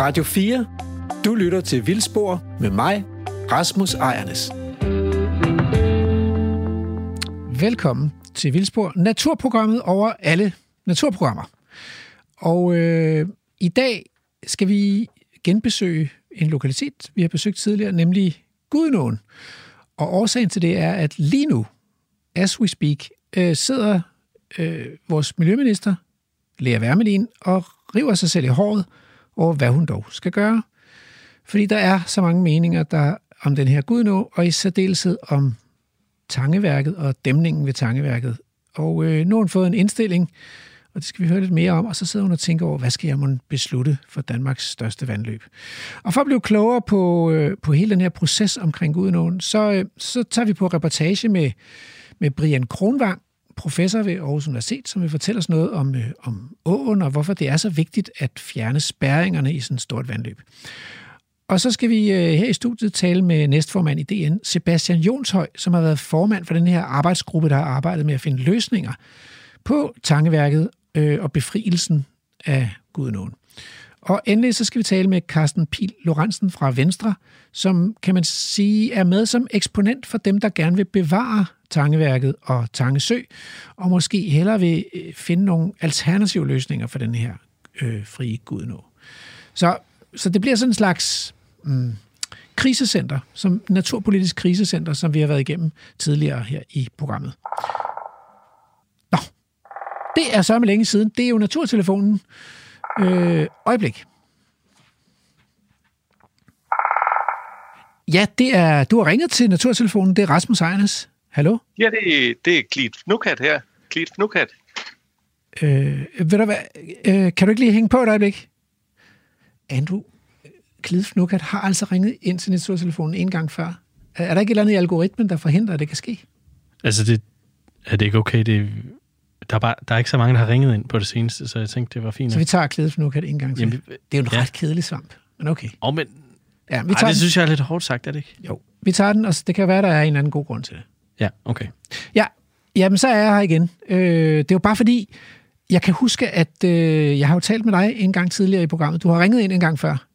Radio 4. Du lytter til Vildspor med mig, Rasmus Ejernes. Velkommen til Vildspor, naturprogrammet over alle naturprogrammer. Og øh, i dag skal vi genbesøge en lokalitet, vi har besøgt tidligere, nemlig Gudnåen. Og årsagen til det er, at lige nu, as we speak, øh, sidder øh, vores miljøminister, Lea Wermelin, og river sig selv i håret over, hvad hun dog skal gøre. Fordi der er så mange meninger der om den her Gudnå, og i særdeleshed om Tangeværket og dæmningen ved Tangeværket. Og øh, nu har hun fået en indstilling, og det skal vi høre lidt mere om, og så sidder hun og tænker over, hvad skal jeg må beslutte for Danmarks største vandløb. Og for at blive klogere på, øh, på hele den her proces omkring Gudenåen, så, øh, så tager vi på reportage med, med Brian Kronvang, professor ved Aarhus Universitet, som vil fortælle os noget om, øh, om åen, og hvorfor det er så vigtigt at fjerne spærringerne i sådan et stort vandløb. Og så skal vi øh, her i studiet tale med næstformand i DN, Sebastian Jonshøj, som har været formand for den her arbejdsgruppe, der har arbejdet med at finde løsninger på Tangeværket øh, og befrielsen af Gudenåen. Og endelig så skal vi tale med Carsten Pil Lorentzen fra Venstre, som kan man sige er med som eksponent for dem, der gerne vil bevare Tangeværket og Tangesø, og måske hellere vil øh, finde nogle alternative løsninger for den her øh, frie gudnå. Så, så det bliver sådan en slags mm, krisecenter, som naturpolitisk krisecenter, som vi har været igennem tidligere her i programmet. Nå, det er så med længe siden. Det er jo Naturtelefonen. Øh, øjeblik. Ja, det er, du har ringet til Naturtelefonen. Det er Rasmus Ejernes. Hallo? Ja, det, det er Klit Fnukat her. Klit Fnukat. Øh, ved du hvad, øh, kan du ikke lige hænge på et øjeblik? Andrew, Klid Fnukat har altså ringet ind til Naturtelefonen en gang før. Er der ikke et eller andet i algoritmen, der forhindrer, at det kan ske? Altså, det, er det ikke okay? Det, der, er bare, der er ikke så mange, der har ringet ind på det seneste, så jeg tænkte, det var fint. Så vi tager Klid Fnukat en gang til. Jamen, det er jo en ja. ret kedelig svamp, men okay. Oh, men, ja, vi tager ej, det den. synes jeg er lidt hårdt sagt, er det ikke? Jo, vi tager den, og det kan være, der er en eller anden god grund til det. Ja, okay. Ja, jamen så er jeg her igen. Øh, det er jo bare fordi, jeg kan huske, at øh, jeg har jo talt med dig en gang tidligere i programmet. Du har ringet ind en gang før.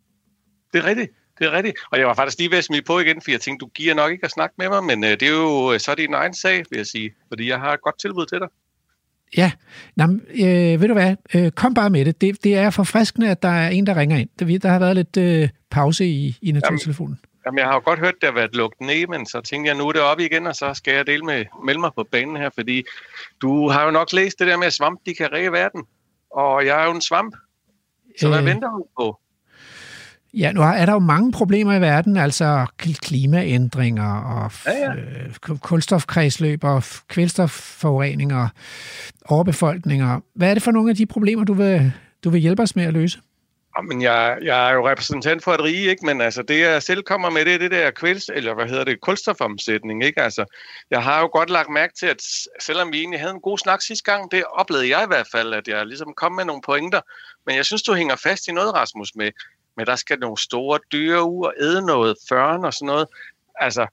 Det er rigtigt. Det er rigtigt. Og jeg var faktisk lige ved at smide på igen, for jeg tænkte, du giver nok ikke at snakke med mig, men øh, det er jo så er det en egen sag, vil jeg sige. Fordi jeg har et godt tilbud til dig. Ja, Nå, øh, ved du hvad, øh, kom bare med det. det. Det er forfriskende, at der er en, der ringer ind. Der, der har været lidt øh, pause i, i naturtelefonen. Jamen, Jamen, jeg har jo godt hørt, at det har været lukket ned, men så tænkte jeg, nu er det op igen, og så skal jeg dele med, melde mig på banen her, fordi du har jo nok læst det der med, at svamp, de kan ræge verden. Og jeg er jo en svamp, så hvad øh, venter du på? Ja, nu er der jo mange problemer i verden, altså klimaændringer og ja, ja. Øh, kulstofkredsløb og kvælstofforureninger, overbefolkninger. Hvad er det for nogle af de problemer, du vil, du vil hjælpe os med at løse? Men jeg, jeg er jo repræsentant for et rige, ikke? men altså, det jeg selv kommer med, det er det der kvæls, eller hvad hedder det, kulstofomsætning. Ikke? Altså, jeg har jo godt lagt mærke til, at selvom vi egentlig havde en god snak sidste gang, det oplevede jeg i hvert fald, at jeg ligesom kom med nogle pointer. Men jeg synes, du hænger fast i noget, Rasmus, med, med der skal nogle store dyr ud og æde noget førn og sådan noget. Altså,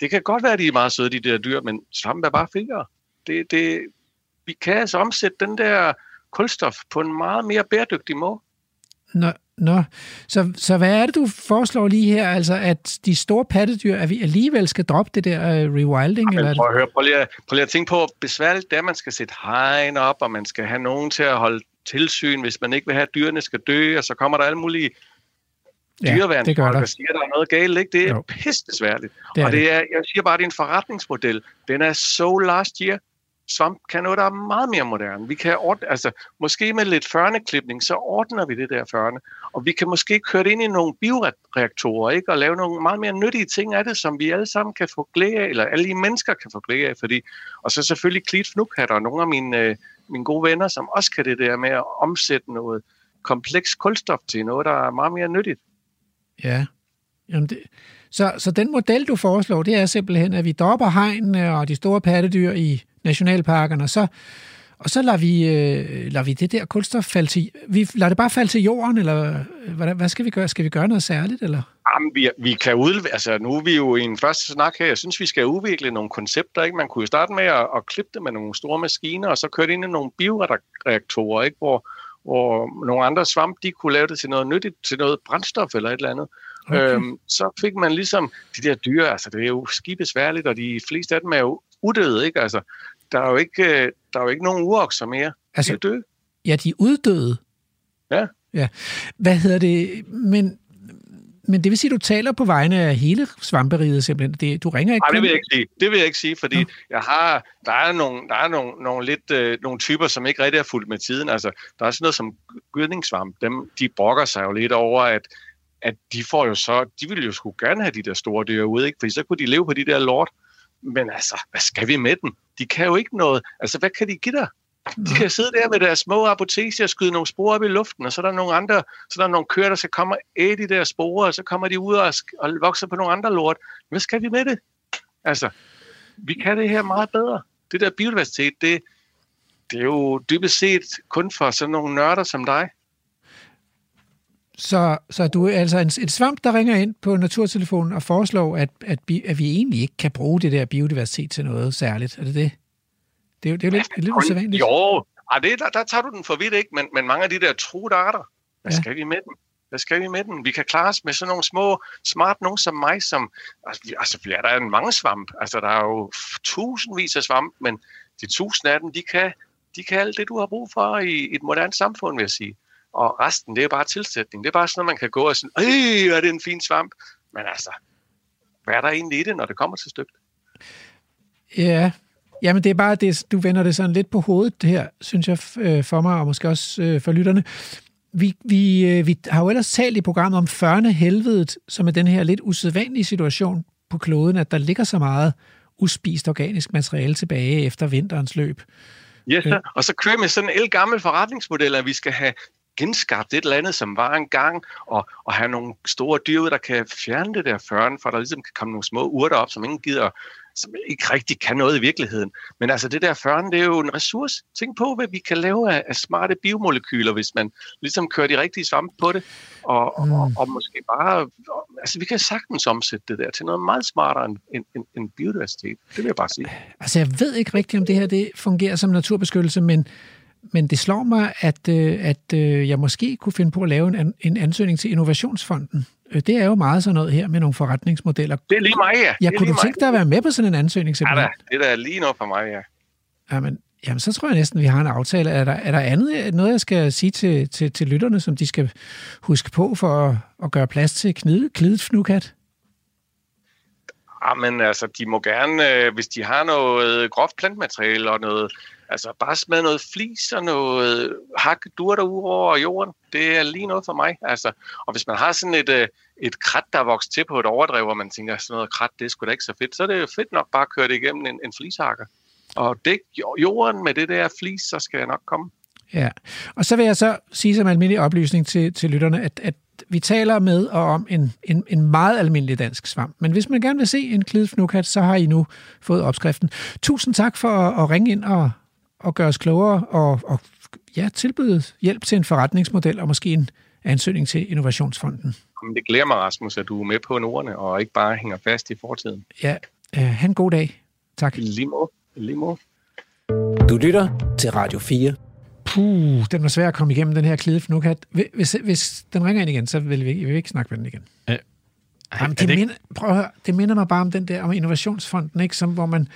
det kan godt være, at de er meget søde, de der dyr, men svamp er bare fingre. Det, det, vi kan altså omsætte den der kulstof på en meget mere bæredygtig måde. Nå, nå. Så, så hvad er det, du foreslår lige her? Altså, at de store pattedyr, at vi alligevel skal droppe det der uh, rewilding? Ja, eller prøv, at høre, prøv, lige at, prøv lige at tænke på, hvor besværligt det er, man skal sætte hegn op, og man skal have nogen til at holde tilsyn, hvis man ikke vil have, at dyrene skal dø, og så kommer der alle mulige dyreværn, det gør der. der siger, at der er noget galt. Ikke? Det er pisse svært. Og det er, jeg siger bare, at det er en forretningsmodel. Den er so last year svamp kan noget, der er meget mere moderne. Vi kan ordne, altså, måske med lidt førneklipning, så ordner vi det der førne. Og vi kan måske køre det ind i nogle bioreaktorer, ikke? og lave nogle meget mere nyttige ting af det, som vi alle sammen kan få glæde af, eller alle de mennesker kan få glæde af. Fordi, og så selvfølgelig Klit Fnukhat og nogle af mine, øh, mine gode venner, som også kan det der med at omsætte noget kompleks kulstof til noget, der er meget mere nyttigt. Ja, Jamen det, så, så den model, du foreslår, det er simpelthen, at vi dropper hegnene og de store pattedyr i nationalparkerne, og så, og så lader vi, øh, lader vi det der kulstof falde til... Vi lader det bare falde til jorden, eller øh, hvad, hvad skal vi gøre? Skal vi gøre noget særligt, eller? Jamen, vi, vi kan ud, altså nu er vi jo i en første snak her. Jeg synes, vi skal udvikle nogle koncepter. Ikke? Man kunne jo starte med at, at klippe det med nogle store maskiner, og så køre det ind i nogle bioreaktorer, ikke? Hvor, hvor nogle andre svamp, de kunne lave det til noget nyttigt, til noget brændstof eller et eller andet. Okay. Øhm, så fik man ligesom de der dyr, altså det er jo skibesværligt, og de fleste af dem er jo udøde, ikke? Altså, der er jo ikke, øh, der er jo ikke nogen urokser mere. Altså- de er døde. Ja, de er uddøde. Ja. ja. Hvad hedder det? Men, men det vil sige, at du taler på vegne af hele svamperiget simpelthen. Det, du ringer ikke Nej, det vil jeg ikke sige. Det vil jeg ikke sige, fordi Nå. jeg har, der er nogle, der er nogle, nogle, lidt, øh, nogle typer, som ikke rigtig er fuldt med tiden. Altså, der er sådan noget som gydningssvamp. Dem, de brokker sig jo lidt over, at, at de får jo så, de ville jo sgu gerne have de der store dyr ude, ikke? Fordi så kunne de leve på de der lort. Men altså, hvad skal vi med dem? De kan jo ikke noget. Altså, hvad kan de give dig? De kan sidde der med deres små apoteser og skyde nogle sporer op i luften, og så er der nogle andre, så er der nogle køer, der skal komme og de der sporer, og så kommer de ud og, og vokser på nogle andre lort. Hvad skal vi med det? Altså, vi kan det her meget bedre. Det der biodiversitet, det, det er jo dybest set kun for sådan nogle nørder som dig. Så, så du er altså en, et svamp, der ringer ind på naturtelefonen og foreslår, at, at, at vi egentlig ikke kan bruge det der biodiversitet til noget særligt. Er det det? Det er jo, det er jo lidt, er lidt usædvanligt. Jo, ah, det, der, der tager du den for vidt, ikke? Men, men mange af de der truede arter, hvad Ja. skal vi med dem? Hvad skal vi med dem? Vi kan klare os med sådan nogle små, smart nogen som mig, som... Altså, vi- altså ja, der er mange svamp. Altså, der er jo tusindvis af svamp, men de tusind af dem, de kan, de kan alt det, du har brug for i, et moderne samfund, vil jeg sige. Og resten, det er bare tilsætning. Det er bare sådan, at man kan gå og sige, øh, er det en fin svamp? Men altså, hvad er der egentlig i det, når det kommer til stykket? Ja, Jamen, det er bare, det, du vender det sådan lidt på hovedet det her, synes jeg, øh, for mig, og måske også øh, for lytterne. Vi, vi, øh, vi har jo ellers talt i programmet om førne helvedet, som er den her lidt usædvanlige situation på kloden, at der ligger så meget uspist organisk materiale tilbage efter vinterens løb. Yes, ja. Og så kører vi sådan en gammel forretningsmodel, at vi skal have genskabt et eller andet, som var engang, og, og have nogle store dyr der kan fjerne det der føren, for der ligesom kan komme nogle små urter op, som ingen gider, som ikke rigtig kan noget i virkeligheden. Men altså det der føren, det er jo en ressource. Tænk på, hvad vi kan lave af, af smarte biomolekyler, hvis man ligesom kører de rigtige svampe på det, og, mm. og, og måske bare, altså vi kan sagtens omsætte det der til noget meget smartere end, end, end, end biodiversitet. Det vil jeg bare sige. Altså, jeg ved ikke rigtigt, om det her det fungerer som naturbeskyttelse, men, men det slår mig, at, øh, at øh, jeg måske kunne finde på at lave en, en ansøgning til Innovationsfonden. Øh, Det er jo meget sådan noget her med nogle forretningsmodeller. Det er lige mig, ja. Ja, er kunne du tænke dig at være med på sådan en ansøgning? Ja, Simpelthen? da, det er da lige noget for mig, ja. Jamen, jamen, så tror jeg næsten, vi har en aftale. Er der, er der andet, noget, jeg skal sige til, til, til lytterne, som de skal huske på for at, at gøre plads til knid, klidet fnukat? Ja, men altså, de må gerne, øh, hvis de har noget groft plantmateriale og noget, altså bare smide noget flis og noget hakke dur derude over jorden. Det er lige noget for mig. Altså, og hvis man har sådan et, øh, et krat, der er vokset til på et overdrev, og man tænker, sådan noget krat, det er sgu da ikke så fedt, så er det jo fedt nok bare at køre det igennem en, en flishakker. Og dæk jorden med det der flis, så skal jeg nok komme. Ja, og så vil jeg så sige som almindelig oplysning til, til lytterne, at, at vi taler med og om en, en, en meget almindelig dansk svamp. Men hvis man gerne vil se en klidfnukat, så har I nu fået opskriften. Tusind tak for at, at ringe ind og, og gøre os klogere og, og ja, tilbyde hjælp til en forretningsmodel og måske en ansøgning til Innovationsfonden. Det glæder mig, Rasmus, at du er med på ordene og ikke bare hænger fast i fortiden. Ja, øh, have en god dag. Tak. Lige må. Lige må. Du lytter til Radio 4. Puh, den var svær at komme igennem, den her klidefnukat. Hvis, hvis den ringer ind igen, så vil vi, vi vil ikke snakke med den igen. Ej, Jamen, det, det minder, prøv at høre, det minder mig bare om den der om innovationsfonden, ikke? Som, hvor man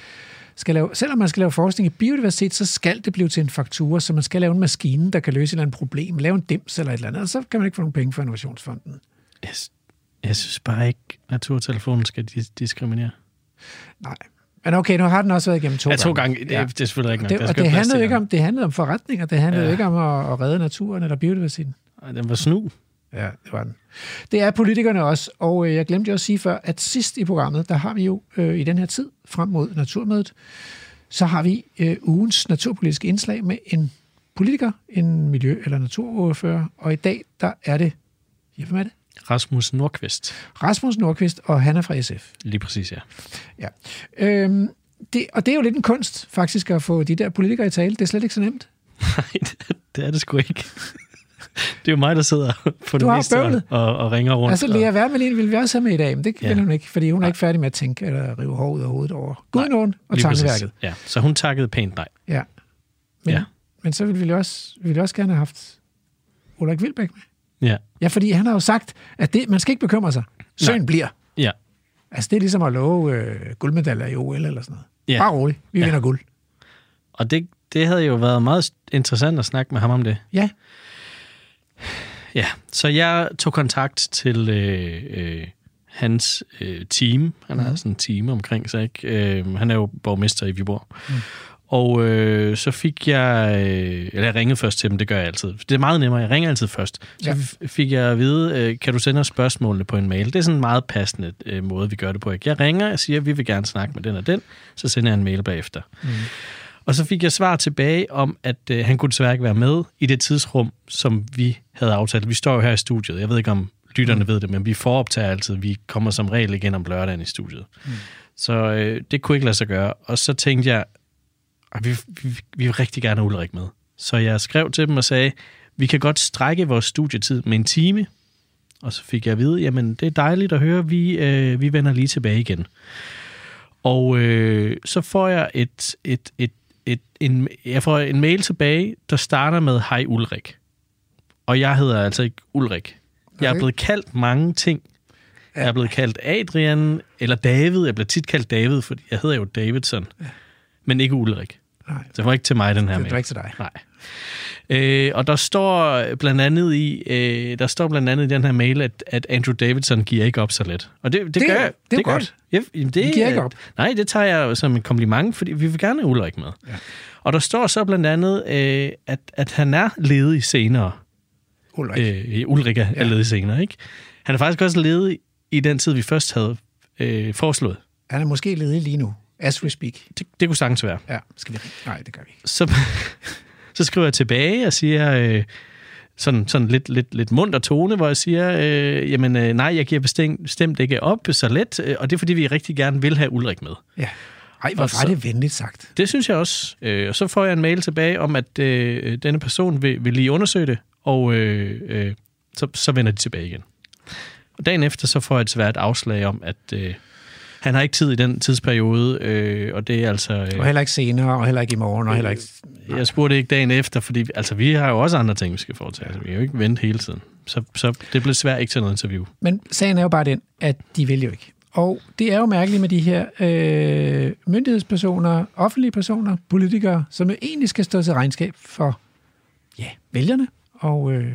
skal lave, selvom man skal lave forskning i biodiversitet, så skal det blive til en faktura, så man skal lave en maskine, der kan løse et eller andet problem, lave en dims eller et eller andet, og så kan man ikke få nogle penge for innovationsfonden. Jeg, jeg synes bare ikke, at naturtelefonen skal dis- diskriminere. Nej. Men okay, nu har den også været igennem to Ja, to gange. gange. Det, ja. det er selvfølgelig ikke nok. Det, og det handlede, ikke om, det handlede om forretninger, det handlede Ja. ikke om at, at redde naturen eller biodiversiteten. Ej, Den var snu. Ja, det var den. Det er politikerne også, og øh, jeg glemte jo at sige før, at sidst i programmet, der har vi jo øh, i den her tid, frem mod Naturmødet, så har vi øh, ugens naturpolitiske indslag med en politiker, en miljø- eller naturordfører, og i dag, der er det, ja, hvem er det? Rasmus Nordqvist. Rasmus Nordqvist, og han er fra SF. Lige præcis, ja. Ja. Øhm, det, og det er jo lidt en kunst, faktisk, at få de der politikere i tale. Det er slet ikke så nemt. Nej, det- er det sgu ikke. Det er jo mig, der sidder for det har og, og ringer rundt. Altså, Lea Wermelin vil vi også have med i dag, men det Ja. vil hun ikke, fordi hun er ikke færdig med at tænke eller rive hår ud af hovedet over Gudnåen og. Tangeværket. Ja, så hun takkede pænt nej. Ja. Men, Ja. men så ville vi også, vi ville også gerne have haft Ulrik Vilbæk med. Ja. Ja, fordi han har jo sagt, at det, man skal ikke bekymre sig. Søen bliver. Ja. Altså, det er ligesom at love øh, guldmedaljer i OL eller sådan noget. Ja. Bare roligt, vi Ja. vinder guld. Og det, det havde jo været meget interessant at snakke med ham om det. Ja, Ja, så jeg tog kontakt til øh, øh, hans øh, team. Han har sådan en team omkring sig, ikke? Øh, han er jo borgmester i Viborg. Mm. Og øh, så fik jeg... Øh, eller jeg ringede først til dem, det gør jeg altid. Det er meget nemmere, jeg ringer altid først. Så Ja. fik jeg at vide, øh, kan du sende os spørgsmålene på en mail? Det er sådan en meget passende øh, måde, vi gør det på. Jeg ringer og siger, vi vil gerne snakke med den og den. Så sender jeg en mail bagefter. Mm. Og så fik jeg svar tilbage om, at øh, han kunne desværre ikke være med i det tidsrum, som vi havde aftalt. Vi står jo her i studiet. Jeg ved ikke, om lytterne mm. ved det, men vi foroptager altid. Vi kommer som regel igen om lørdagen i studiet. Mm. Så øh, det kunne ikke lade sig gøre. Og så tænkte jeg, vi, vi, vi vil rigtig gerne have Ulrik med. Så jeg skrev til dem og sagde, vi kan godt strække vores studietid med en time. Og så fik jeg at vide, jamen det er dejligt at høre, vi, øh, vi vender lige tilbage igen. Og øh, så får jeg et, et, et, et, en, jeg får en mail tilbage, der starter med, hej Ulrik. Og jeg hedder altså ikke Ulrik. Jeg er Okay. blevet kaldt mange ting. Jeg er blevet kaldt Adrian, eller David. Jeg bliver tit kaldt David, fordi jeg hedder jo Davidson. Men ikke Ulrik. Nej, Det var ikke til mig, den her det mail. er ikke til dig. Nej. Øh, og der står blandt andet i øh, der står blandt andet i den her mail, at, at Andrew Davidson giver ikke op så let. Og det, det, Det- gør jeg. det er godt. Jeg. Ja, det, Vi giver ikke op. Nej, det tager jeg som en kompliment, fordi vi vil gerne have Ulrik med. Ja. Og der står så blandt andet, øh, at, at han er ledig senere. Ulrik. Øh, Ulrik er, Ja. ledig senere, ikke? Han er faktisk også ledig i den tid, vi først havde øh, foreslået. Han er måske ledig lige nu, as we speak. Det, det kunne sagtens være. Ja, skal vi Nej, det gør vi ikke. så, så skriver jeg tilbage og siger, øh, sådan, sådan lidt, lidt, lidt munter tone, hvor jeg siger, øh, jamen øh, nej, jeg giver bestemt, bestemt ikke op så let, øh, og det er fordi, vi rigtig gerne vil have Ulrik med. Ja. Ej, hvor var det venligt sagt. Det synes jeg også. Øh, og så får jeg en mail tilbage om, at øh, denne person vil, vil lige undersøge det, og øh, øh, så, så vender de tilbage igen. Og dagen efter, så får jeg desværre et afslag om, at øh, han har ikke tid i den tidsperiode, øh, og det er altså... Øh, Og heller ikke senere, og heller ikke i morgen, og heller ikke... Jeg spurgte ikke dagen efter, fordi altså, vi har jo også andre ting, vi skal foretage. Altså, vi kan jo ikke vente hele tiden. Så, så det blev svært ikke til noget interview. Men sagen er jo bare den, at de vil jo ikke. Og det er jo mærkeligt med de her øh, myndighedspersoner, offentlige personer, politikere, som jo egentlig skal stå til regnskab for ja, vælgerne og, øh,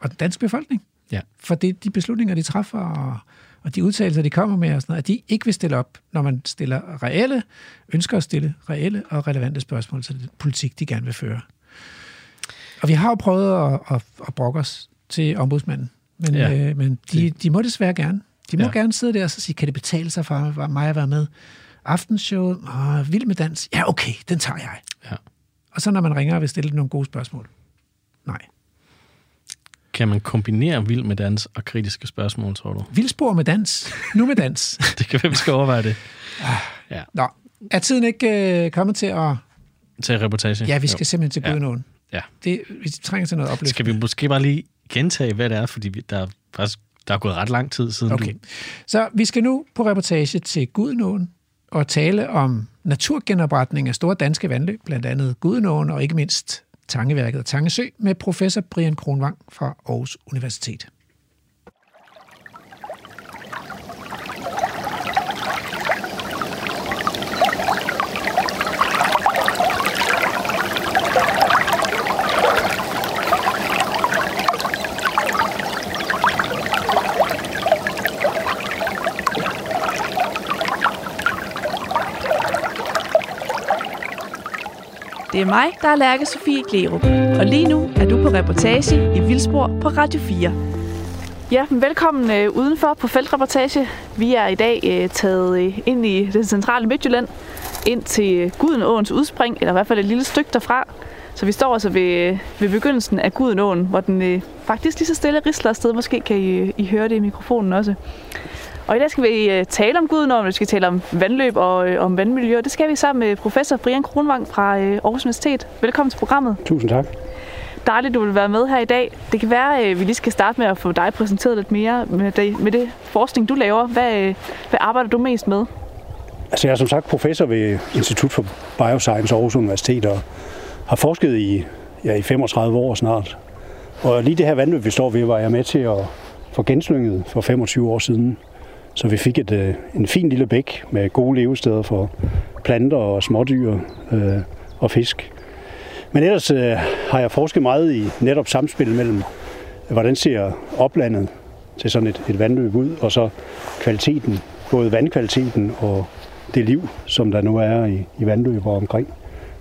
og den danske befolkning. Ja. For det, de beslutninger, de træffer, og, og de udtalelser, de kommer med, og sådan noget, at de ikke vil stille op, når man stiller reelle, ønsker at stille reelle og relevante spørgsmål til den politik, de gerne vil føre. Og vi har jo prøvet at, at, at brokke os til ombudsmanden, men, Ja. øh, men de, de må desværre gerne. De må Ja. gerne sidde der og så sige, kan det betale sig for mig at være med? Aftenshowet, åh, vild med dans, ja okay, den tager jeg. Ja. Og så når man ringer og vil stille nogle gode spørgsmål. Nej. Kan man kombinere vild med dans og kritiske spørgsmål, tror du? Vildspor med dans. Nu med dans. Det kan være, vi skal overveje det. Nå, er tiden ikke øh, kommet til at... Til reportage. Ja, vi skal Jo. simpelthen til Ja. Gudenåen. Ja. Det, vi trænger til noget opløft. Skal vi måske bare lige gentage, hvad det er, fordi vi, der, er faktisk, der er gået ret lang tid siden Okay. du... Så vi skal nu på reportage til Gudenåen og tale om naturgenopretning af store danske vandløb, blandt andet Gudenåen og ikke mindst Tangeværket og Tangesø, med professor Brian Kronvang fra Aarhus Universitet. Det er mig, der er Lærke Sofie Glerup. Og lige nu er du på reportage i Vildspor på Radio 4. Ja, velkommen øh, udenfor på feltreportage. Vi er i dag øh, taget øh, ind i det centrale Midtjylland, ind til øh, Gudenåens udspring, eller i hvert fald et lille stykke derfra. Så vi står altså ved, øh, ved begyndelsen af Gudenåen, hvor den øh, faktisk lige så stille risler afsted. Måske kan I, øh, I høre det i mikrofonen også. Og i dag skal vi øh, tale om Gudenåen, vi skal tale om vandløb og øh, om vandmiljø. Det skal vi sammen med professor Brian Kronvang fra øh, Aarhus Universitet. Velkommen til programmet. Tusind tak. Dejligt, du vil være med her i dag. Det kan være, at vi lige skal starte med at få dig præsenteret lidt mere med det, med det forskning, du laver. Hvad, øh, hvad arbejder du mest med? Altså, jeg er som sagt professor ved Institut for Bioscience Aarhus Universitet og har forsket i, ja, i 35 år snart. Og lige det her vandløb, vi står ved, var jeg med til at få genslynget for 25 år siden. Så vi fik et, øh, en fin lille bæk med gode levesteder for planter og smådyr øh, og fisk. Men ellers øh, har jeg forsket meget i netop samspil mellem, hvordan ser oplandet til sådan et, et vandløb ud, og så kvaliteten, både vandkvaliteten og det liv, som der nu er i, i vandløb og omkring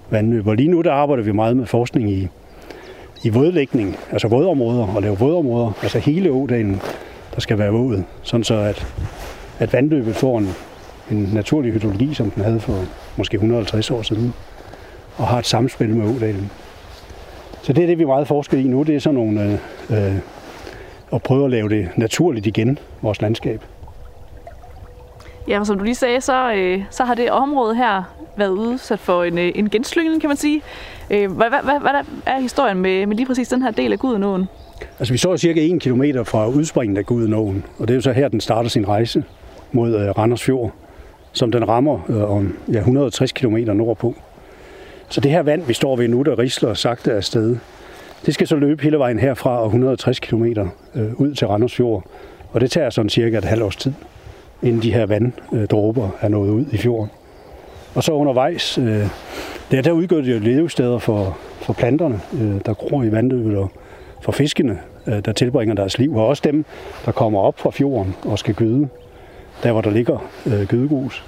vandløb. Og lige nu der arbejder vi meget med forskning i, i vådlægning, altså vådområder, og lave vådområder, altså hele ådalen, der skal være våd, sådan så at, at vandløbet får en, en naturlig hydrologi, som den havde for måske 150 år siden, og har et samspil med ådalen. Så det er det, vi er meget forsket i nu, det er sådan nogle, øh, øh, at prøve at lave det naturligt igen, vores landskab. Ja, som du lige sagde, så, øh, så har det område her været udsat for en, øh, en genslyngning, kan man sige. Øh, hvad, hvad, hvad, hvad er historien med, med lige præcis den her del af Gudenåen? Altså, vi så cirka 1 km fra udspringen af Gudenåen, og det er jo så her, den starter sin rejse mod øh, Randers Fjord, som den rammer øh, om ja, 160 km nordpå. Så det her vand, vi står ved nu, der risler sagte afsted, det skal så løbe hele vejen herfra og 160 km øh, ud til Randers Fjord. Og det tager sådan cirka et halvt års tid, inden de her vanddråber øh, er nået ud i fjorden. Og så undervejs, øh, der, der udgør det jo levesteder for, for planterne, øh, der gror i vandløbet, og for fiskene, øh, der tilbringer deres liv, og også dem, der kommer op fra fjorden og skal gyde, der hvor der ligger øh, gydegrus.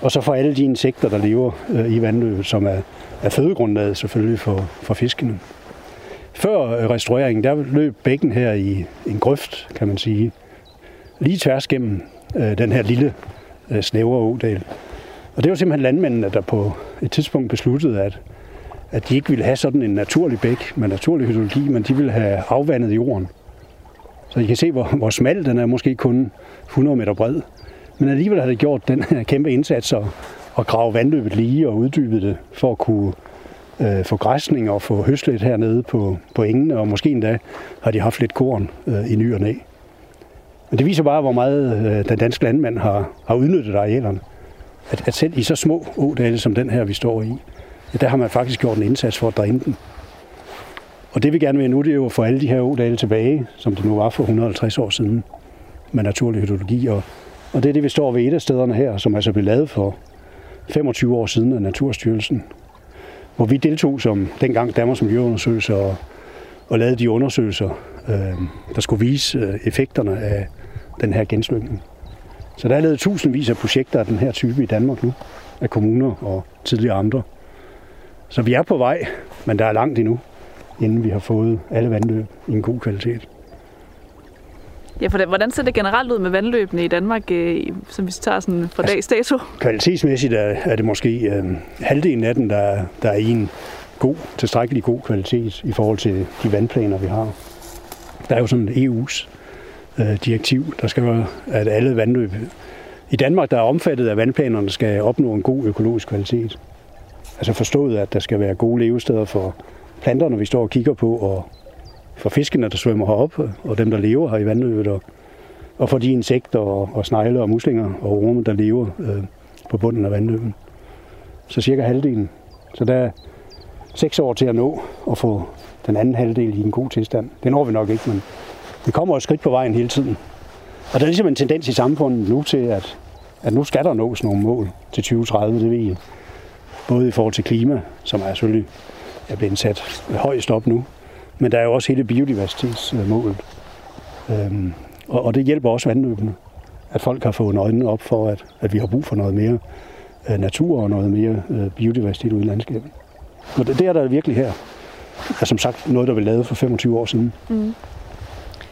Og så for alle de insekter, der lever øh, i vandløbet, som er, er fødegrundlaget selvfølgelig for, for fiskene. Før øh, restaureringen, der løb bækken her i en grøft, kan man sige, lige tværs gennem øh, den her lille øh, snævre ådal. Og det var simpelthen landmændene, der på et tidspunkt besluttede, at, at de ikke ville have sådan en naturlig bæk med naturlig hydrologi, men de ville have afvandet jorden. Så I kan se, hvor, hvor smal den er, måske kun 100 meter bred. Men alligevel har det gjort den her kæmpe indsats at, at grave vandløbet lige og uddybe det, for at kunne øh, få græsning og få høslet hernede på, på engene, og måske endda har de haft lidt korn øh, i ny og næ. Men det viser bare, hvor meget øh, den danske landmand har, har udnyttet arealerne. At, at selv i så små ådale som den her, vi står i, der har man faktisk gjort en indsats for at dræne den. Og det vi gerne vil nu, det er jo at få alle de her ådale tilbage, som det nu var for 150 år siden, med naturlig hydrologi. Og, og det er det, vi står ved et af stederne her, som altså blev lavet for 25 år siden af Naturstyrelsen, hvor vi deltog som dengang Danmarks Miljøundersøgelse og, og lavede de undersøgelser, øh, der skulle vise øh, effekterne af den her genslyngning. Så der er lavet tusindvis af projekter af den her type i Danmark nu, af kommuner og tidligere andre. Så vi er på vej, men der er langt endnu, inden vi har fået alle vandløb i en god kvalitet. Ja, for det, hvordan ser det generelt ud med vandløbene i Danmark, øh, som vi tager sådan fra dags dato? Kvalitetsmæssigt er, er det måske øh, halvdelen af den, der, der er i en god, tilstrækkelig god kvalitet i forhold til de vandplaner, vi har. Der er jo sådan EU's øh, direktiv, der skal være, at alle vandløb i Danmark, der er omfattet af vandplanerne, skal opnå en god økologisk kvalitet. Altså forstået, at der skal være gode levesteder for planterne, vi står og kigger på, og for fiskene, der svømmer herop, og dem, der lever her i vandløbet, og, og for de insekter og, og snegle og muslinger og orme, der lever øh, på bunden af vandløbet. Så cirka halvdelen. Så der er seks år til at nå at få den anden halvdel i en god tilstand. Det når vi nok ikke, men vi kommer et skridt på vejen hele tiden. Og der er ligesom en tendens i samfundet nu til, at, at nu skal der nås nogle mål til 2030, det ved I. Både i forhold til klima, som er selvfølgelig er blevet sat højst op nu, men der er jo også hele biodiversitetsmålet. Øhm, og, og det hjælper også vandløbene, at folk har fået øjnene op for, at, at vi har brug for noget mere øh, natur og noget mere øh, biodiversitet ude i landskabet. Og det, det er der virkelig her. Er som sagt noget, der blev lavet for 25 år siden. Mm.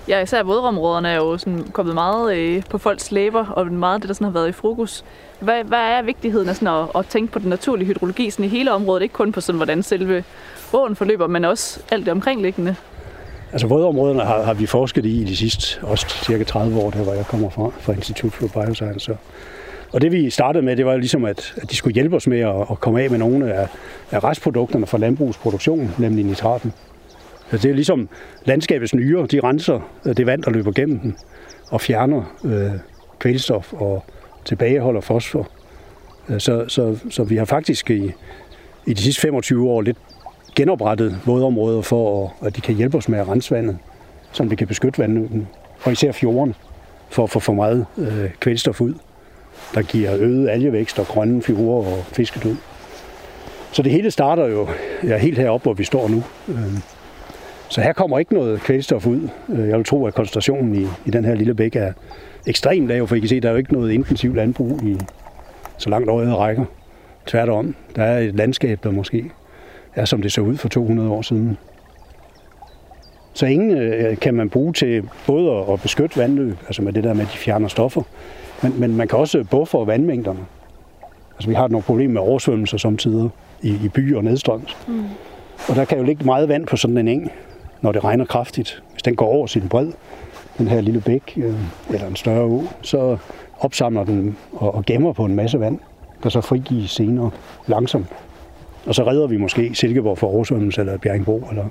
Ja, især vådområderne er jo sådan kommet meget øh, på folks læber, og meget af det, der sådan har været i fokus. Hvad, hvad er vigtigheden af sådan at, at tænke på den naturlige hydrologi sådan i hele området, ikke kun på sådan, hvordan selve åen forløber, men også alt det omkringliggende? Altså vådområderne har, har vi forsket i i de sidste også cirka 30 år, der hvor jeg kommer fra, fra Institut for Bioscience. Og det vi startede med, det var ligesom, at, at de skulle hjælpe os med at, at komme af med nogle af, af restprodukterne fra landbrugsproduktionen, nemlig nitraten. Så det er ligesom landskabets nyre, de renser det vand, der løber gennem den, og fjerner øh, kvælstof og tilbageholder fosfor. Øh, så, så, så vi har faktisk i, i de sidste 25 år lidt genoprettet vådområder for, at de kan hjælpe os med at rense vandet, så vi kan beskytte vandløbene, og især fjorden, for at få for meget øh, kvælstof ud, der giver øget algevækst og grønne figurer og fiskedød. Så det hele starter jo ja, helt heroppe, hvor vi står nu. Øh, så her kommer ikke noget kvælstof ud. Øh, jeg vil tro, at koncentrationen i, i den her lille bæk er ekstremt lav, for I kan se, at der er jo ikke noget intensivt landbrug i så langt øjet rækker. Tværtom, der er et landskab, der måske er, som det så ud for 200 år siden. Så ingen øh, kan man bruge til både at beskytte vandløb, altså med det der med, at de fjerner stoffer, men, men man kan også buffe vandmængderne. Altså vi har nogle problemer med oversvømmelser samtidig i, i byer og nedstrøms. Mm. Og der kan jo ligge meget vand på sådan en eng, når det regner kraftigt. Hvis den går over sin bred, den her lille bæk øh, eller en større å, så opsamler den og, og gemmer på en masse vand, der så frigives senere langsomt. Og så redder vi måske Silkeborg for oversvømmelse eller Bjerringbro, eller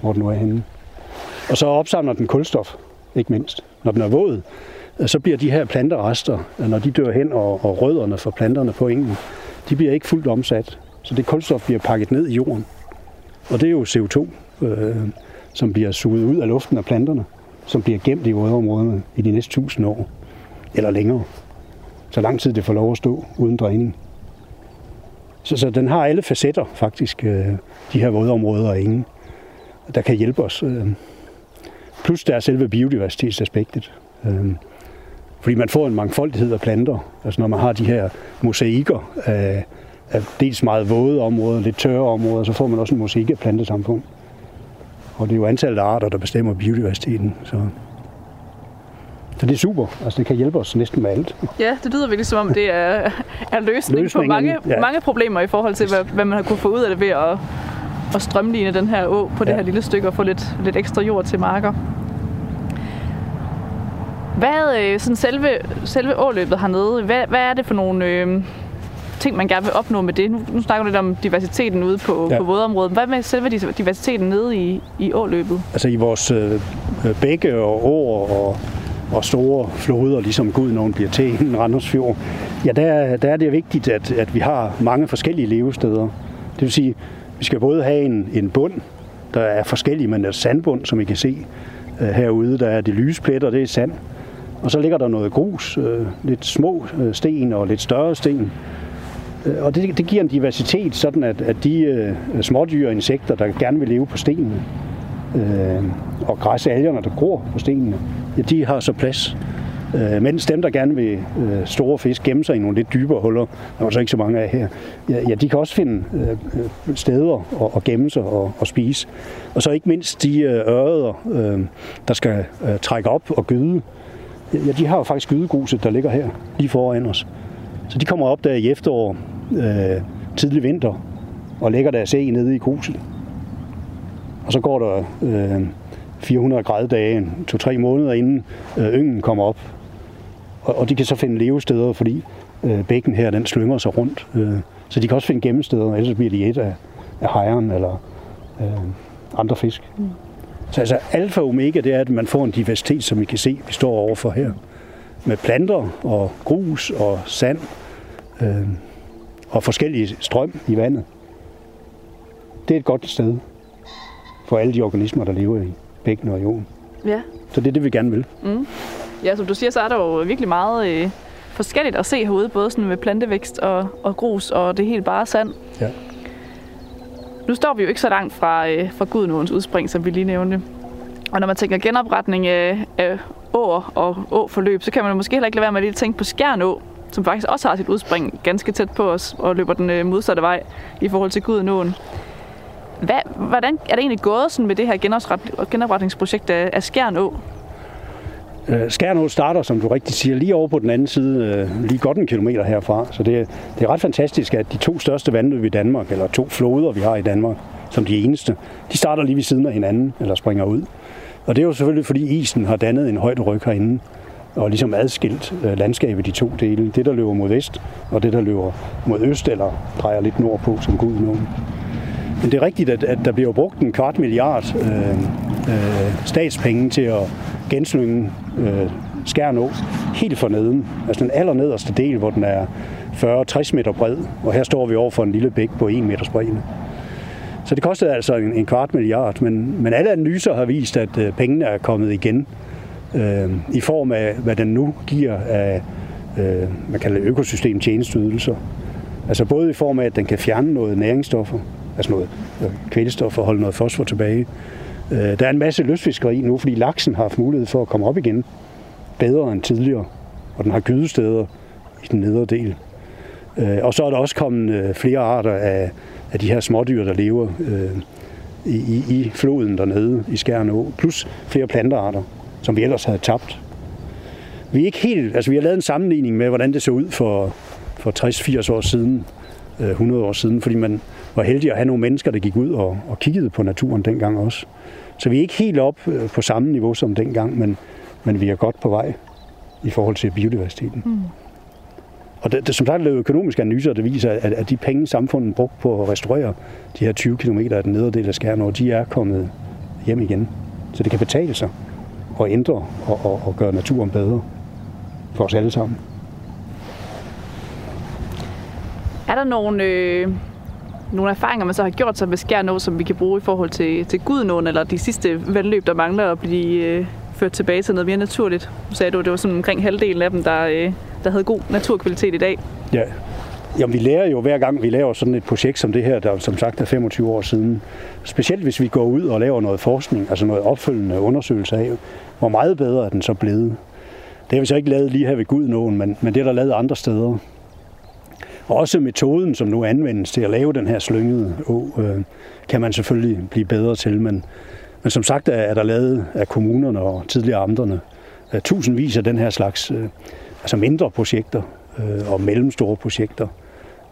hvor den nu er henne. Og så opsamler den kulstof, ikke mindst. Når den er våd, øh, så bliver de her planterester, øh, når de dør hen, og, og rødderne for planterne på engen, de bliver ikke fuldt omsat. Så det kulstof bliver pakket ned i jorden. Og det er jo CO2, øh, som bliver suget ud af luften af planterne, som bliver gemt i vådområderne i de næste tusind år, eller længere. Så lang tid det får lov at stå uden dræning. Så, så den har alle facetter, faktisk, øh, de her vådområder og ingen, der kan hjælpe os. Øh, plus der er selve biodiversitetsaspektet. Øh, fordi man får en mangfoldighed af planter. Altså når man har de her mosaikker af, af dels meget våde områder, lidt tørre områder, så får man også en mosaik af plantesamfund. Og det er jo antallet af arter, der bestemmer biodiversiteten. Så, så det er super. Altså det kan hjælpe os næsten med alt. Ja, det lyder virkelig som om, det er, er løsning på mange, ja. mange problemer i forhold til, hvad, hvad man har kunne få ud af det ved at, at strømligne den her å på det her lille stykke og få lidt, lidt ekstra jord til marker. Hvad øh, sådan selve, selve åløbet hernede, hvad, hvad er det for nogle øh, ting, man gerne vil opnå med det? Nu, nu snakker du lidt om diversiteten ude på, ja. på vådområdet. Hvad med selve diversiteten nede i, i åløbet? Altså i vores øh, bække og åer og, og store floder, ligesom Gudnåen bliver til en Randersfjord, ja, der, der er det vigtigt, at, at vi har mange forskellige levesteder. Det vil sige, vi skal både have en, en bund, der er forskellig, men er sandbund, som I kan se øh, herude. Der er det lyspletter, det er sand. Og så ligger der noget grus, øh, lidt små øh, sten og lidt større sten. Øh, og det, det giver en diversitet, sådan at, at de øh, smådyr og insekter, der gerne vil leve på stenene, øh, og græsalgerne, der gror på stenene, ja, de har så plads. Øh, mens dem, der gerne vil øh, store fisk gemme sig i nogle lidt dybere huller, der er så ikke så mange af her, ja, ja de kan også finde øh, steder at, at gemme sig og, og spise. Og så ikke mindst de øh, ørreder, øh, der skal øh, trække op og gyde, Ja, de har jo faktisk gydegruset, der ligger her lige foran os. Så de kommer op der i efterår, øh, tidlig vinter, og lægger deres æg nede i gruset. Og så går der øh, 400 grader dage, to-tre måneder inden øh, yngen kommer op. Og, og de kan så finde levesteder, fordi øh, bækken her, den slynger sig rundt. Øh, så de kan også finde gemmesteder, ellers bliver de et af, af hejren eller øh, andre fisk. Mm. Så altså alfa og omega, det er, at man får en diversitet, som vi kan se, vi står overfor her. Med planter og grus og sand øh, og forskellige strøm i vandet. Det er et godt sted for alle de organismer, der lever i bækken og jorden. Ja. Så det er det, vi gerne vil. Mm. Ja, som du siger, så er der jo virkelig meget øh, forskelligt at se herude, både sådan med plantevækst og, og grus, og det helt bare sand. Ja. Nu står vi jo ikke så langt fra, øh, fra Gudnåens udspring, som vi lige nævnte. Og når man tænker genopretning af, af åer og åforløb, så kan man måske heller ikke lade være med at lige tænke på Skjernå, som faktisk også har sit udspring ganske tæt på os og løber den øh, modsatte vej i forhold til Gudenåen. Hvad, hvordan er det egentlig gået sådan med det her genopretningsprojekt af, af Skjernå? Øh, Skærnå starter, som du rigtig siger, lige over på den anden side, øh, lige godt en kilometer herfra. Så det, det er ret fantastisk, at de to største vandløb i Danmark, eller to floder, vi har i Danmark, som de eneste, de starter lige ved siden af hinanden, eller springer ud. Og det er jo selvfølgelig, fordi isen har dannet en højt ryg herinde, og ligesom adskilt øh, landskabet i to dele. Det, der løber mod vest, og det, der løber mod øst, eller drejer lidt nordpå, som Gud nu. Men det er rigtigt, at, at der bliver brugt en kvart milliard øh, øh, statspenge til at genslynge øh, Skærnå helt for neden. Altså den allernederste del, hvor den er 40-60 meter bred, og her står vi over for en lille bæk på 1 meters bredde. Så det kostede altså en, en kvart milliard, men, men alle analyser har vist, at øh, pengene er kommet igen øh, i form af, hvad den nu giver af, øh, man kalder det økosystem tjenesteydelser. Altså både i form af, at den kan fjerne noget næringsstoffer, altså noget øh, kvælstof og holde noget fosfor tilbage. Øh, der er en masse lystfiskeri nu, fordi laksen har haft mulighed for at komme op igen bedre end tidligere, og den har gydesteder i den nedre del. Øh, og så er der også kommet øh, flere arter af, af de her smådyr, der lever øh, i, i floden dernede i Skærnå, plus flere plantearter, som vi ellers havde tabt. Vi er ikke helt, altså vi har lavet en sammenligning med, hvordan det så ud for, for 60-80 år siden, 100 år siden, fordi man var heldig at have nogle mennesker, der gik ud og, og kiggede på naturen dengang også. Så vi er ikke helt op på samme niveau som dengang, men, men vi er godt på vej i forhold til biodiversiteten. Mm. Og det, det, som sagt lavet økonomiske analyser, der viser, at, at de penge, samfundet brugt på at restaurere de her 20 km af den nedre del af Skærnår, de er kommet hjem igen. Så det kan betale sig at ændre og, og, og gøre naturen bedre for os alle sammen. Er der nogle, øh, nogle erfaringer, man så har gjort sig med Skærnå, som vi kan bruge i forhold til, til Gudnåen, eller de sidste vandløb, der mangler at blive øh, ført tilbage til noget mere naturligt? Du sagde at det var sådan omkring halvdelen af dem, der, øh, der havde god naturkvalitet i dag. Ja, Jamen, vi lærer jo hver gang, vi laver sådan et projekt som det her, der som sagt er 25 år siden. Specielt hvis vi går ud og laver noget forskning, altså noget opfølgende undersøgelse af, hvor meget bedre er den så blevet. Det har vi så ikke lavet lige her ved Gudnåen, men, men det er der lavet andre steder. Og også metoden, som nu anvendes til at lave den her slyngede å, øh, kan man selvfølgelig blive bedre til. Men, men som sagt er der lavet af kommunerne og tidligere amterne øh, tusindvis af den her slags øh, altså mindre projekter øh, og mellemstore projekter.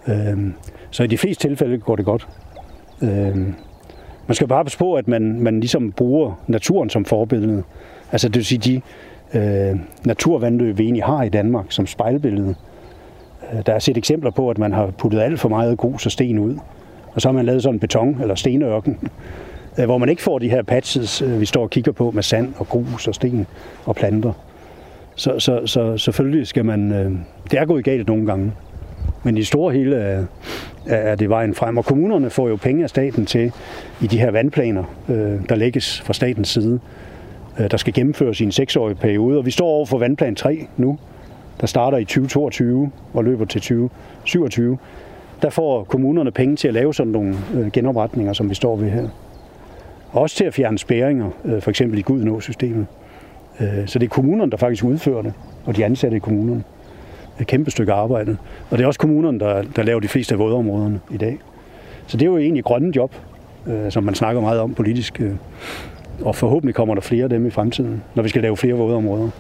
Øh, så i de fleste tilfælde går det godt. Øh, man skal bare passe på, at man, man ligesom bruger naturen som forbillede. Altså det vil sige, de øh, naturvandløb, vi egentlig har i Danmark som spejlbillede. Øh, der er set eksempler på, at man har puttet alt for meget grus og sten ud. Og så har man lavet sådan en beton- eller stenørken, øh, hvor man ikke får de her patches, øh, vi står og kigger på med sand og grus og sten og planter. Så, så, så selvfølgelig skal man... Øh, det er gået galt nogle gange. Men i store hele er, er det vejen frem. Og kommunerne får jo penge af staten til i de her vandplaner, øh, der lægges fra statens side, Øh, der skal gennemføres i en seksårig periode. Og vi står over for vandplan 3 nu, der starter i 2022 og løber til 2027. Der får kommunerne penge til at lave sådan nogle øh, genopretninger, som vi står ved her. Også til at fjerne spæringer, øh, for eksempel i Gudnå-systemet. Så det er kommunerne, der faktisk udfører det, og de ansatte i kommunerne. Et kæmpe stykke arbejde. Og det er også kommunerne, der, der laver de fleste af vådområderne i dag. Så det er jo egentlig grønne job, som man snakker meget om politisk. Øh, og forhåbentlig kommer der flere af dem i fremtiden, når vi skal lave flere vådområder.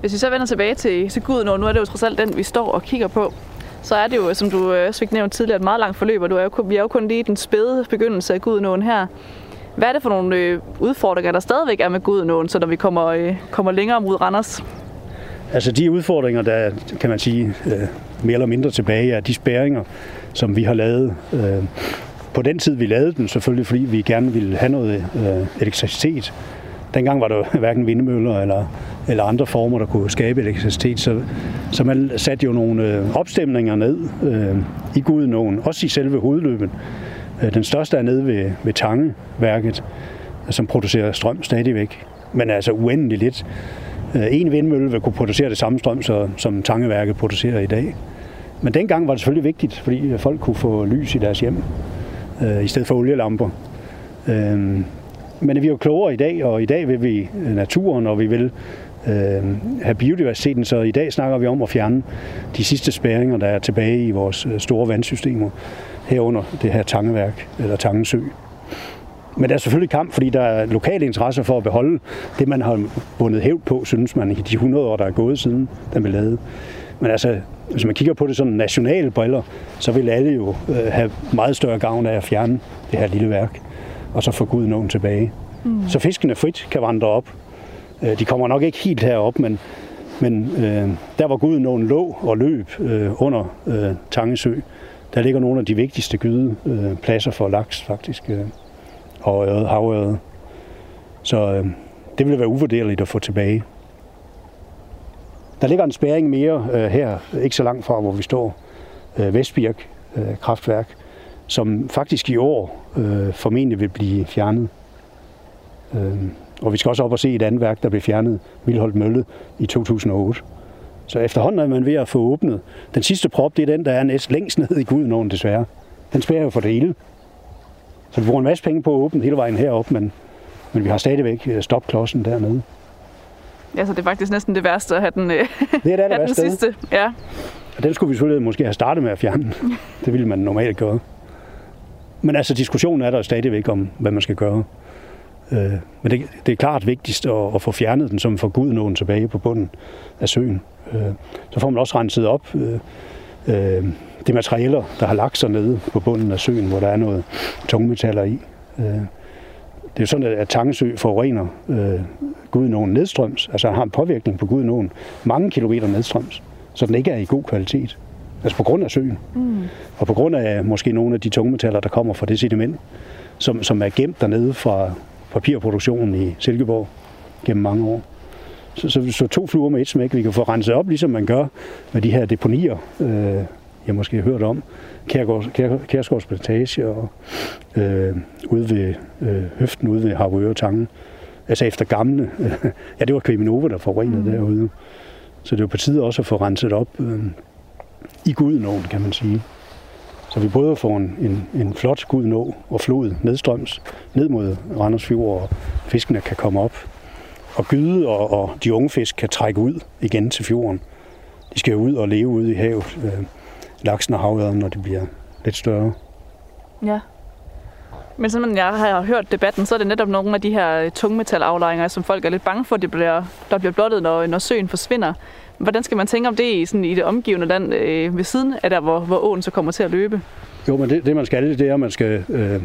Hvis vi så vender tilbage til, til Gud nu, er det jo trods alt den, vi står og kigger på, så er det jo, som du også fik nævnt tidligere, et meget langt forløb, og du er jo, vi er jo kun lige i den spæde begyndelse af Gudnåen her. Hvad er det for nogle øh, udfordringer, der stadigvæk er med Gudnåen, så når vi kommer, øh, kommer længere mod Randers? Altså de udfordringer, der kan man sige øh, mere eller mindre tilbage, er de spæringer, som vi har lavet. Øh, på den tid, vi lavede den, selvfølgelig fordi vi gerne ville have noget øh, elektricitet. Dengang var der hverken vindmøller eller, eller andre former, der kunne skabe elektricitet. Så, så man satte jo nogle øh, opstemninger ned øh, i Gudenåen, også i selve hovedløbet. Øh, den største er nede ved, ved Tangeværket, som producerer strøm stadigvæk, men altså uendelig lidt. Øh, en vindmølle vil kunne producere det samme strøm, så, som Tangeværket producerer i dag. Men dengang var det selvfølgelig vigtigt, fordi folk kunne få lys i deres hjem, øh, i stedet for olielamper. Øh, men vi er jo klogere i dag, og i dag vil vi øh, naturen, og vi vil øh, have biodiversiteten, så i dag snakker vi om at fjerne de sidste spæringer, der er tilbage i vores øh, store vandsystemer herunder det her tangeværk, eller Tangesø. Men der er selvfølgelig kamp, fordi der er lokale interesser for at beholde det, man har bundet hævd på, synes man, i de 100 år, der er gået siden, den blev lavet. Men altså, hvis man kigger på det sådan nationale briller, så vil alle jo øh, have meget større gavn af at fjerne det her lille værk, og så få Gud nogen tilbage. Mm. Så fiskene frit kan vandre op. Øh, de kommer nok ikke helt herop, men, men øh, der hvor Gud nogen lå og løb øh, under øh, Tangesø, der ligger nogle af de vigtigste gydepladser for laks faktisk, øh, og øret, havøret. Så øh, det vil være uvurderligt at få tilbage. Der ligger en spæring mere øh, her, ikke så langt fra, hvor vi står, øh, Vestbirk øh, kraftværk, som faktisk i år øh, formentlig vil blive fjernet. Øh, og vi skal også op og se et andet værk, der blev fjernet, Vildholdt Mølle, i 2008. Så efterhånden er man ved at få åbnet. Den sidste prop, det er den, der er næst længst ned i Gudenåen, desværre. Den spærer jo for det hele. Så vi bruger en masse penge på at åbne hele vejen herop, men, men vi har stadigvæk øh, stopklodsen dernede. Ja, så det er faktisk næsten det værste at have den, øh, Det er det, have den sidste. Ja. Og den skulle vi selvfølgelig måske have startet med at fjerne. Det ville man normalt gøre. Men altså, diskussionen er der stadigvæk om, hvad man skal gøre. Øh, men det, det er klart vigtigst at, at få fjernet den, som får Gudenåen tilbage på bunden af søen. Øh, så får man også renset op øh, øh, de materialer, der har lagt sig nede på bunden af søen, hvor der er noget tungmetaller i. Øh, det er sådan, at Tangesø forurener øh, Gudenåen nedstrøms, altså har en påvirkning på Gudenåen mange kilometer nedstrøms, så den ikke er i god kvalitet. Altså på grund af søen. Mm. Og på grund af måske nogle af de tungmetaller, der kommer fra det sediment, som, som er gemt dernede fra papirproduktionen i Silkeborg gennem mange år. Så, så, så to fluer med et smæk. Vi kan få renset op, ligesom man gør med de her deponier, øh, jeg måske har hørt om. Kærgårds, Kær, Plantage og øh, ude ved øh, høften ude ved Harboøre Tangen. Altså efter gamle. ja, det var Kviminova, der forurenede mm. derude. Så det var på tide også at få renset op øh, i Gudenåen, kan man sige. Så vi både får en, en, en flot Gudenå og flod nedstrøms, ned mod Randers Fjord, og fiskene kan komme op og gyde, og, og de unge fisk kan trække ud igen til fjorden. De skal jo ud og leve ude i havet, øh, laksen og havørden, når de bliver lidt større. Ja. Men som jeg har hørt debatten, så er det netop nogle af de her tungmetalaflejringer, som folk er lidt bange for, at det bliver, der bliver blottet, når, når søen forsvinder. Hvordan skal man tænke om det i, sådan, i det omgivende land øh, ved siden af der, hvor, hvor åen så kommer til at løbe? Jo, men det, det man skal, det er, at man skal... Øh,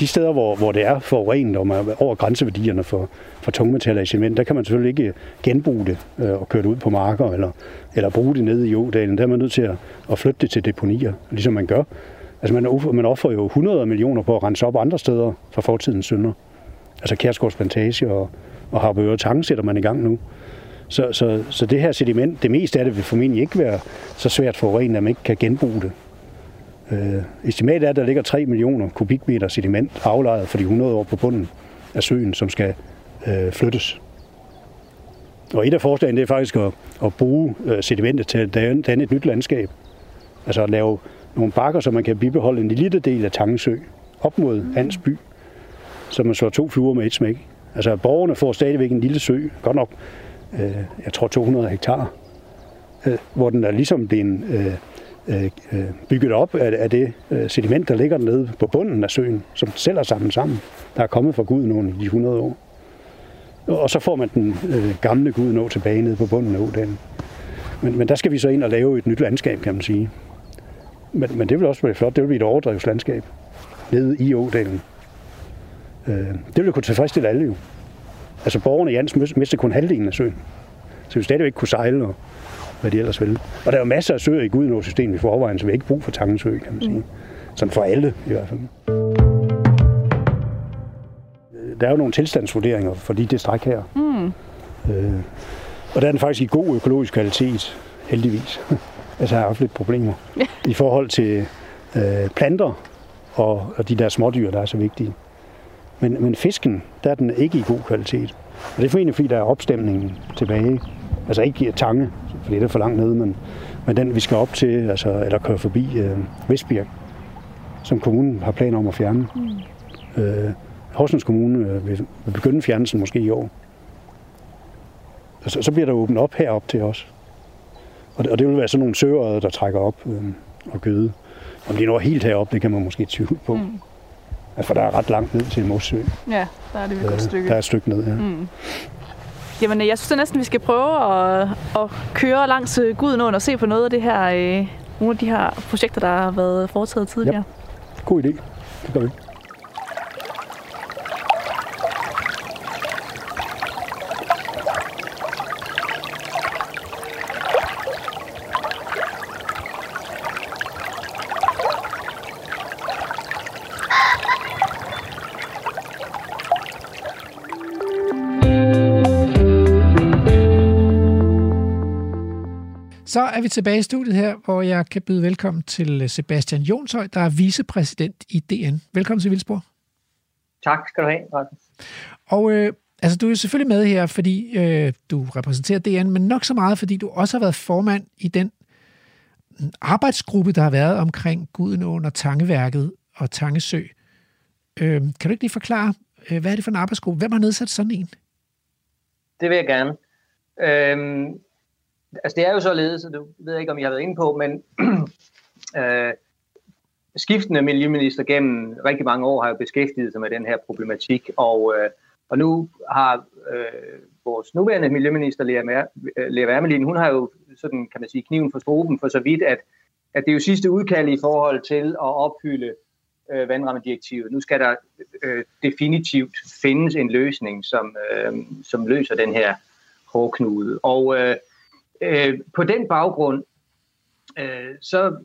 de steder, hvor, hvor det er forurenet, og man er over grænseværdierne for, for tungmetaller i cement, der kan man selvfølgelig ikke genbruge det øh, og køre det ud på marker, eller, eller bruge det nede i ådalen. Der er man nødt til at, at flytte det til deponier, ligesom man gør. Altså man, man offrer jo 100 millioner på at rense op andre steder fra fortidens synder. Altså Kærsgaards Plantage og, og Harboøre Tange sætter man i gang nu. Så, så, så det her sediment, det meste af det vil formentlig ikke være så svært forurenet, at man ikke kan genbruge det. Øh, estimatet er, at der ligger 3 millioner kubikmeter sediment aflejret for de 100 år på bunden af søen, som skal øh, flyttes. Og et af forslagene det er faktisk at, at bruge øh, sedimentet til at danne et nyt landskab. Altså at lave nogle bakker, så man kan bibeholde en lille del af Tangesø op mod Ansby, så man slår to fluer med et smæk. Altså borgerne får stadigvæk en lille sø, godt nok, øh, jeg tror 200 hektar, øh, hvor den er ligesom blevet øh, øh, bygget op af, af det øh, sediment, der ligger nede på bunden af søen, som selv er sammen sammen, der er kommet fra Gudenåen i de 100 år. Og så får man den øh, gamle Gudenå tilbage nede på bunden af ådalen. Men, men der skal vi så ind og lave et nyt landskab, kan man sige. Men, men det vil også være flot. Det vil blive et overdrevslandskab nede i ådalen. Øh, det vil kunne tilfredsstille alle jo. Altså borgerne i Jans mister kun halvdelen af søen. Så vi stadigvæk kunne sejle og hvad de ellers ville. Og der er jo masser af søer i Gudenåsystemet i forvejen, så vi har ikke brug for Tangensø, kan man sige. Sådan for alle i hvert fald. Der er jo nogle tilstandsvurderinger for de det stræk her. Mm. Øh, og der er den faktisk i god økologisk kvalitet, heldigvis. altså jeg har haft lidt problemer i forhold til øh, planter og, og de der smådyr, der er så vigtige. Men, men fisken, der er den ikke i god kvalitet. Og det er formentlig, fordi der er opstemningen tilbage. Altså ikke tange, fordi det er for langt nede, men, men den vi skal op til, altså, eller køre forbi øh, Vestbjerg, som kommunen har planer om at fjerne. Mm. Øh, Horsens Kommune øh, vil, vil begynde fjernelsen måske i år. Og så, så bliver der åbnet op herop til os. Og det, og det vil være sådan nogle søger, der trækker op øh, og gøde. Om de når helt herop, det kan man måske tvivle på. Mm. Altså, for der er ret langt ned til Mossø. Ja, der er det et godt stykke. Der er et stykke ned, ja. Mm. Jamen, jeg synes næsten, vi skal prøve at, at køre langs øh, Gudenåen og se på noget af det her, øh, nogle af de her projekter, der har været foretaget tidligere. Ja. God idé. Det gør vi. Så er vi tilbage i studiet her, hvor jeg kan byde velkommen til Sebastian Jonshøj, der er vicepræsident i DN. Velkommen til Vildsborg. Tak skal du have, Rasmus. Og øh, altså, du er selvfølgelig med her, fordi øh, du repræsenterer DN, men nok så meget, fordi du også har været formand i den arbejdsgruppe, der har været omkring Gudenåen og Tangeværket og Tangesø. Øh, kan du ikke lige forklare, øh, hvad er det for en arbejdsgruppe? Hvem har nedsat sådan en? Det vil jeg gerne. Øhm, altså det er jo således, og du ved ikke, om jeg har været inde på, men øh, skiftende miljøminister gennem rigtig mange år har jo beskæftiget sig med den her problematik, og, øh, og nu har øh, vores nuværende miljøminister, øh, Lea Wermelin, hun har jo sådan, kan man sige, kniven for struben for så vidt, at, at det er jo sidste udkald i forhold til at opfylde øh, vandrammedirektivet. Nu skal der øh, definitivt findes en løsning, som, øh, som løser den her hårdknude. Og øh, øh, på den baggrund, øh, så,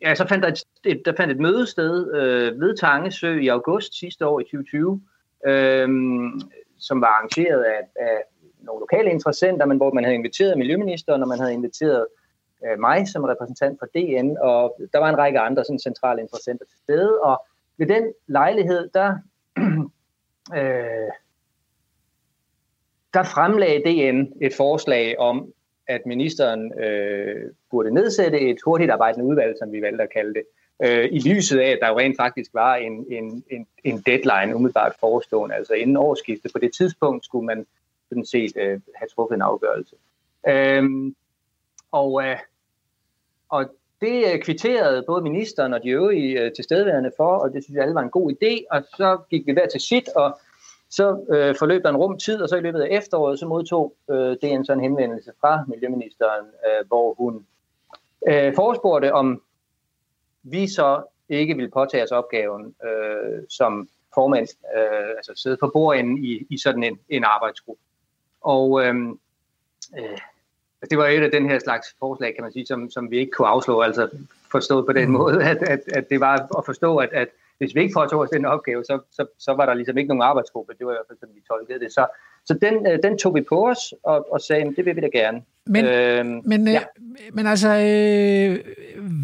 ja, så fandt der et, et, der fandt et mødested øh, ved Tangesø i august sidste år i 2020, øh, som var arrangeret af, af nogle lokale interessenter, men hvor man havde inviteret miljøministeren, og man havde inviteret øh, mig som repræsentant for DN, og der var en række andre sådan, centrale interessenter til stede, og ved den lejlighed, der, øh, der fremlagde DN et forslag om, at ministeren øh, burde nedsætte et hurtigt arbejdende udvalg, som vi valgte at kalde det, øh, i lyset af, at der jo rent faktisk var en, en, en, en deadline umiddelbart forestående, altså inden årsskiftet. På det tidspunkt skulle man sådan set øh, have truffet en afgørelse. Øh, og, øh, og det øh, kvitterede både ministeren og de øvrige øh, tilstedeværende for, og det synes jeg alle var en god idé, og så gik vi hver til sit, og så øh, forløb der en rum tid, og så i løbet af efteråret, så modtog øh, det en sådan henvendelse fra Miljøministeren, øh, hvor hun øh, forespurgte, om vi så ikke ville påtage os opgaven øh, som formand, øh, altså sidde på bordenden i, i sådan en, en arbejdsgruppe. Og øh, øh, det var et af den her slags forslag, kan man sige, som, som vi ikke kunne afslå, altså forstået på den mm. måde, at, at, at det var at forstå, at, at hvis vi ikke påtog os den opgave, så, så, så var der ligesom ikke nogen arbejdsgruppe. Det var i hvert fald sådan, vi tolkede det. Så, så den, øh, den tog vi på os og, og sagde, det vil vi da gerne. Men, øh, men, ja. men altså, øh,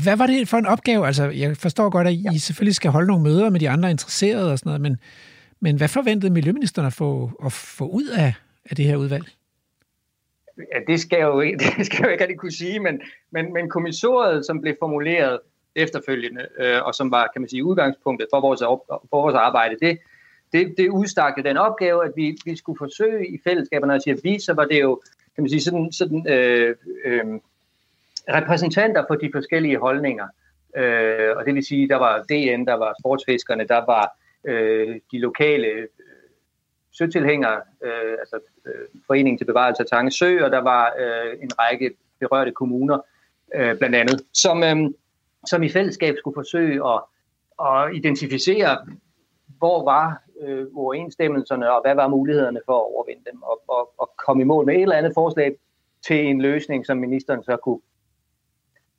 hvad var det for en opgave? Altså, jeg forstår godt, at I ja. selvfølgelig skal holde nogle møder med de andre interesserede og sådan noget, men, men hvad forventede Miljøministeren at få, at få ud af, af det her udvalg? Ja, det skal jeg jo ikke, det skal jeg jo ikke rigtig kunne sige, men, men, men kommissoriet, som blev formuleret efterfølgende, øh, og som var, kan man sige, udgangspunktet for vores, op, for vores arbejde, det, det, det udstakte den opgave, at vi, vi skulle forsøge i fællesskaberne, at sige, at vi, så var det jo, kan man sige, sådan, sådan øh, øh, repræsentanter for de forskellige holdninger. Øh, og det vil sige, der var DN, der var sportsfiskerne, der var øh, de lokale øh, søtilhængere, øh, altså øh, Foreningen til Bevarelse af Tange Sø, og der var øh, en række berørte kommuner, øh, blandt andet, som, øh, som i fællesskab skulle forsøge at, at identificere, hvor var øh, og hvad var mulighederne for at overvinde dem, og, og, og komme i mål med et eller andet forslag til en løsning, som ministeren så kunne,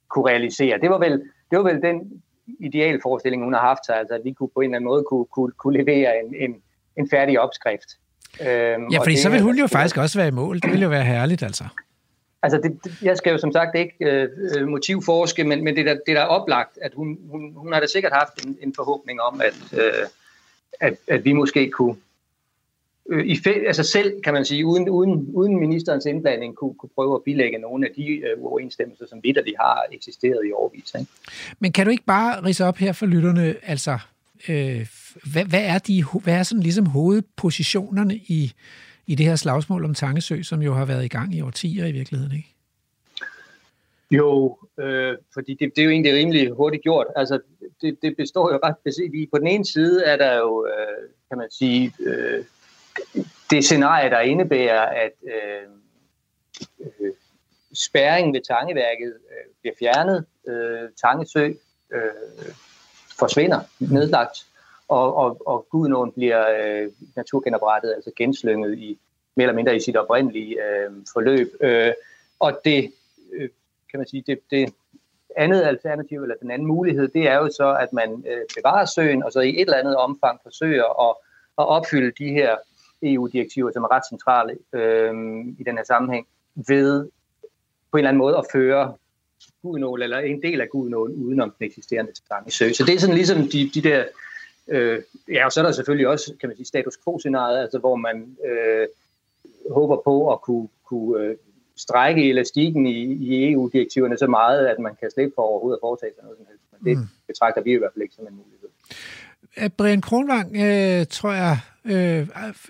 kunne realisere. Det var vel, det var vel den idealforestilling, hun har haft sig, altså at vi kunne på en eller anden måde kunne, kunne, kunne levere en, en, en færdig opskrift. Øhm, ja, fordi så vil hun jo faktisk også være i mål. Det ville jo være herligt, altså. Altså, det, det, jeg skal jo som sagt ikke øh, øh motivforske, men, men det, der, det der er oplagt, at hun, hun, hun har da sikkert haft en, en forhåbning om, at, øh, at, at vi måske kunne, øh, i fæ, altså selv, kan man sige, uden, uden, uden ministerens indblanding, kunne, kunne prøve at bilægge nogle af de øh, uoverensstemmelser, som de har eksisteret i årvis. Ikke? Men kan du ikke bare rise op her for lytterne, altså, øh, hvad, hvad, er de, hvad er sådan ligesom hovedpositionerne i, i det her slagsmål om Tangesø, som jo har været i gang i årtier i virkeligheden, ikke? Jo, øh, fordi det, det er jo egentlig rimelig hurtigt gjort. Altså, det, det består jo ret beset På den ene side er der jo, øh, kan man sige, øh, det scenarie, der indebærer, at øh, øh, spærringen ved Tangeværket øh, bliver fjernet. Øh, Tangesø øh, forsvinder, nedlagt, og, og, og Gudnåen bliver øh, naturgenoprettet, altså genslynget i mere eller mindre i sit oprindelige øh, forløb. Øh, og det, øh, kan man sige, det, det andet alternativ, eller den anden mulighed, det er jo så, at man øh, bevarer søen, og så i et eller andet omfang forsøger at, at opfylde de her EU-direktiver, som er ret centrale øh, i den her sammenhæng, ved på en eller anden måde at føre Gudenål, eller en del af Gudenål, udenom den eksisterende Tange Sø. Så det er sådan ligesom de, de der, øh, ja, og så er der selvfølgelig også, kan man sige, status quo-scenariet, altså hvor man øh, håber på at kunne, kunne øh, strække elastikken i, i EU-direktiverne så meget, at man kan slippe for overhovedet at foretage sig noget som helst. Men det mm. betragter vi i hvert fald ikke som en mulighed. Brian Kronvang, øh, tror jeg, øh,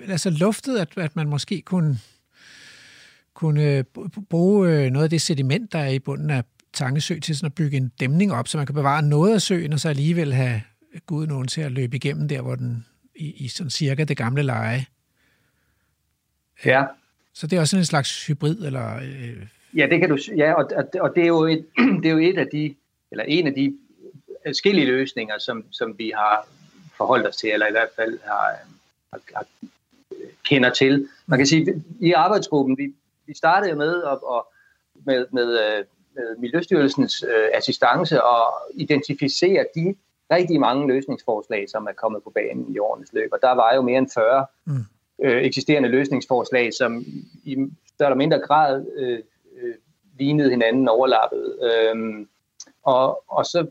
altså luftet, at, at man måske kunne, kunne bruge øh, noget af det sediment, der er i bunden af Tangesø, til sådan at bygge en dæmning op, så man kan bevare noget af søen, og så alligevel have Gud nogen til at løbe igennem der, hvor den i, i sådan cirka det gamle leje. Ja. Så det er også en slags hybrid, eller... Øh... Ja, det kan du ja, og, og, det, er jo et, det er jo et af de, eller en af de forskellige løsninger, som, som vi har forholdt os til, eller i hvert fald har, har, har kender til. Man kan sige, i arbejdsgruppen, vi, vi startede med, at, og med, med, øh, med Miljøstyrelsens øh, assistance og identificere de rigtig mange løsningsforslag, som er kommet på banen i årenes løb. Og der var jo mere end 40 mm. øh, eksisterende løsningsforslag, som i større eller mindre grad øh, øh, lignede hinanden overlappet. Øhm, og, og så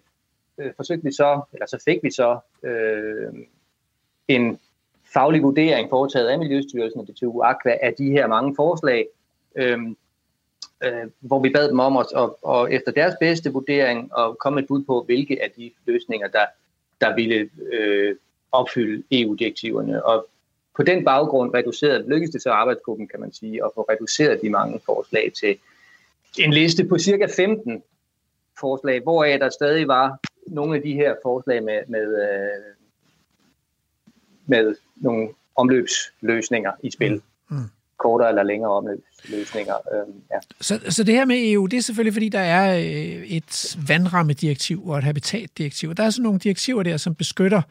øh, forsøgte vi så, eller så fik vi så øh, en faglig vurdering foretaget af Miljøstyrelsen og DTU Aqua af de her mange forslag, øh, øh, hvor vi bad dem om at, og, og efter deres bedste vurdering at komme et bud på, hvilke af de løsninger, der, der ville øh, opfylde EU-direktiverne. Og på den baggrund reducerede, lykkedes det så arbejdsgruppen, kan man sige, at få reduceret de mange forslag til en liste på cirka 15 forslag, hvoraf der stadig var nogle af de her forslag med, med, øh, med nogle omløbsløsninger i spil. Mm. Kortere eller længere omløbsløsninger. Øh, øhm, ja. så, så det her med EU, det er selvfølgelig, fordi der er øh, et vandrammedirektiv og et habitatdirektiv. Der er sådan nogle direktiver der, som beskytter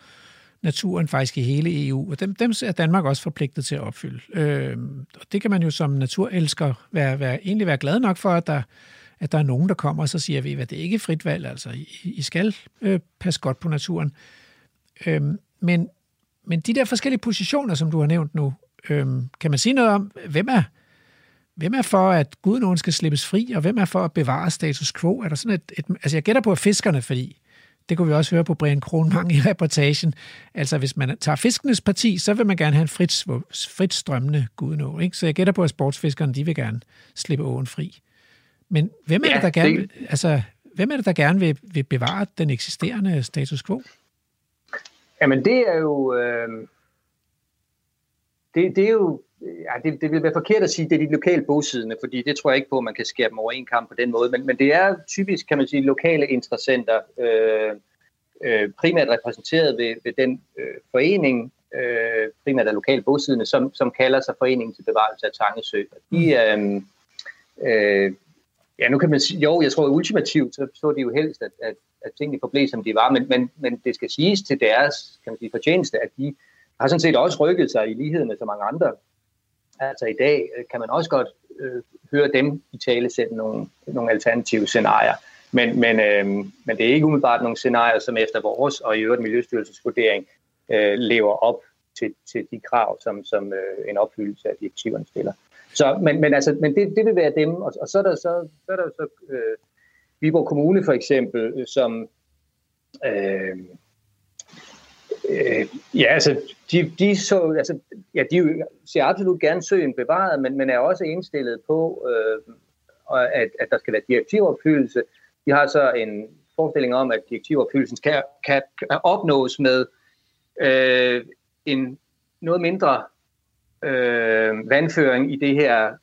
naturen faktisk i hele EU, og dem, dem er Danmark også forpligtet til at opfylde. Øh, og det kan man jo som naturelsker være, være, egentlig være glad nok for, at der at der er nogen, der kommer og så siger, vi, at det er ikke frit valg, altså I, I skal øh, passe godt på naturen. Øhm, men, men de der forskellige positioner, som du har nævnt nu, øhm, kan man sige noget om, hvem er, hvem er for, at Gud nogen skal slippes fri, og hvem er for at bevare status quo? Er der sådan et, et altså jeg gætter på fiskerne, fordi det kunne vi også høre på Brian Kronmang i reportagen. Altså, hvis man tager fiskenes parti, så vil man gerne have en frit, frit strømmende gudnå. Ikke? Så jeg gætter på, at sportsfiskerne de vil gerne slippe åen fri. Men hvem er, ja, det, der gerne, det... Altså, hvem er det, der gerne vil, vil bevare den eksisterende status quo? Jamen, det er jo... Øh, det, det er jo... Ja, det, det vil være forkert at sige, at det er de lokale bosiddende, fordi det tror jeg ikke på, at man kan skære dem over en kamp på den måde. Men, men det er typisk, kan man sige, lokale interessenter, øh, øh, primært repræsenteret ved, ved den øh, forening, øh, primært af lokale bosiddende, som, som kalder sig Foreningen til Bevarelse af Tangesø. De, mm. øh, øh, Ja, nu kan man sige, jo, jeg tror ultimativt, så så de jo helst, at, at, at tingene forblev, som de var, men, men, men det skal siges til deres kan man sige, fortjeneste, at de har sådan set også rykket sig i lighed med så mange andre. Altså i dag øh, kan man også godt øh, høre dem i tale sætte nogle, nogle alternative scenarier, men, men, øh, men det er ikke umiddelbart nogle scenarier, som efter vores og i øvrigt Miljøstyrelsens vurdering øh, lever op til, til de krav, som, som øh, en opfyldelse af direktiverne stiller. Så, men, men, altså, men det, det vil være dem, og, og så er der så, så, er der så øh, Viborg Kommune for eksempel, øh, som øh, øh, ja, altså, de, de, så, altså, ja, de ser absolut gerne søen bevaret, men, men er også indstillet på, øh, at, at der skal være direktivopfyldelse. De har så en forestilling om, at direktivopfyldelsen kan, kan, kan opnås med øh, en noget mindre øh, vandføring i det her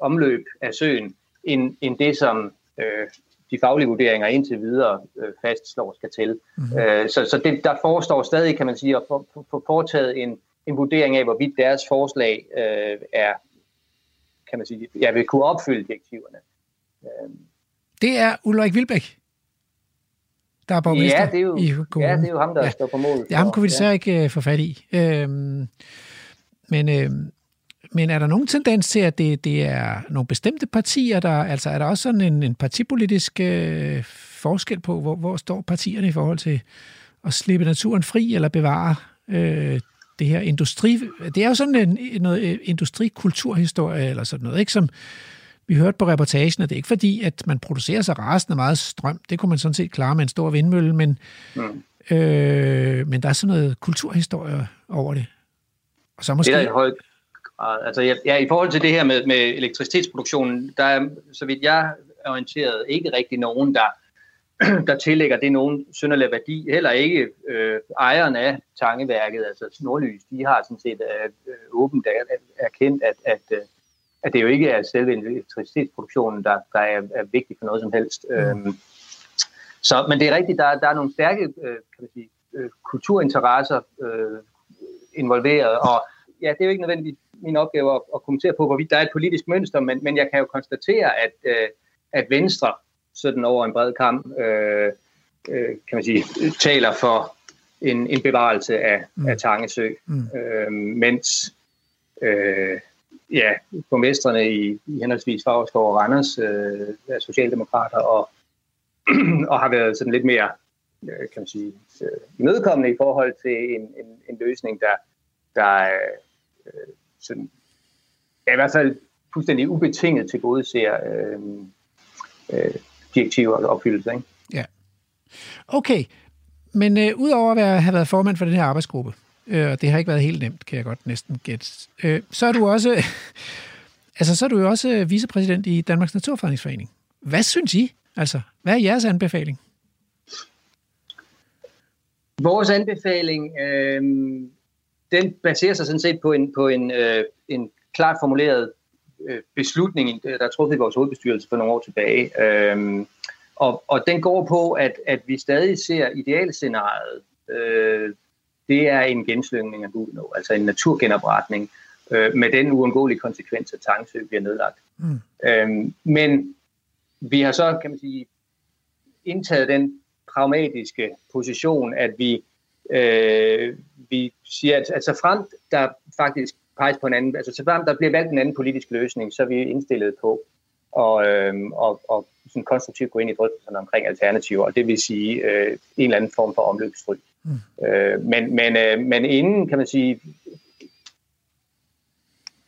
omløb af søen, end, end det, som øh, de faglige vurderinger indtil videre øh, fastslår skal til. Mm-hmm. Øh, så så det, der forestår stadig, kan man sige, at få for, for foretaget en, en vurdering af, hvorvidt deres forslag øh, er, kan man sige, ja, vil kunne opfylde direktiverne. Øh. Det er Ulrik Vilbæk, der er borgmester ja, det er jo, i kommunen. Ja, det er jo ham, der ja. står på mål. Ja, ham kunne vi desværre ja. ikke uh, få fat i. Øh, men, øh, men er der nogen tendens til, at det, det er nogle bestemte partier, der, altså er der også sådan en, en partipolitisk øh, forskel på, hvor, hvor står partierne i forhold til at slippe naturen fri eller bevare øh, det her industri... Det er jo sådan en noget industrikulturhistorie eller sådan noget, ikke? Som, vi hørte på reportagen, at det er ikke fordi, at man producerer så rasende meget strøm. Det kunne man sådan set klare med en stor vindmølle, men, mm. øh, men der er sådan noget kulturhistorie over det. Og så måske... Det er i høj grad. Altså, ja, i forhold til det her med, med elektricitetsproduktionen, der er, så vidt jeg er orienteret, ikke rigtig nogen, der der tillægger det nogen synderlig værdi. Heller ikke øh, ejeren af tangeværket, altså Nordlys, de har sådan set øh, åbent erkendt, at, at, øh, at det jo ikke er selve elektricitetsproduktionen, der, der er, er vigtig for noget som helst. Mm. Øhm, så, men det er rigtigt, der, der er nogle stærke øh, kan man sige, øh, kulturinteresser øh, involveret, og ja, det er jo ikke nødvendigvis min opgave at, at kommentere på, hvorvidt der er et politisk mønster, men, men jeg kan jo konstatere, at, øh, at Venstre sådan over en bred kamp, øh, øh, kan man sige, taler for en, en bevarelse af, mm. af Tangesø, mm. øh, mens øh, ja, borgmestrene i, i henholdsvis Fagerskov og Randers øh, er socialdemokrater og, og har været sådan lidt mere øh, kan man sige, øh, imødekommende i forhold til en, en, en løsning, der, der øh, sådan, ja, i hvert fald fuldstændig ubetinget til gode ser øh, øh, direktiver og opfyldelse. Ikke? Ja. Okay, men øh, udover at være, have været formand for den her arbejdsgruppe, øh, og det har ikke været helt nemt, kan jeg godt næsten gætte, øh, så er du også, altså, så er du jo også vicepræsident i Danmarks Naturfredningsforening. Hvad synes I? Altså, hvad er jeres anbefaling? Vores anbefaling, øh, den baserer sig sådan set på en, på en, øh, en klart formuleret øh, beslutning, der er truffet i vores hovedbestyrelse for nogle år tilbage. Øhm, og, og den går på, at, at vi stadig ser idealscenariet. Øh, det er en genslyngning af Gudenå, altså en naturgenopretning, øh, med den uundgåelige konsekvens, at Tangsø bliver nedlagt. Mm. Øhm, men vi har så, kan man sige, indtaget den pragmatiske position, at vi, øh, vi siger, at, at så frem der faktisk peges på en anden, altså så der bliver valgt en anden politisk løsning, så er vi indstillet på og, øh, og, og sådan konstruktivt gå ind i drøftelserne omkring alternativer, og det vil sige øh, en eller anden form for omløbsstryg. Mm. Øh, men, men, øh, men inden, kan man sige,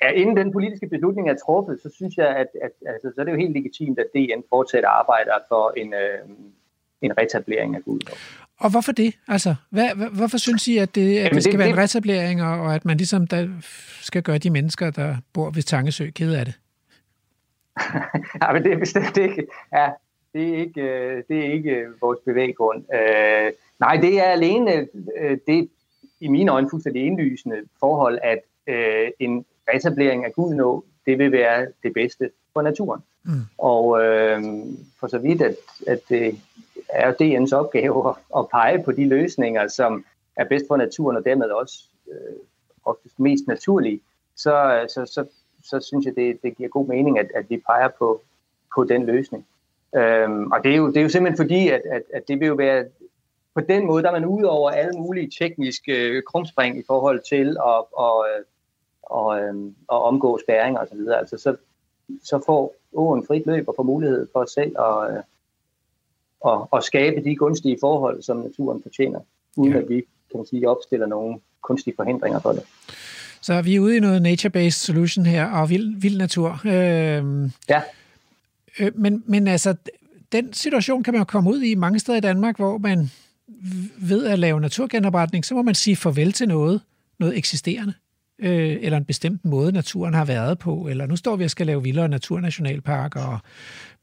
ja, inden den politiske beslutning er truffet, så synes jeg, at, at altså, så er det jo helt legitimt, at DN fortsætter arbejder for en, øh, en retablering af Gud. Og hvorfor det? Altså, hvad, hvorfor synes I, at det, at Jamen, det skal det, være en retablering, og at man ligesom der skal gøre de mennesker, der bor ved Tangesø, kede af det? ja, men det er bestemt ikke, ja, det er ikke, øh, det er ikke vores bevæggrund. Uh, nej, det er alene uh, det i mine øjne fuldstændig indlysende forhold, at uh, en retablering af Gudnå, det vil være det bedste for naturen. Mm. Og uh, for så vidt, at, at det er DN's opgave at, pege på de løsninger, som er bedst for naturen, og dermed også øh, oftest mest naturlige, så, så, så, så synes jeg, det, det giver god mening, at, at vi peger på, på den løsning. Øhm, og det er, jo, det er jo simpelthen fordi, at, at, at det vil jo være på den måde, der er man ude over alle mulige tekniske øh, krumspring i forhold til at, øh, og, øh, og, øhm, og omgå spæringer osv. Altså, så, så får åen frit løb og får mulighed for selv at, og, og skabe de gunstige forhold, som naturen fortjener, uden ja. at vi kan man sige, opstiller nogle kunstige forhindringer for det. Så er vi ude i noget nature-based solution her, og vild, vild natur. Øh, ja. Øh, men, men altså, den situation kan man jo komme ud i mange steder i Danmark, hvor man ved at lave naturgenopretning, så må man sige farvel til noget, noget eksisterende øh, eller en bestemt måde, naturen har været på, eller nu står vi og skal lave vildere naturnationalparker, og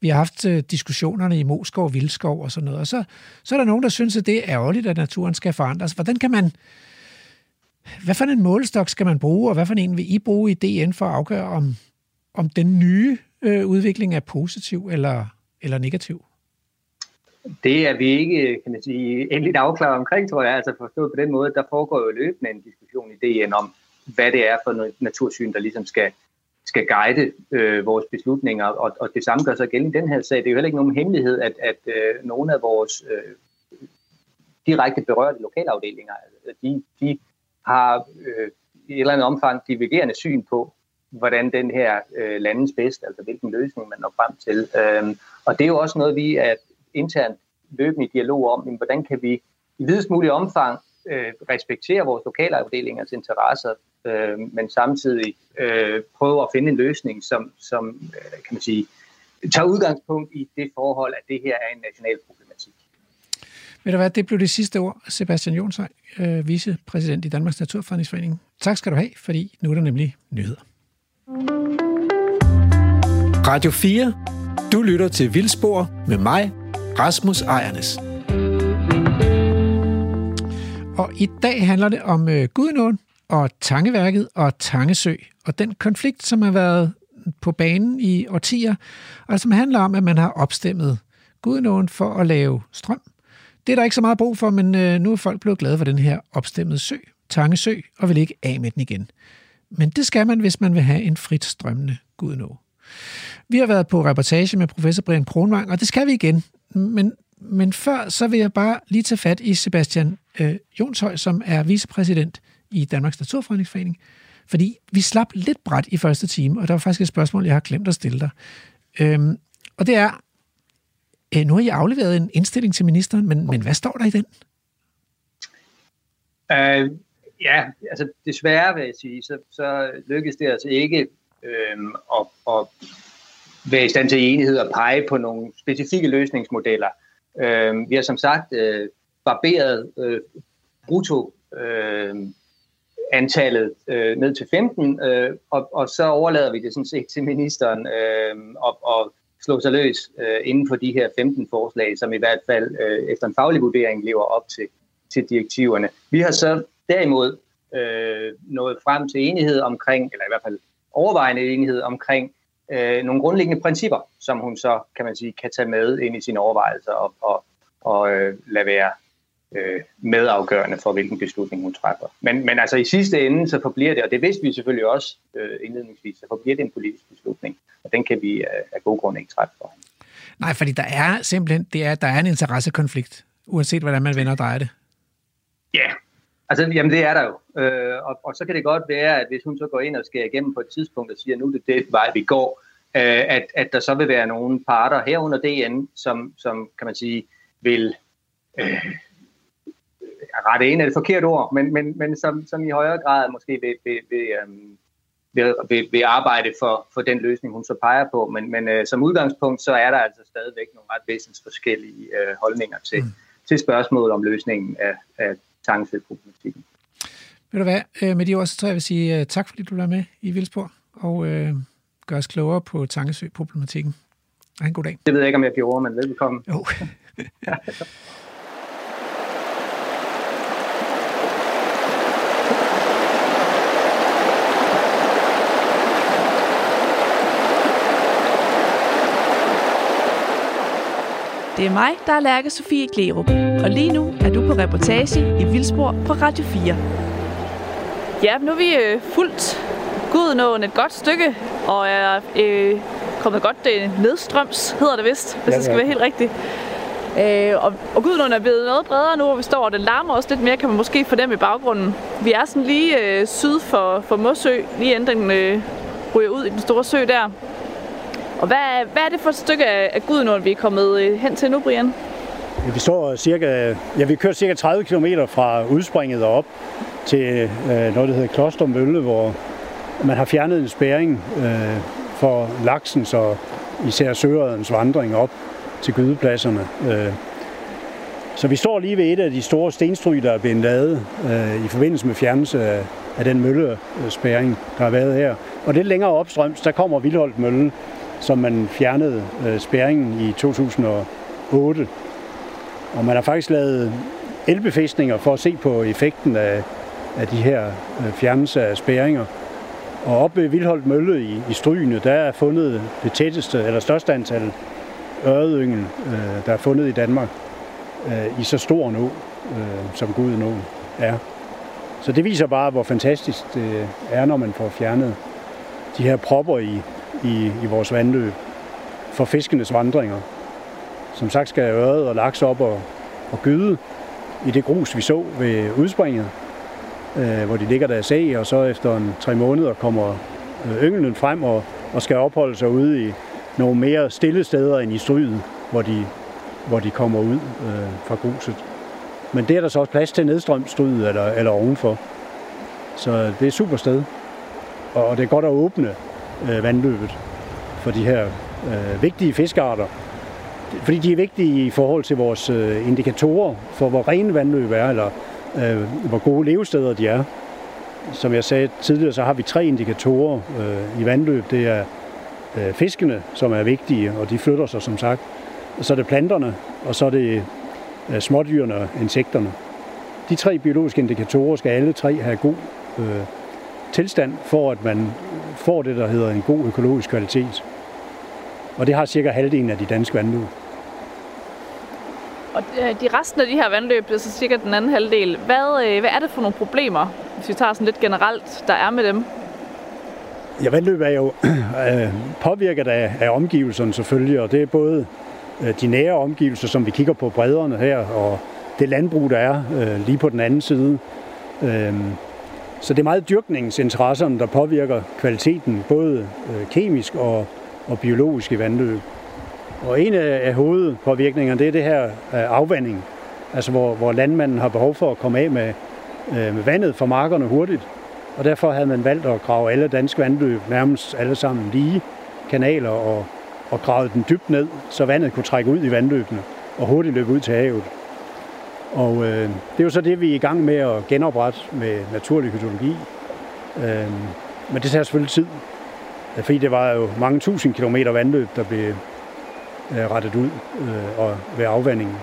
vi har haft øh, diskussionerne i Moskov, Vildskov og sådan noget, og så, så er der nogen, der synes, at det er ærgerligt, at naturen skal forandres. Hvordan kan man, hvad for en målestok skal man bruge, og hvad for en vil I bruge i DN for at afgøre, om, om den nye øh, udvikling er positiv eller, eller negativ? Det er vi ikke, øh, kan man sige, endeligt afklaret omkring, tror jeg. Altså forstået på den måde, der foregår jo løbende en diskussion i DN om, hvad det er for noget natursyn, der ligesom skal, skal guide øh, vores beslutninger. Og, og det samme gør sig gældende i den her sag. Det er jo heller ikke nogen hemmelighed, at, at øh, nogle af vores øh, direkte berørte lokalafdelinger, øh, de, de har øh, i et eller andet omfang divergerende syn på, hvordan den her øh, landes bedst, altså hvilken løsning man når frem til. Øhm, og det er jo også noget, vi er internt løbende i dialog om, jamen, hvordan kan vi i videst mulig omfang øh, respektere vores lokale afdelingers interesser, øh, men samtidig øh, prøve at finde en løsning, som, som øh, kan man sige, tager udgangspunkt i det forhold, at det her er en national problematik. Ved du hvad, det blev det sidste ord. Sebastian Jonshøj, øh, vicepræsident i Danmarks Naturfredningsforening. Tak skal du have, fordi nu er der nemlig nyheder. Radio 4. Du lytter til Vildspor med mig, Rasmus Ejernes. Og i dag handler det om øh, Gudenåen og Tangeværket og Tangesø, og den konflikt, som har været på banen i årtier, og som handler om, at man har opstemmet Gudenåen for at lave strøm. Det er der ikke så meget brug for, men øh, nu er folk blevet glade for den her opstemmede sø, Tangesø, og vil ikke af med den igen. Men det skal man, hvis man vil have en frit strømmende Gudenå. Vi har været på reportage med professor Brian Kronvang, og det skal vi igen. Men, men før, så vil jeg bare lige tage fat i Sebastian øh, Jonshøj, som er vicepræsident i Danmarks Naturfredningsforening. Fordi vi slap lidt bræt i første time, og der var faktisk et spørgsmål, jeg har glemt at stille dig. Øhm, og det er, øh, nu har I afleveret en indstilling til ministeren, men, men hvad står der i den? Øh, ja, altså desværre vil jeg sige, så, så lykkedes det altså ikke øh, at, at være i stand til enighed og pege på nogle specifikke løsningsmodeller. Øh, vi har som sagt øh, barberet øh, brutto øh, antallet øh, ned til 15, øh, og, og så overlader vi det sådan set til ministeren øh, og, og slå sig løs øh, inden for de her 15 forslag, som i hvert fald øh, efter en faglig vurdering lever op til, til direktiverne. Vi har så derimod øh, nået frem til enighed omkring, eller i hvert fald overvejende enighed omkring øh, nogle grundlæggende principper, som hun så, kan man sige, kan tage med ind i sine overvejelser og, og, og øh, lade være øh, medafgørende for, hvilken beslutning hun træffer. Men, men altså i sidste ende, så forbliver det, og det vidste vi selvfølgelig også øh, indledningsvis, så forbliver det en politisk beslutning, og den kan vi øh, af god grund ikke træffe for. Nej, fordi der er simpelthen det er, der er en interessekonflikt, uanset hvordan man vender og drejer det. Ja, altså jamen det er der jo. Øh, og, og så kan det godt være, at hvis hun så går ind og skærer igennem på et tidspunkt og siger, nu er det det vej, vi går, øh, at, at der så vil være nogle parter herunder DN, som, som kan man sige, vil øh, rette ind er det forkert ord, men, men, men som, som i højere grad måske vil, vil, vil, um, vil, vil, vil arbejde for, for den løsning, hun så peger på. Men, men uh, som udgangspunkt, så er der altså stadigvæk nogle ret væsensforskellige uh, holdninger til, mm. til spørgsmålet om løsningen af, af tankesøproblematikken. Ved du hvad, øh, med de ord, så tror jeg, jeg vil sige uh, tak, fordi du var med i Vildsborg, og uh, gør os klogere på tankesøproblematikken. Ha' en god dag. Det ved jeg ikke, om jeg gjorde, men velkommen. Jo. Det er mig, der er Lærke Sofie Klerup, og lige nu er du på reportage i Vildspor på Radio 4. Ja, nu er vi øh, fuldt Gudenåen et godt stykke, og er øh, kommet godt øh, nedstrøms, hedder det vist, hvis ja, det skal være helt rigtigt. Øh, og, og Gudenåen er blevet noget bredere nu, hvor vi står, og den larmer også lidt mere, kan man måske fornemme i baggrunden. Vi er sådan lige øh, syd for, for Mossø, lige inden den øh, ryger ud i den store sø der. Og hvad, hvad er det for et stykke af Gudenåen, vi er kommet øh, hen til nu, Brian? Ja, vi står cirka, ja, vi kører cirka 30 km fra udspringet og op til øh, noget, der hedder Klostermølle, hvor man har fjernet en spæring øh, for laksens og især søredens vandring op til gydepladserne. Øh. Så vi står lige ved et af de store stenstryg, der er blevet lavet øh, i forbindelse med fjernelse af, af den møllespæring, der har været her. Og lidt længere opstrøms, der kommer Vildholdt Mølle, som man fjernede øh, spæringen i 2008. Og man har faktisk lavet elbefæstninger for at se på effekten af, af de her øh, fjernelse af spæringer. Og oppe ved Vildholdt Mølle i, i Stryne, der er fundet det tætteste, eller største antal øredyngen, øh, der er fundet i Danmark, øh, i så stor en å, øh, som er. Så det viser bare, hvor fantastisk det er, når man får fjernet de her propper i, i, i vores vandløb for fiskenes vandringer. Som sagt skal øret og laks op og, og gyde i det grus, vi så ved udspringet, øh, hvor de ligger deres æg, og så efter en tre måneder kommer øh, ynglen frem og, og skal opholde sig ude i nogle mere stille steder end i stryget, hvor de, hvor de kommer ud øh, fra gruset. Men det er der så også plads til nedstrømstryd eller, eller ovenfor. Så det er et super sted. Og det er godt at åbne øh, vandløbet for de her øh, vigtige fiskearter. Fordi de er vigtige i forhold til vores øh, indikatorer for, hvor rene vandløb er, eller øh, hvor gode levesteder de er. Som jeg sagde tidligere, så har vi tre indikatorer øh, i vandløb. Det er øh, fiskene, som er vigtige, og de flytter sig som sagt. Og så er det planterne, og så er det øh, smådyrene og insekterne. De tre biologiske indikatorer skal alle tre have god øh, tilstand, for at man får det, der hedder en god økologisk kvalitet. Og det har cirka halvdelen af de danske vandløb. Og øh, de resten af de her vandløb, det er så cirka den anden halvdel. Hvad, øh, hvad er det for nogle problemer, hvis vi tager sådan lidt generelt, der er med dem? Ja, vandløb er jo øh, påvirket af, af omgivelserne selvfølgelig, og det er både de nære omgivelser, som vi kigger på bredderne her, og det landbrug, der er lige på den anden side. Så det er meget dyrkningsinteresserne, der påvirker kvaliteten, både øh, kemisk og, og biologisk i vandløb. Og en af hovedpåvirkningerne, det er det her øh, afvanding, altså hvor, hvor landmanden har behov for at komme af med, øh, med vandet fra markerne hurtigt. Og derfor havde man valgt at grave alle danske vandløb nærmest alle sammen lige kanaler og, og grave den dybt ned, så vandet kunne trække ud i vandløbene og hurtigt løbe ud til havet. Og øh, det er jo så det, vi er i gang med at genoprette med naturlig hydrologi. Øh, men det tager selvfølgelig tid, øh, fordi det var jo mange tusind kilometer vandløb, der blev øh, rettet ud øh, og ved afvandingen.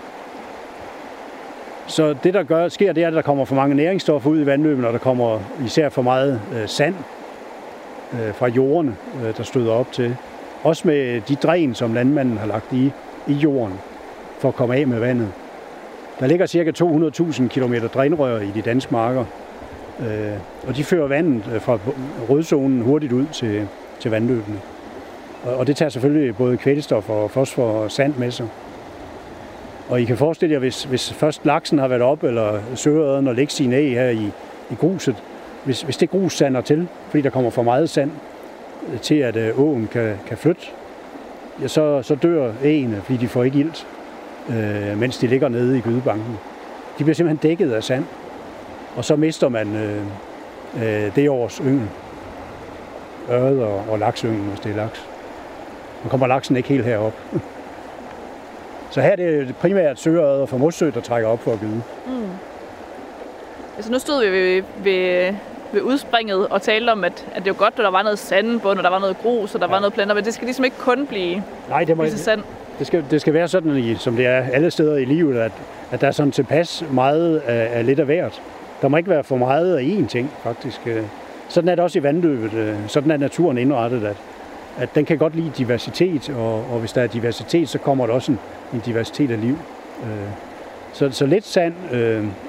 Så det, der gør, sker, det er, at der kommer for mange næringsstoffer ud i vandløbene, og der kommer især for meget øh, sand øh, fra jorden, øh, der støder op til. Også med de dræn, som landmanden har lagt i, i jorden for at komme af med vandet. Der ligger ca. 200.000 km drænrør i de danske marker, øh, og de fører vandet øh, fra rødzonen hurtigt ud til, til vandløbene. Og det tager selvfølgelig både kvælstof og fosfor og sand med sig. Og I kan forestille jer, hvis, hvis først laksen har været op, eller søøren og lægge sine æg her i, i gruset, hvis, hvis det grus sander til, fordi der kommer for meget sand øh, til, at åen kan, kan flytte, ja, så, så dør ægene, fordi de får ikke ilt, øh, mens de ligger nede i gydebanken. De bliver simpelthen dækket af sand, og så mister man øh, øh, det års yngel. Øret og, og laksyngen, hvis det er laks. Nu kommer laksen ikke helt herop. Så her er det primært søøret fra Mossø, der trækker op for at gyde. Mm. Altså nu stod vi ved, ved, ved udspringet og talte om, at, at det var godt, at der var noget sandbund, og der var noget grus, og der ja. var noget planter, men det skal ligesom ikke kun blive Nej, det må, sand. Det skal, det skal være sådan, som det er alle steder i livet, at, at der er sådan tilpas meget af, af lidt af hvert. Der må ikke være for meget af én ting, faktisk. Øh, sådan er det også i vandløbet. Øh, sådan er naturen indrettet, at, at den kan godt lide diversitet, og, og hvis der er diversitet, så kommer der også en, en diversitet af liv. Øh, så, så lidt sand,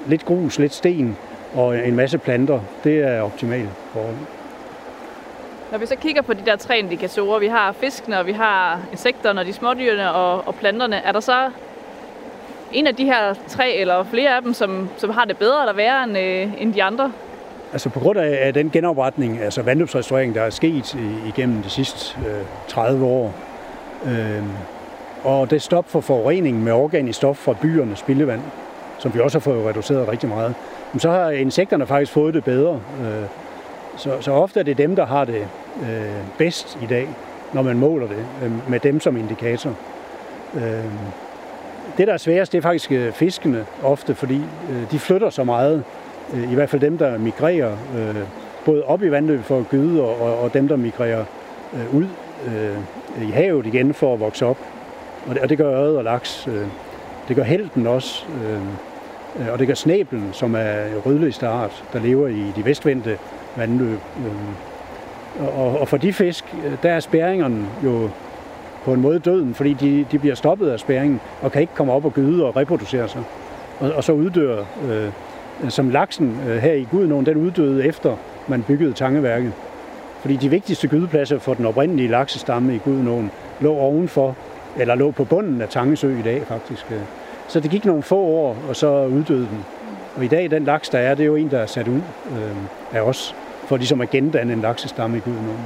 lidt grus, lidt sten og en masse planter, det er optimalt forhold. Når vi så kigger på de der tre indikatorer, vi har fiskene, og vi har insekterne, og de smådyrene og, og planterne, er der så en af de her tre eller flere af dem, som, som har det bedre eller værre end, øh, end de andre? Altså på grund af den genopretning, altså vandløbsrestaurering, der er sket igennem de sidste øh, 30 år, øh, og det stop for forurening med organisk stof fra byernes spildevand, som vi også har fået reduceret rigtig meget, så har insekterne faktisk fået det bedre. Øh, så, så ofte er det dem, der har det øh, bedst i dag, når man måler det, øh, med dem som indikator. Øh, det, der er sværest, det er faktisk øh, fiskene ofte, fordi øh, de flytter så meget, Øh, i hvert fald dem, der migrerer øh, både op i vandløbet for at gyde, og, og dem, der migrerer øh, ud øh, i havet igen for at vokse op. Og det, og det gør øret og laks. Øh, det gør helten også. Øh, øh, og det gør snæblen, som er rødløst art, der lever i de vestvendte vandløb. Øhm, og, og for de fisk, øh, der er spæringerne jo på en måde døden, fordi de, de bliver stoppet af spæringen og kan ikke komme op og gyde og reproducere sig. Og, og så uddør øh, som laksen øh, her i Gudenåen, den uddøde efter man byggede tangeværket. Fordi de vigtigste gydepladser for den oprindelige laksestamme i Gudenåen lå ovenfor, eller lå på bunden af Tangesø i dag faktisk. Øh. Så det gik nogle få år, og så uddøde den. Og i dag, den laks, der er, det er jo en, der er sat ud øh, af os, for ligesom at gendanne en laksestamme i Gudenåen.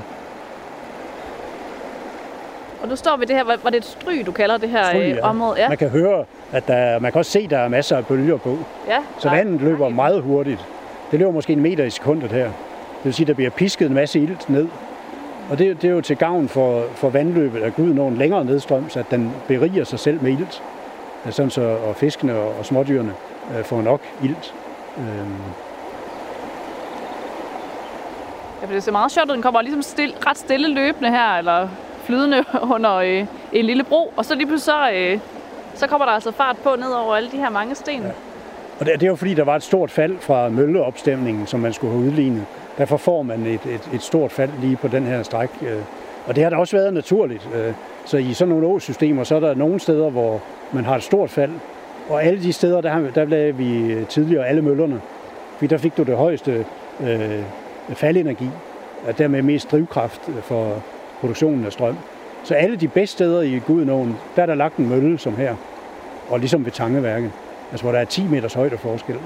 Og nu står vi det her, var det et stryg, du kalder det her Stryg, øh, ja. område? Ja. Man kan høre, at der, man kan også se, at der er masser af bølger på. ja. Så er- vandet løber er- meget hurtigt. Det løber måske en meter i sekundet her. Det vil sige, at der bliver pisket en masse ilt ned. Og det, det er jo til gavn for, for vandløbet ud nogen længere nedstrøms, at den beriger sig selv med ilt. Øh, Sådan så og fiskene og, og smådyrene øh, får nok ilt. Øhm, Ja, for det ser meget sjovt ud. Den kommer ligesom stille, ret stille løbende her, eller flydende under øh, en lille bro. Og så lige pludselig så, øh, så kommer der altså fart på ned over alle de her mange sten. Ja. Og det, det er jo fordi, der var et stort fald fra mølleopstemningen, som man skulle have udlignet. Derfor får man et, et, et stort fald lige på den her stræk. øh. Og det har da også været naturligt. øh. Så i sådan nogle åsystemer, så er der nogle steder, hvor man har et stort fald. Og alle de steder, der, har, der lavede vi tidligere alle møllerne. Fordi der fik du det højeste øh, faldenergi, og dermed mest drivkraft for produktionen af strøm. Så alle de bedste steder i Gudenåen, der er der lagt en mølle som her, og ligesom ved Tangeværket, altså hvor der er 10 meters højde forskel,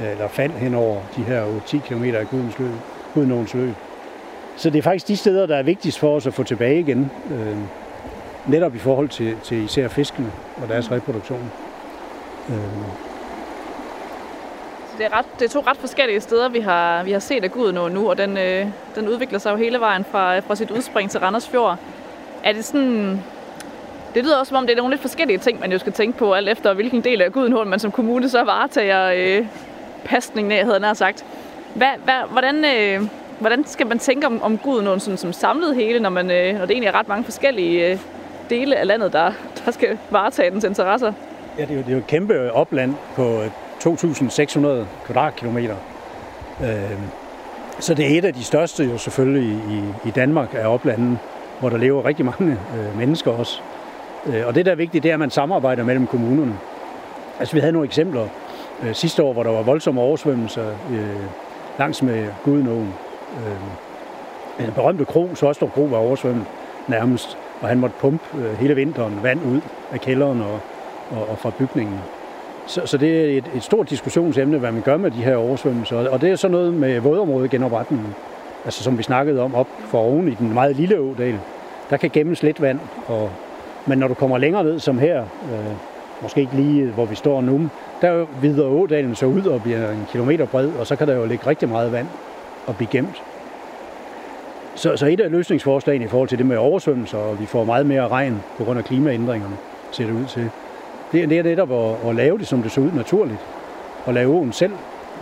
eller fald hen over de her 10 km af Gudens løb, Gudenåens løb. Så det er faktisk de steder, der er vigtigst for os at få tilbage igen, øh, netop i forhold til, til især fiskene og deres reproduktion. Øh, det er, ret, det er to ret forskellige steder, vi har, vi har set af nu, og den, øh, den udvikler sig jo hele vejen fra, øh, fra sit udspring til Randers Fjord. Er det sådan... Det lyder også som om, det er nogle lidt forskellige ting, man jo skal tænke på, alt efter hvilken del af Gudenåen man som kommune så varetager øh, pasningen af, havde jeg nær sagt. Hvad, hvad, hvordan, øh, hvordan skal man tænke om, om Gudenåen sådan, som samlet hele, når, man, øh, når det egentlig er ret mange forskellige øh, dele af landet, der, der skal varetage dens interesser? Ja, det er, jo, det er jo et kæmpe opland på 2.600 kvadratkilometer. Øhm, så det er et af de største jo selvfølgelig i, i Danmark af oplanden, hvor der lever rigtig mange øh, mennesker også. Øh, og det, der er vigtigt, det er, at man samarbejder mellem kommunerne. Altså, vi havde nogle eksempler øh, sidste år, hvor der var voldsomme oversvømmelser øh, langs med Gudenåen. Øh, den berømte kro, Sostrup Kro, var oversvømmet nærmest, og han måtte pumpe øh, hele vinteren vand ud af kælderen og, og, og fra bygningen. Så, så det er et, et stort diskussionsemne, hvad man gør med de her oversvømmelser. Og det er så noget med vådområdegenopretningen, altså som vi snakkede om op for oven i den meget lille ådal. Der kan gemmes lidt vand, og, men når du kommer længere ned som her, øh, måske ikke lige øh, hvor vi står nu, der videre ådalen så ud og bliver en kilometer bred, og så kan der jo ligge rigtig meget vand og blive gemt. Så, så et af løsningsforslagene i forhold til det med oversvømmelser, og vi får meget mere regn på grund af klimaændringerne, ser det ud til, det, er- det er netop at, at lave det, som det så ud naturligt. Og lade åen selv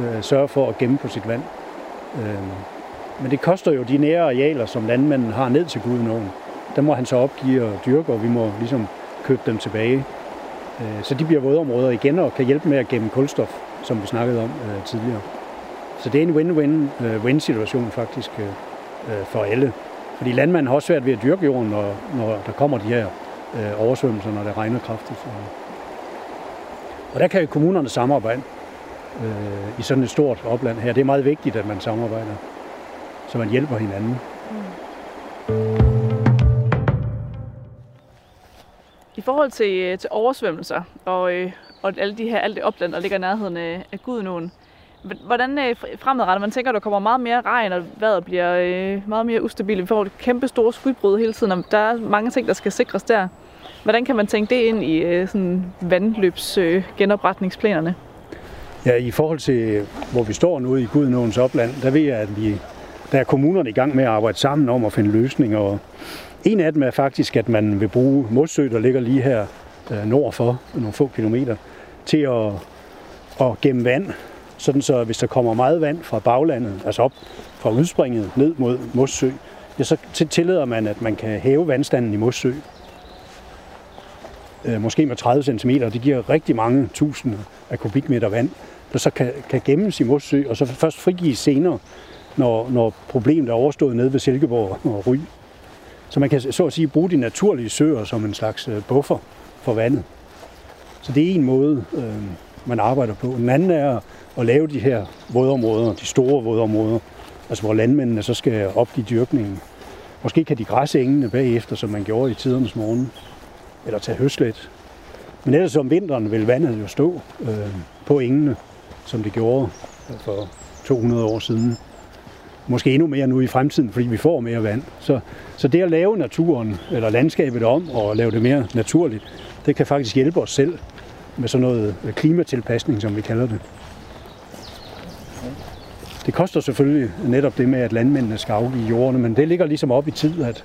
øh, sørge for at gemme på sit vand. Øh, men det koster jo de nære arealer, som landmanden har ned til Gudenåen. Der må han så opgive og dyrke, og vi må ligesom købe dem tilbage. Øh, så de bliver vådområder igen og kan hjælpe med at gemme kulstof, som vi snakkede om øh, tidligere. Så det er en win-win øh, win situation faktisk øh, øh, for alle. Fordi landmanden har også svært ved at dyrke jorden, når, når der kommer de her øh, oversvømmelser, når det regner kraftigt. Og, og der kan kommunerne samarbejde øh, i sådan et stort opland her. Det er meget vigtigt, at man samarbejder, så man hjælper hinanden. I forhold til, øh, til oversvømmelser og, øh, og alle de her, alt det opland, der ligger i nærheden af, af Gudenåen, hvordan øh, fremadrettet, man tænker, at der kommer meget mere regn, og vejret bliver øh, meget mere ustabilt. Vi får et kæmpe store skudbrud hele tiden, og der er mange ting, der skal sikres der. Hvordan kan man tænke det ind i øh, sådan vandløbs øh, genopretningsplanerne? Ja, i forhold til, hvor vi står nu i Gudenåens opland, der ved jeg, at vi, der er kommunerne i gang med at arbejde sammen om at finde løsninger. Og en af dem er faktisk, at man vil bruge Mossø, der ligger lige her øh, nord for, nogle få kilometer, til at, at gemme vand. Sådan så hvis der kommer meget vand fra baglandet, altså op fra udspringet ned mod Mossø, ja, så tillader man, at man kan hæve vandstanden i Mossø. Øh, måske med 30 cm, det giver rigtig mange tusinder af kubikmeter vand, der så kan, kan gemmes i Mossø, og så først frigives senere, når, når problemet er overstået nede ved Silkeborg og Ry. Så man kan så at sige bruge de naturlige søer som en slags øh, buffer for vandet. Så det er en måde, øh, man arbejder på. Den anden er at lave de her vådområder, de store vådområder, altså hvor landmændene så skal opgive dyrkningen. Måske kan de græsse engene bagefter, som man gjorde i tidernes morgen, eller tage høslet. Men ellers om vinteren vil vandet jo stå øh, på engene, som det gjorde for 200 år siden. Måske endnu mere nu i fremtiden, fordi vi får mere vand. Så, så det at lave naturen, eller landskabet om, og lave det mere naturligt, det kan faktisk hjælpe os selv med sådan noget øh, klimatilpasning, som vi kalder det. Det koster selvfølgelig netop det med, at landmændene skal afgive jordene, men det ligger ligesom op i tid, at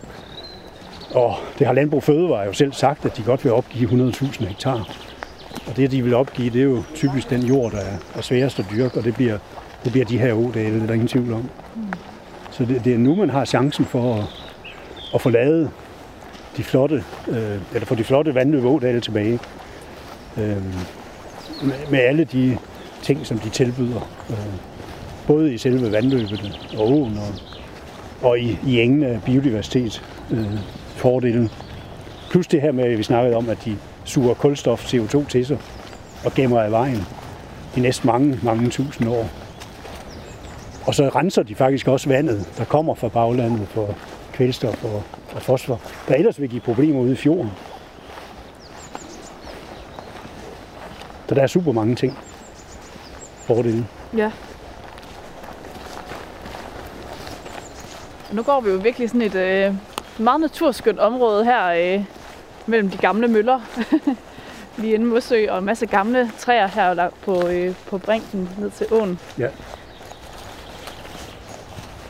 og det har Landbrug Fødevare jo selv sagt, at de godt vil opgive 100.000 hektar. Og det, de vil opgive, det er jo typisk den jord, der er sværest at dyrke, og det bliver, det bliver de her ådale, det er der ingen tvivl om. Så det, det er nu, man har chancen for at, at få lavet de flotte, øh, eller få de flotte vandløb ådale tilbage. Øh, med, med alle de ting, som de tilbyder. Øh, både i selve vandløbet og åen og, og i, i engene biodiversitet. Øh, fordelen. Plus det her med, at vi snakkede om, at de suger kulstof, CO2 til sig og gemmer af vejen i næsten mange, mange tusind år. Og så renser de faktisk også vandet, der kommer fra baglandet for kvælstof og, og fosfor, der ellers vil give problemer ude i fjorden. Så der er super mange ting fordele. Ja. Nu går vi jo virkelig sådan et øh, meget naturskønt område her øh, mellem de gamle møller. Lige inde Mossø, og en masse gamle træer her på, øh, på brinken ned til åen. Ja.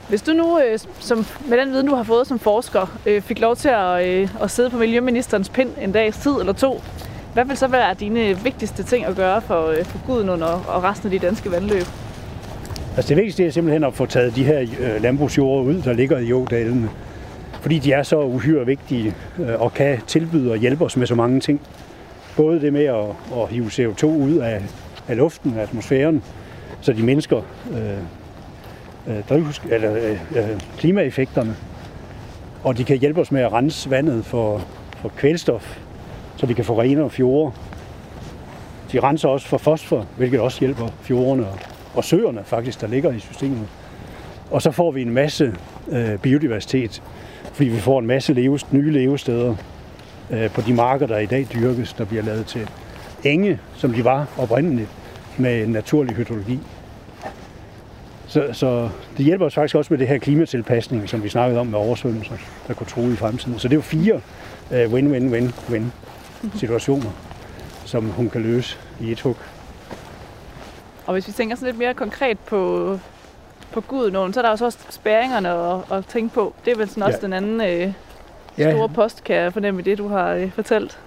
Hvis du nu, øh, som, med den viden, du har fået som forsker, øh, fik lov til at, øh, at sidde på Miljøministerens pind en dags tid eller to, hvad vil så være dine vigtigste ting at gøre for, øh, for Guden og, og resten af de danske vandløb? Altså det vigtigste er simpelthen at få taget de her øh, landbrugsjord ud, der ligger i ådalene. Fordi de er så uhyre vigtige øh, og kan tilbyde og hjælpe os med så mange ting. Både det med at, at hive CO2 ud af, af luften, af atmosfæren, så de mindsker øh, øh, drivhus, eller, øh, øh, klimaeffekterne. Og de kan hjælpe os med at rense vandet for, for kvælstof, så vi kan få renere fjorde. De renser også for fosfor, hvilket også hjælper fjordene og, og søerne faktisk, der ligger i systemet. Og så får vi en masse øh, biodiversitet, fordi vi får en masse levest, nye levesteder øh, på de marker, der i dag dyrkes, der bliver lavet til enge, som de var oprindeligt, med naturlig hydrologi. Så, så det hjælper os faktisk også med det her klimatilpasning, som vi snakkede om med oversvømmelser, der kunne tro i fremtiden. Så det er jo fire øh, win-win-win-win situationer, som hun kan løse i et hug. Og hvis vi tænker sådan lidt mere konkret på, på Gudenåen, så er der også spæringerne at, at tænke på. Det er vel sådan også ja. den anden øh, store ja. post, kan jeg fornemme det, du har øh, fortalt.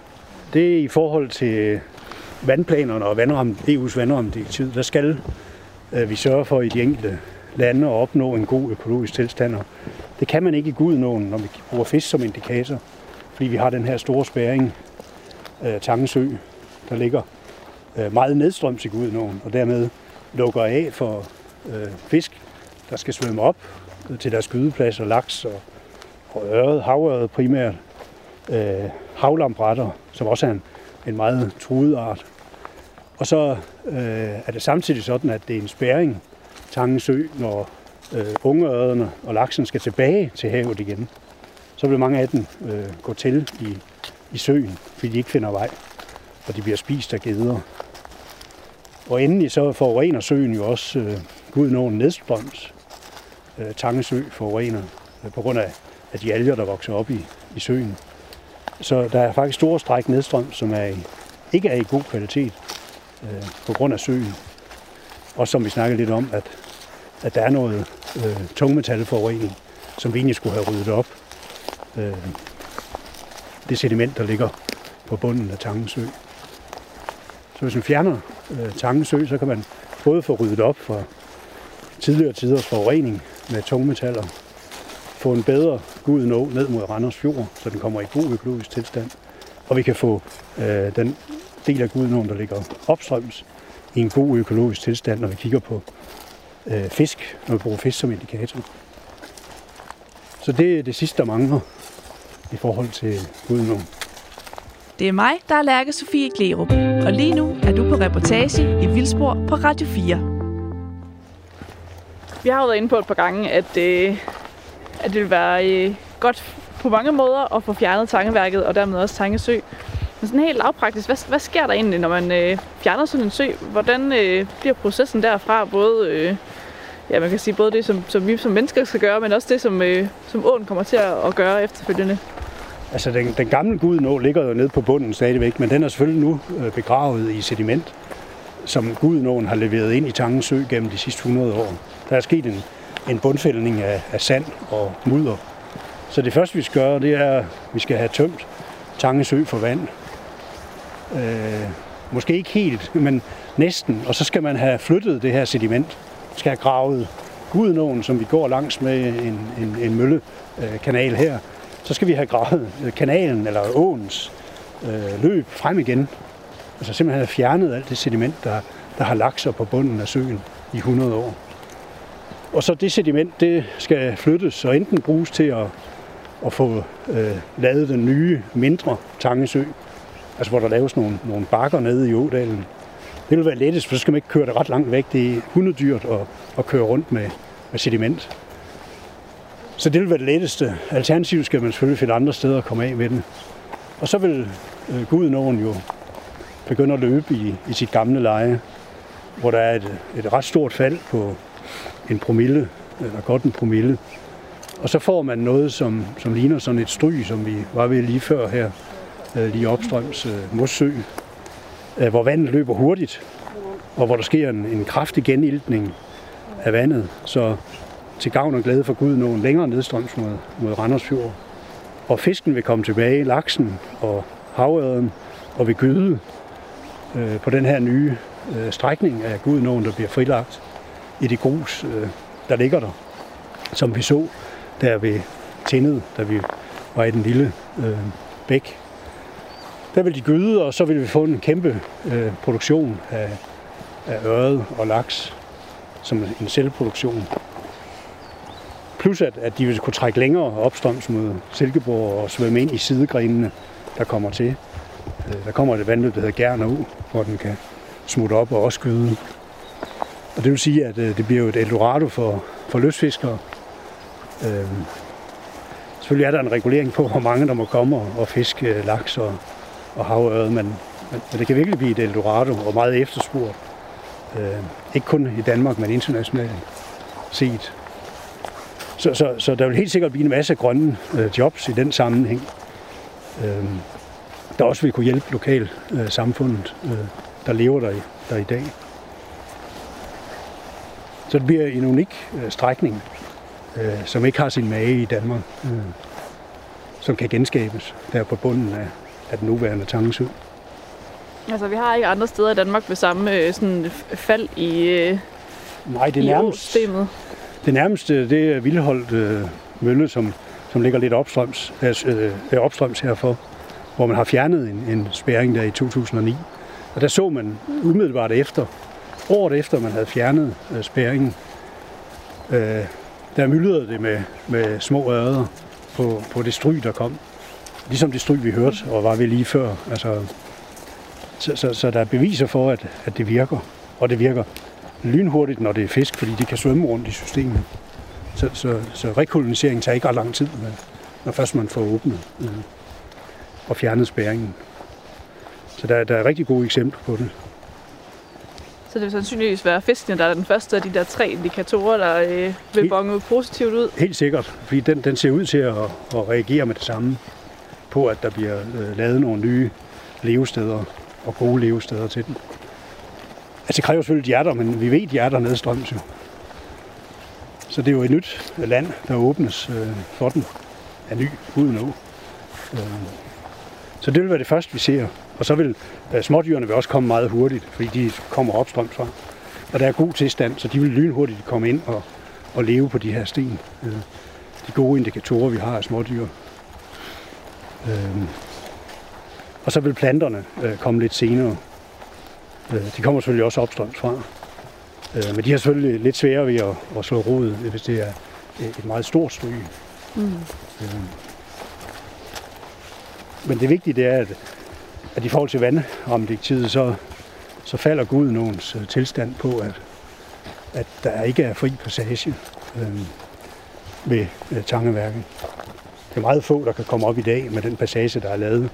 Det er i forhold til vandplanerne og vandramme, EU's vandrammedirektiv. Der skal øh, vi sørge for i de enkelte lande at opnå en god økologisk tilstand. Og det kan man ikke i Gudenåen, når vi bruger fisk som indikator, fordi vi har den her store spæring, øh, Tangesø, der ligger øh, meget nedstrøms i Gudenåen, og dermed lukker af for øh, fisk, der skal svømme op øh, til deres og laks og, og øret, havøret primært, øh, havlambrætter, som også er en, en meget truet art. Og så øh, er det samtidig sådan, at det er en spæring, Tangen Sø, når øh, ungeøderne og laksen skal tilbage til havet igen. Så vil mange af dem øh, gå til i, i søen, fordi de ikke finder vej, og de bliver spist af geder. Og endelig så forurener søen jo også øh, Gudnåen nedstrøms. Øh, Tangesø forurener øh, på grund af, af de alger, der vokser op i, i søen. Så der er faktisk store stræk nedstrøm, som er i, ikke er i god kvalitet øh, på grund af søen. Og som vi snakkede lidt om, at, at der er noget øh, tungmetalforurening, som vi egentlig skulle have ryddet op. Øh, det sediment, der ligger på bunden af Tangesø. Så hvis man fjerner øh, Tangesø, så kan man både få ryddet op for tidligere tiders forurening med tungmetaller, få en bedre gud nå ned mod Randers Fjord, så den kommer i god økologisk tilstand, og vi kan få øh, den del af Gudenåen, der ligger opstrøms, i en god økologisk tilstand, når vi kigger på øh, fisk, når vi bruger fisk som indikator. Så det er det sidste, der mangler i forhold til Gudenåen. Det er mig, der er Lærke Sofie Glerup, og lige nu er du på reportage i Vildspor på Radio 4. Vi har jo været inde på et par gange, at, øh, at det vil være øh, godt på mange måder at få fjernet tangeværket, og dermed også Tangesø. Men sådan helt lavpraktisk, hvad, hvad sker der egentlig, når man øh, fjerner sådan en sø? Hvordan øh, bliver processen derfra, både øh, ja, man kan sige både det, som, som vi som mennesker skal gøre, men også det, som, øh, som åen kommer til at, at gøre efterfølgende. Altså, den, den gamle gudnå ligger jo nede på bunden stadigvæk, men den er selvfølgelig nu øh, begravet i sediment, som gudnåen har leveret ind i Tangens Sø gennem de sidste 100 år. Der er sket en, en bundfældning af, af sand og mudder. Så det første, vi skal gøre, det er, at vi skal have tømt Tangesø for vand. Øh, måske ikke helt, men næsten. Og så skal man have flyttet det her sediment. Man skal have gravet Gudenåen, som vi går langs med en, en, en møllekanal her, så skal vi have gravet øh, kanalen eller åens øh, løb frem igen. Altså simpelthen have fjernet alt det sediment, der, der har lagt sig på bunden af søen i 100 år. Og så det sediment, det skal flyttes og enten bruges til at, at få øh, lavet den nye, mindre Tangesø, altså hvor der laves nogle, nogle bakker nede i ådalen. Det vil være lettest, for så skal man ikke køre det ret langt væk. Det er hundedyrt at, at køre rundt med, med sediment. Så det vil være det letteste. Alternativt skal man selvfølgelig finde andre steder at komme af med den. Og så vil øh, Gudenåen jo begynde at løbe i, i sit gamle leje, hvor der er et, et ret stort fald på en promille, eller godt en promille. Og så får man noget, som, som ligner sådan et stryg, som vi var ved lige før her, øh, lige opstrøms øh, Mossø, hvor vandet løber hurtigt, og hvor der sker en, en kraftig geniltning af vandet. Så til gavn og glæde for Gud nogen længere nedstrøms mod, mod Randersfjord. Og fisken vil komme tilbage, laksen og havørden, og vil gyde øh, på den her nye øh, strækning af Gudnåen, der bliver frilagt i det grus, øh, der ligger der, som vi så der ved Tindet, da vi var i den lille øh, bæk. Der vil de gyde, og så vil vi få en kæmpe øh, produktion af, af øret og laks, som en selvproduktion. Plus at, at de ville kunne trække længere opstrøms mod Silkeborg og svømme ind i sidegrenene, der kommer til. Øh, der kommer et vandløb, der hedder Gerner U, hvor den kan smutte op og også gyde og det vil sige, at øh, det bliver jo et Eldorado for, for løsfiskere. Øh, selvfølgelig er der en regulering på, hvor mange der må komme og fiske øh, laks og, og havørred, men, men, men det kan virkelig blive et Eldorado og meget efterspurgt. Øh, ikke kun i Danmark, men internationalt set. Så, så, så der vil helt sikkert blive en masse grønne øh, jobs i den sammenhæng, øh, der også vil kunne hjælpe lokalsamfundet, øh, samfundet, øh, der lever der i, der i dag. Så det bliver en unik øh, strækning, øh, som ikke har sin mage i Danmark, øh, som kan genskabes der på bunden af, af den nuværende Tangesø. Altså, vi har ikke andre steder i Danmark med samme øh, sådan, fald i, øh, Nej, det i nærmest, det nærmeste det er Vildholdt øh, Mølle, som, som ligger lidt opstrøms, øh, opstrøms herfor, hvor man har fjernet en, en spærring der i 2009. Og der så man umiddelbart efter, året efter man havde fjernet øh, spærringen, øh, der myldrede det med, med små ørder på, på det stryg, der kom. Ligesom det stryg, vi hørte, og var ved lige før. Altså, så, så, så der er beviser for, at, at det virker. Og det virker lynhurtigt, når det er fisk, fordi de kan svømme rundt i systemet. Så, så, så rekolonisering tager ikke ret lang tid, når først man får åbnet øh, og fjernet spæringen. Så der, der er rigtig gode eksempler på det. Så det vil sandsynligvis være fiskene, der er den første af de der tre indikatorer, der øh, vil bonge positivt ud. Helt sikkert, fordi den, den ser ud til at, at reagere med det samme på, at der bliver øh, lavet nogle nye levesteder og gode levesteder til den. Altså det kræver selvfølgelig hjerter, men vi ved, at hjerter nedstrøms jo. Så det er jo et nyt land, der åbnes øh, for den af ny uden å. Øh, så det vil være det første, vi ser. Og så vil øh, smådyrene vil også komme meget hurtigt, fordi de kommer opstrøms fra. Og der er god tilstand, så de vil lynhurtigt komme ind og, og leve på de her sten. Øh, de gode indikatorer, vi har af smådyr. Øh, og så vil planterne øh, komme lidt senere. Øh, de kommer selvfølgelig også opstrøms fra. Øh, men de har selvfølgelig lidt sværere ved at, at slå rod, hvis det er et meget stort stryg. Mm. Øh, men det vigtige det er, at, at i forhold til vandrammedirektivet, så, så falder Gudenåens øh, tilstand på, at, at der ikke er fri passage øh, ved øh, Tangeværket. Det er meget få, der kan komme op i dag med den passage, der er lavet.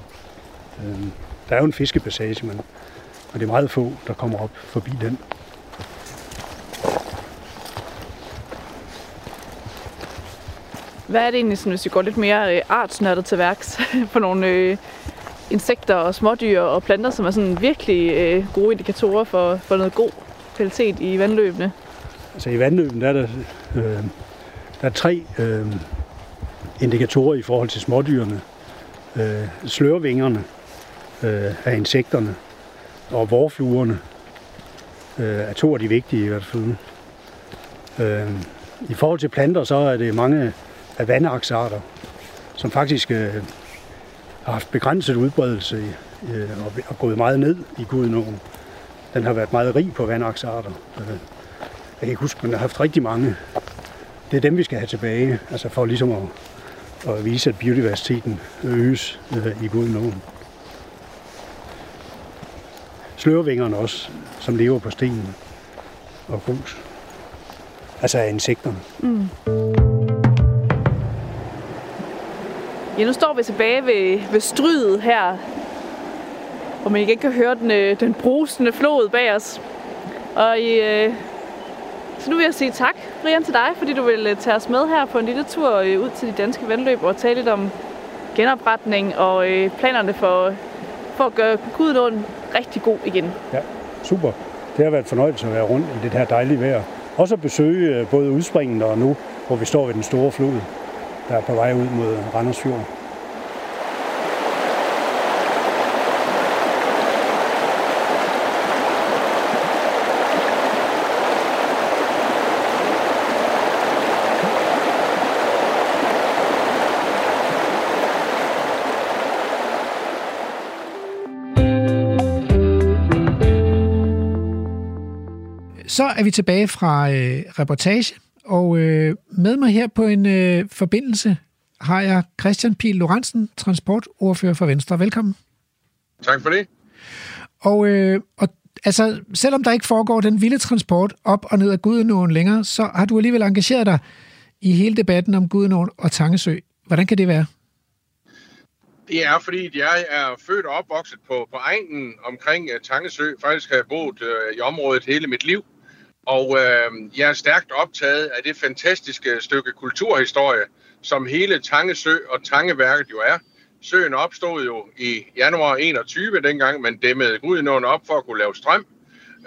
Øh, der er jo en fiskepassage, men, men det er meget få, der kommer op forbi den. Hvad er det egentlig, sådan, hvis vi går lidt mere øh, artsnørdet til værks, på nogle øh, insekter og smådyr og planter, som er sådan virkelig øh, gode indikatorer for, for noget god kvalitet i vandløbene? Altså i vandløbene der er der, øh, der er tre øh, indikatorer i forhold til smådyrene. Øh, slørvingerne øh, af insekterne og vorfluerne øh, er to af de vigtige i hvert fald. Øh, I forhold til planter, så er det mange øh, af vandaksarter, som faktisk øh, har haft begrænset udbredelse øh, og, og gået meget ned i Gudenåen. Den har været meget rig på vandaksarter. Øh, jeg kan ikke huske, men der har haft rigtig mange. Det er dem, vi skal have tilbage, altså for ligesom at, at vise, at biodiversiteten øges øh, i Gudenåen. Slørvingerne også, som lever på stenen og grus. Altså af insekterne. Mm. Ja, nu står vi tilbage ved, ved strydet her, hvor man ikke kan høre den, øh, den brusende flod bag os. Og i, øh, så nu vil jeg sige tak, Brian, til dig, fordi du vil øh, tage os med her på en lille tur øh, ud til de danske vandløb og tale lidt om genopretning og øh, planerne for, for at gøre Gudenåen rigtig god igen. Ja, super. Det har været fornøjelse at være rundt i det her dejlige vejr. Også at besøge både udspringen og nu, hvor vi står ved den store flod, der er på vej ud mod Randers Fjord. Så er vi tilbage fra øh, reportage, og øh, med mig her på en øh, forbindelse har jeg Christian Pil Lorentzen, transportordfører for Venstre. Velkommen. Tak for det. Og, øh, og altså, selvom der ikke foregår den vilde transport op og ned af Gudenåen længere, så har du alligevel engageret dig i hele debatten om Gudenåen og Tangesø. Hvordan kan det være? Det er, fordi jeg er født og opvokset på, på egnen omkring uh, Tangesø. Faktisk har jeg boet uh, i området hele mit liv. Og øh, jeg er stærkt optaget af det fantastiske stykke kulturhistorie, som hele Tangesø og Tangeværket jo er. Søen opstod jo i januar 21, dengang man dæmmede Gudenåen op for at kunne lave strøm,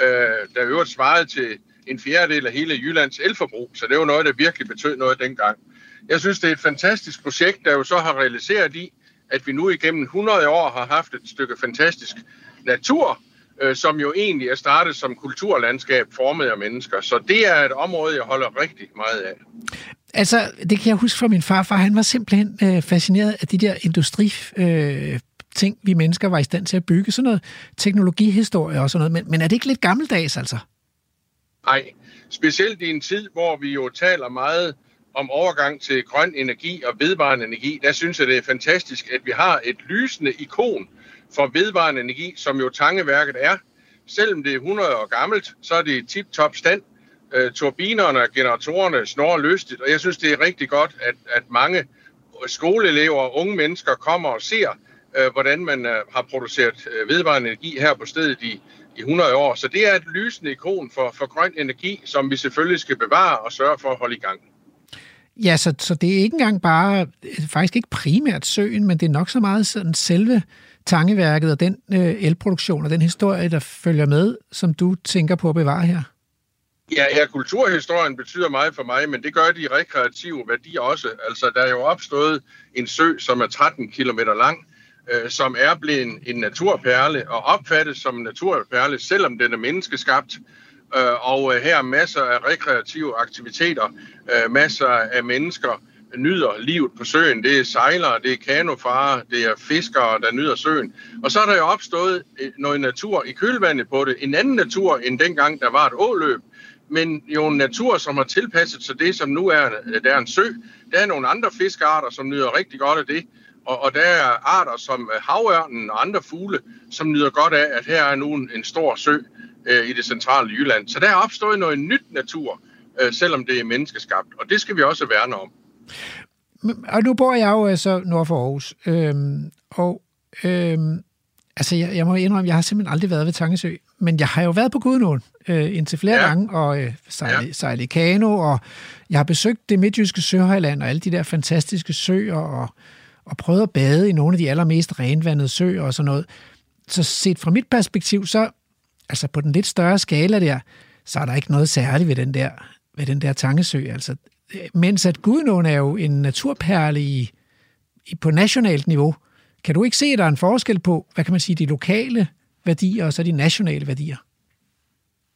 øh, der øvrigt svarede til en fjerdedel af hele Jyllands elforbrug, så det var noget, der virkelig betød noget dengang. Jeg synes, det er et fantastisk projekt, der jo så har realiseret i, at vi nu igennem 100 år har haft et stykke fantastisk natur, øh, som jo egentlig er startet som kulturlandskab formet af mennesker. Så det er et område, jeg holder rigtig meget af. Altså, det kan jeg huske fra min farfar. Han var simpelthen øh, fascineret af de der industri... Øh ting, vi mennesker var i stand til at bygge. Sådan noget teknologihistorie og sådan noget. Men, men er det ikke lidt gammeldags, altså? Nej, specielt i en tid, hvor vi jo taler meget om overgang til grøn energi og vedvarende energi, der synes jeg, det er fantastisk, at vi har et lysende ikon for vedvarende energi, som jo Tangeværket er. Selvom det er 100 år gammelt, så er det i tip-top stand. Øh, turbinerne og generatorerne snor lystigt, og jeg synes, det er rigtig godt, at, at mange skoleelever og unge mennesker kommer og ser, øh, hvordan man øh, har produceret øh, vedvarende energi her på stedet i, i 100 år. Så det er et lysende ikon for, for grøn energi, som vi selvfølgelig skal bevare og sørge for at holde i gang. Ja, så, så det er ikke engang bare, øh, faktisk ikke primært søen, men det er nok så meget sådan selve tangeværket og den øh, elproduktion og den historie, der følger med, som du tænker på at bevare her? Ja, ja, kulturhistorien betyder meget for mig, men det gør de rekreative værdier også. Altså, der er jo opstået en sø, som er 13 km lang, øh, som er blevet en, en naturperle og opfattes som en naturperle, selvom den er menneskeskabt. Øh, og øh, her er masser af rekreative aktiviteter, øh, masser af mennesker, nyder livet på søen. Det er sejlere, det er kanofarer, det er fiskere, der nyder søen. Og så er der jo opstået øh, noget natur i kølvandet på det. En anden natur end dengang, der var et åløb. Men jo en natur, som har tilpasset sig det, som nu er, øh, der er en sø. Der er nogle andre fiskearter, som nyder rigtig godt af det. Og, og der er arter som øh, havørnen og andre fugle, som nyder godt af, at her er nu en, en stor sø øh, i det centrale Jylland. Så der er opstået noget nyt natur, øh, selvom det er menneskeskabt. Og det skal vi også værne om. Og nu bor jeg jo altså nord for Aarhus, øhm, og øhm, altså jeg, jeg må indrømme, jeg har simpelthen aldrig været ved Tangesø, men jeg har jo været på Gudnåen øh, indtil flere Ja. gange, og øh, sejlet, Ja. sejlet i kano, og jeg har besøgt det midtjyske søhøjland og alle de der fantastiske søer, og, og prøvet at bade i nogle af de allermest renvandede søer og sådan noget. Så set fra mit perspektiv, så altså på den lidt større skala der, så er der ikke noget særligt ved den der, ved den der Tangesø. Altså, mens at Gudnåen er jo en naturperle i, i, på nationalt niveau. Kan du ikke se, at der er en forskel på, hvad kan man sige, de lokale værdier og så de nationale værdier?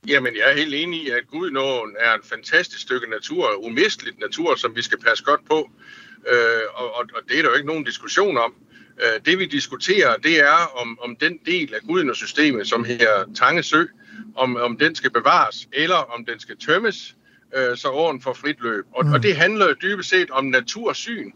Jamen, jeg er helt enig i, at Gudnåen er et fantastisk stykke natur, umisteligt natur, som vi skal passe godt på. Øh, og, og, og det er der jo ikke nogen diskussion om. Øh, det vi diskuterer, det er om, om den del af Gudnåsystemet, som her Tangesø, om, om den skal bevares, eller om den skal tømmes, øh, så åren får frit løb. Og, mm. og det handler jo dybest set om natursyn.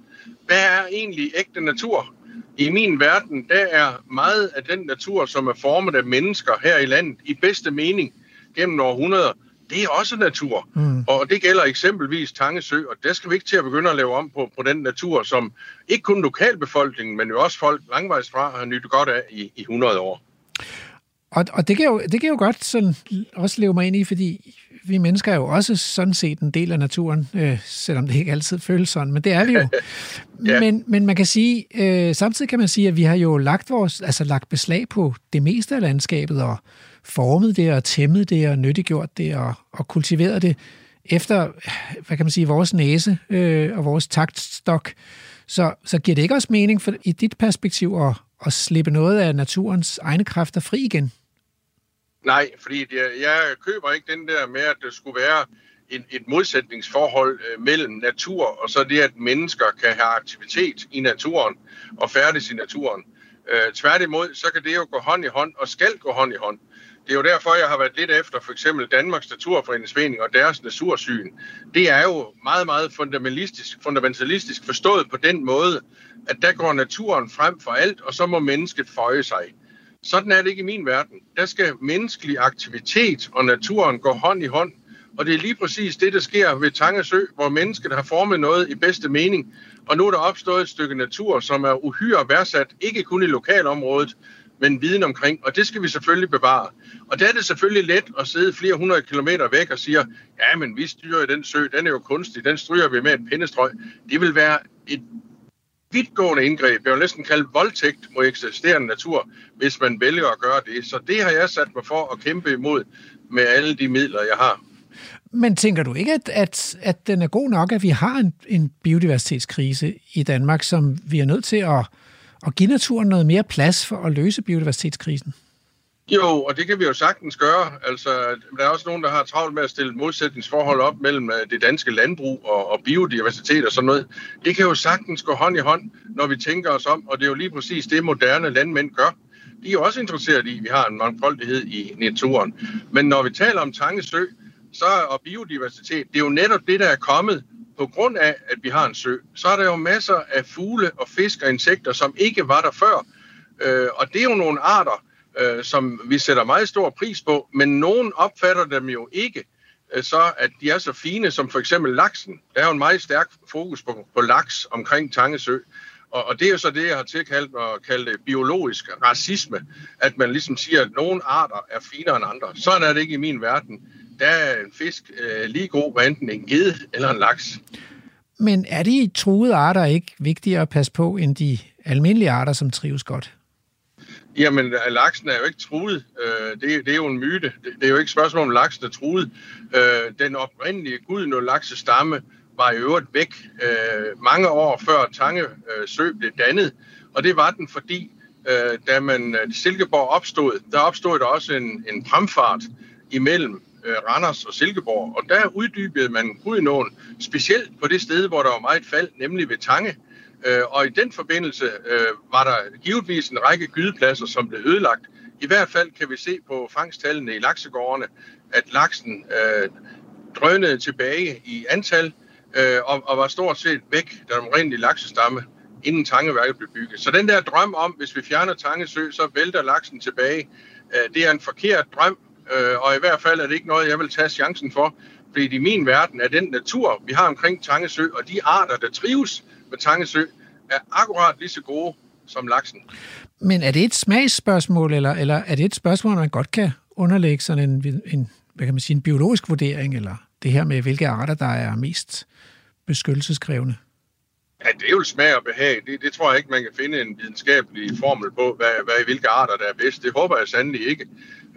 Hvad er egentlig ægte natur? I min verden, der er meget af den natur, som er formet af mennesker her i landet, i bedste mening gennem århundreder, det er også natur. Mm. Og det gælder eksempelvis Tangesø, og der skal vi ikke til at begynde at lave om på, på den natur, som ikke kun lokalbefolkningen, men jo også folk langvejs fra har nyttet godt af i, i 100 år. Og, og det, kan jo, det kan jo godt sådan også leve mig ind i, fordi vi mennesker er jo også sådan set en del af naturen, øh, selvom det ikke altid føles sådan, men det er vi jo. Ja. men, men man kan sige, øh, samtidig kan man sige, at vi har jo lagt, vores, altså lagt beslag på det meste af landskabet, og formet det, og tæmmet det, og nyttiggjort det, og, og kultiveret det efter, hvad kan man sige, vores næse øh, og vores taktstok. Så, så giver det ikke også mening for, i dit perspektiv at, at slippe noget af naturens egne kræfter fri igen? Nej, fordi jeg, jeg køber ikke den der med, at det skulle være et, et modsætningsforhold øh, mellem natur og så det, at mennesker kan have aktivitet i naturen og færdes i naturen. Øh, tværtimod, så kan det jo gå hånd i hånd og skal gå hånd i hånd. Det er jo derfor, jeg har været lidt efter for eksempel Danmarks Naturfredningsforening og deres natursyn. Det er jo meget, meget fundamentalistisk, fundamentalistisk forstået på den måde, at der går naturen frem for alt, og så må mennesket føje sig. Sådan er det ikke i min verden. Der skal menneskelig aktivitet og naturen gå hånd i hånd. Og det er lige præcis det, der sker ved Tangesø, hvor mennesket har formet noget i bedste mening. Og nu er der opstået et stykke natur, som er uhyre værdsat, ikke kun i lokalområdet, men viden omkring. Og det skal vi selvfølgelig bevare. Og der er det selvfølgelig let at sidde flere hundrede kilometer væk og sige, ja, men vi styrer den sø, den er jo kunstig, den stryger vi med et pindestrøg. Det vil være et vidtgående indgreb, jeg vil næsten kalde voldtægt mod eksisterende natur, hvis man vælger at gøre det. Så det har jeg sat mig for at kæmpe imod med alle de midler, jeg har. Men tænker du ikke, at, at, at den er god nok, at vi har en, en biodiversitetskrise i Danmark, som vi er nødt til at, at give naturen noget mere plads for at løse biodiversitetskrisen? Jo, og det kan vi jo sagtens gøre. Altså, der er også nogen, der har travlt med at stille modsætningsforhold op mellem øh, det danske landbrug og, og biodiversitet og sådan noget. Det kan jo sagtens gå hånd i hånd, når vi tænker os om, og det er jo lige præcis det, moderne landmænd gør. De er jo også interesseret i, at vi har en mangfoldighed i naturen. Men når vi taler om Tangesø så, og biodiversitet, det er jo netop det, der er kommet på grund af, at vi har en sø. Så er der jo masser af fugle og fisk og insekter, som ikke var der før. Øh, og det er jo nogle arter, øh, som vi sætter meget stor pris på, men nogen opfatter dem jo ikke øh, så, at de er så fine som for eksempel laksen. Der er jo en meget stærk fokus på, på laks omkring Tangesø. Og, og det er jo så det, jeg har tilkaldt at kalde det biologisk racisme, at man ligesom siger, at nogle arter er finere end andre. Sådan er det ikke i min verden. Der er en fisk øh, lige god, hvad enten en ged eller en laks. Men er de truede arter ikke vigtigere at passe på, end de almindelige arter, som trives godt? Jamen, øh, laksen er jo ikke truet. Øh, det, det er jo en myte. Det, det er jo ikke et spørgsmål, om laksen er truet. Øh, den oprindelige gudno laksestamme var i øvrigt væk øh, mange år før Tange øh, Sø blev dannet. Og det var den, fordi øh, da man øh, Silkeborg opstod, der opstod der også en, en pramfart imellem øh, Randers og Silkeborg. Og der uddybede man Gudnåen specielt på det sted, hvor der var meget fald, nemlig ved Tange. Øh, Øh, og i den forbindelse øh, var der givetvis en række gydepladser, som blev ødelagt. I hvert fald kan vi se på fangsttallene i laksegårdene, at laksen øh, drønede tilbage i antal øh, og, og var stort set væk, da den oprindelige laksestamme, inden Tangeværket blev bygget. Så den der drøm om, hvis vi fjerner Tangesø, så vælter laksen tilbage, øh, det er en forkert drøm, øh, og i hvert fald er det ikke noget, jeg vil tage chancen for, fordi i min verden er den natur, vi har omkring Tangesø, og de arter, der trives med Tangesø, er akkurat lige så gode som laksen. Men er det et smagsspørgsmål, eller, eller er det et spørgsmål, man godt kan underlægge sådan en, en, hvad kan man sige, en biologisk vurdering, eller det her med, hvilke arter, der er mest beskyttelseskrævende? Ja, det er jo smag og behag. Det, det tror jeg ikke, man kan finde en videnskabelig formel på, hvad, hvad, hvilke arter, der er bedst. Det håber jeg sandelig ikke.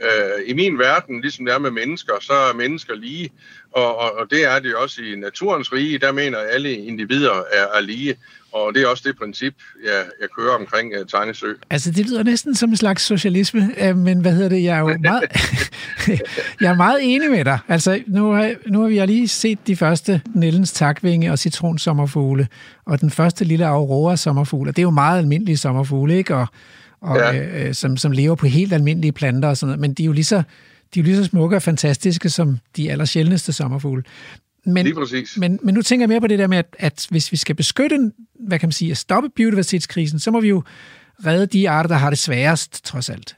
Øh, I min verden, ligesom det er med mennesker, så er mennesker lige, og, og, og det er det også i naturens rige. Der mener alle individer er, er lige, og det er også det princip, jeg, jeg kører omkring uh, Tangesø. Altså, det lyder næsten som en slags socialisme, uh, men hvad hedder det? Jeg er jo meget, jeg er meget enig med dig. Altså, nu har, nu har vi lige set de første Nellens takvinge og citronsommerfugle, og den første lille aurora sommerfugle. Det er jo meget almindelige sommerfugle, ikke? Og, og, ja. øh, som, som lever på helt almindelige planter og sådan noget. Men de er jo lige så, de er jo lige så smukke og fantastiske som de aller sjældneste sommerfugle. Men, lige præcis. Men, men nu tænker jeg mere på det der med, at, at hvis vi skal beskytte, hvad kan man sige, at stoppe biodiversitetskrisen, så må vi jo redde de arter, der har det sværest, trods alt.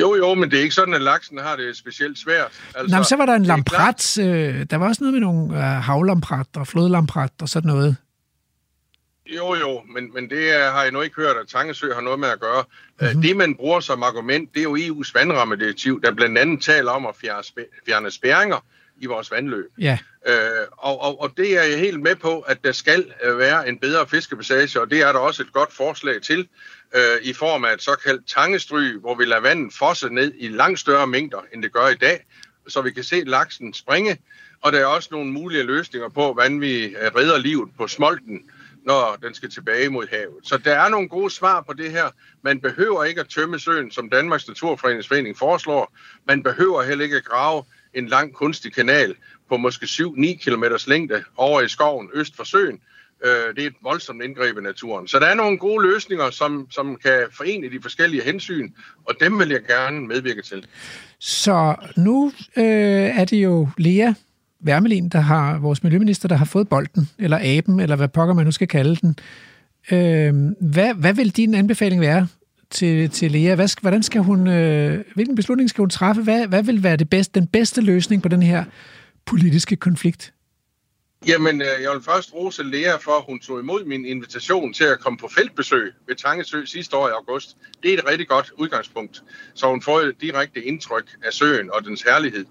Jo, jo, men det er ikke sådan, at laksen har det specielt svært. Altså, Nå, så var der en lamprat. Øh, der var også noget med nogle øh, havlamprat og flodlamprat og sådan noget. Jo, jo, men, men det har jeg nu ikke hørt, at Tangesø har noget med at gøre. Mm-hmm. Det, man bruger som argument, det er jo EU's vandrammedirektiv, der blandt andet taler om at fjerne spæringer i vores vandløb. Ja. Øh, og, og, og det er jeg helt med på, at der skal øh, være en bedre fiskepassage, og det er der også et godt forslag til, øh, i form af et såkaldt tangestryg, hvor vi lader vandet fosse ned i langt større mængder, end det gør i dag, så vi kan se laksen springe. Og der er også nogle mulige løsninger på, hvordan vi øh, redder livet på smolten, når den skal tilbage mod havet. Så der er nogle gode svar på det her. Man behøver ikke at tømme søen, som Danmarks Naturfredningsforening foreslår. Man behøver heller ikke at grave en lang kunstig kanal på måske 7-9 km længde over i skoven øst for søen. Øh, det er et voldsomt indgreb i naturen. Så der er nogle gode løsninger, som, som kan forene de forskellige hensyn, og dem vil jeg gerne medvirke til. Så nu øh, er det jo Lea Wermelin, der har, vores miljøminister, der har fået bolden, eller aben, eller hvad pokker man nu skal kalde den. Øh, hvad, hvad vil din anbefaling være til, til Lea? Hvad, hvordan skal hun, øh, hvilken beslutning skal hun træffe? Hvad, hvad vil være det bedste, den bedste løsning på den her politiske konflikt? Jamen, øh, jeg vil først rose Lea for, at hun tog imod min invitation til at komme på feltbesøg ved Tangesø sidste år i august. Det er et rigtig godt udgangspunkt, så hun får et direkte indtryk af søen og dens herlighed.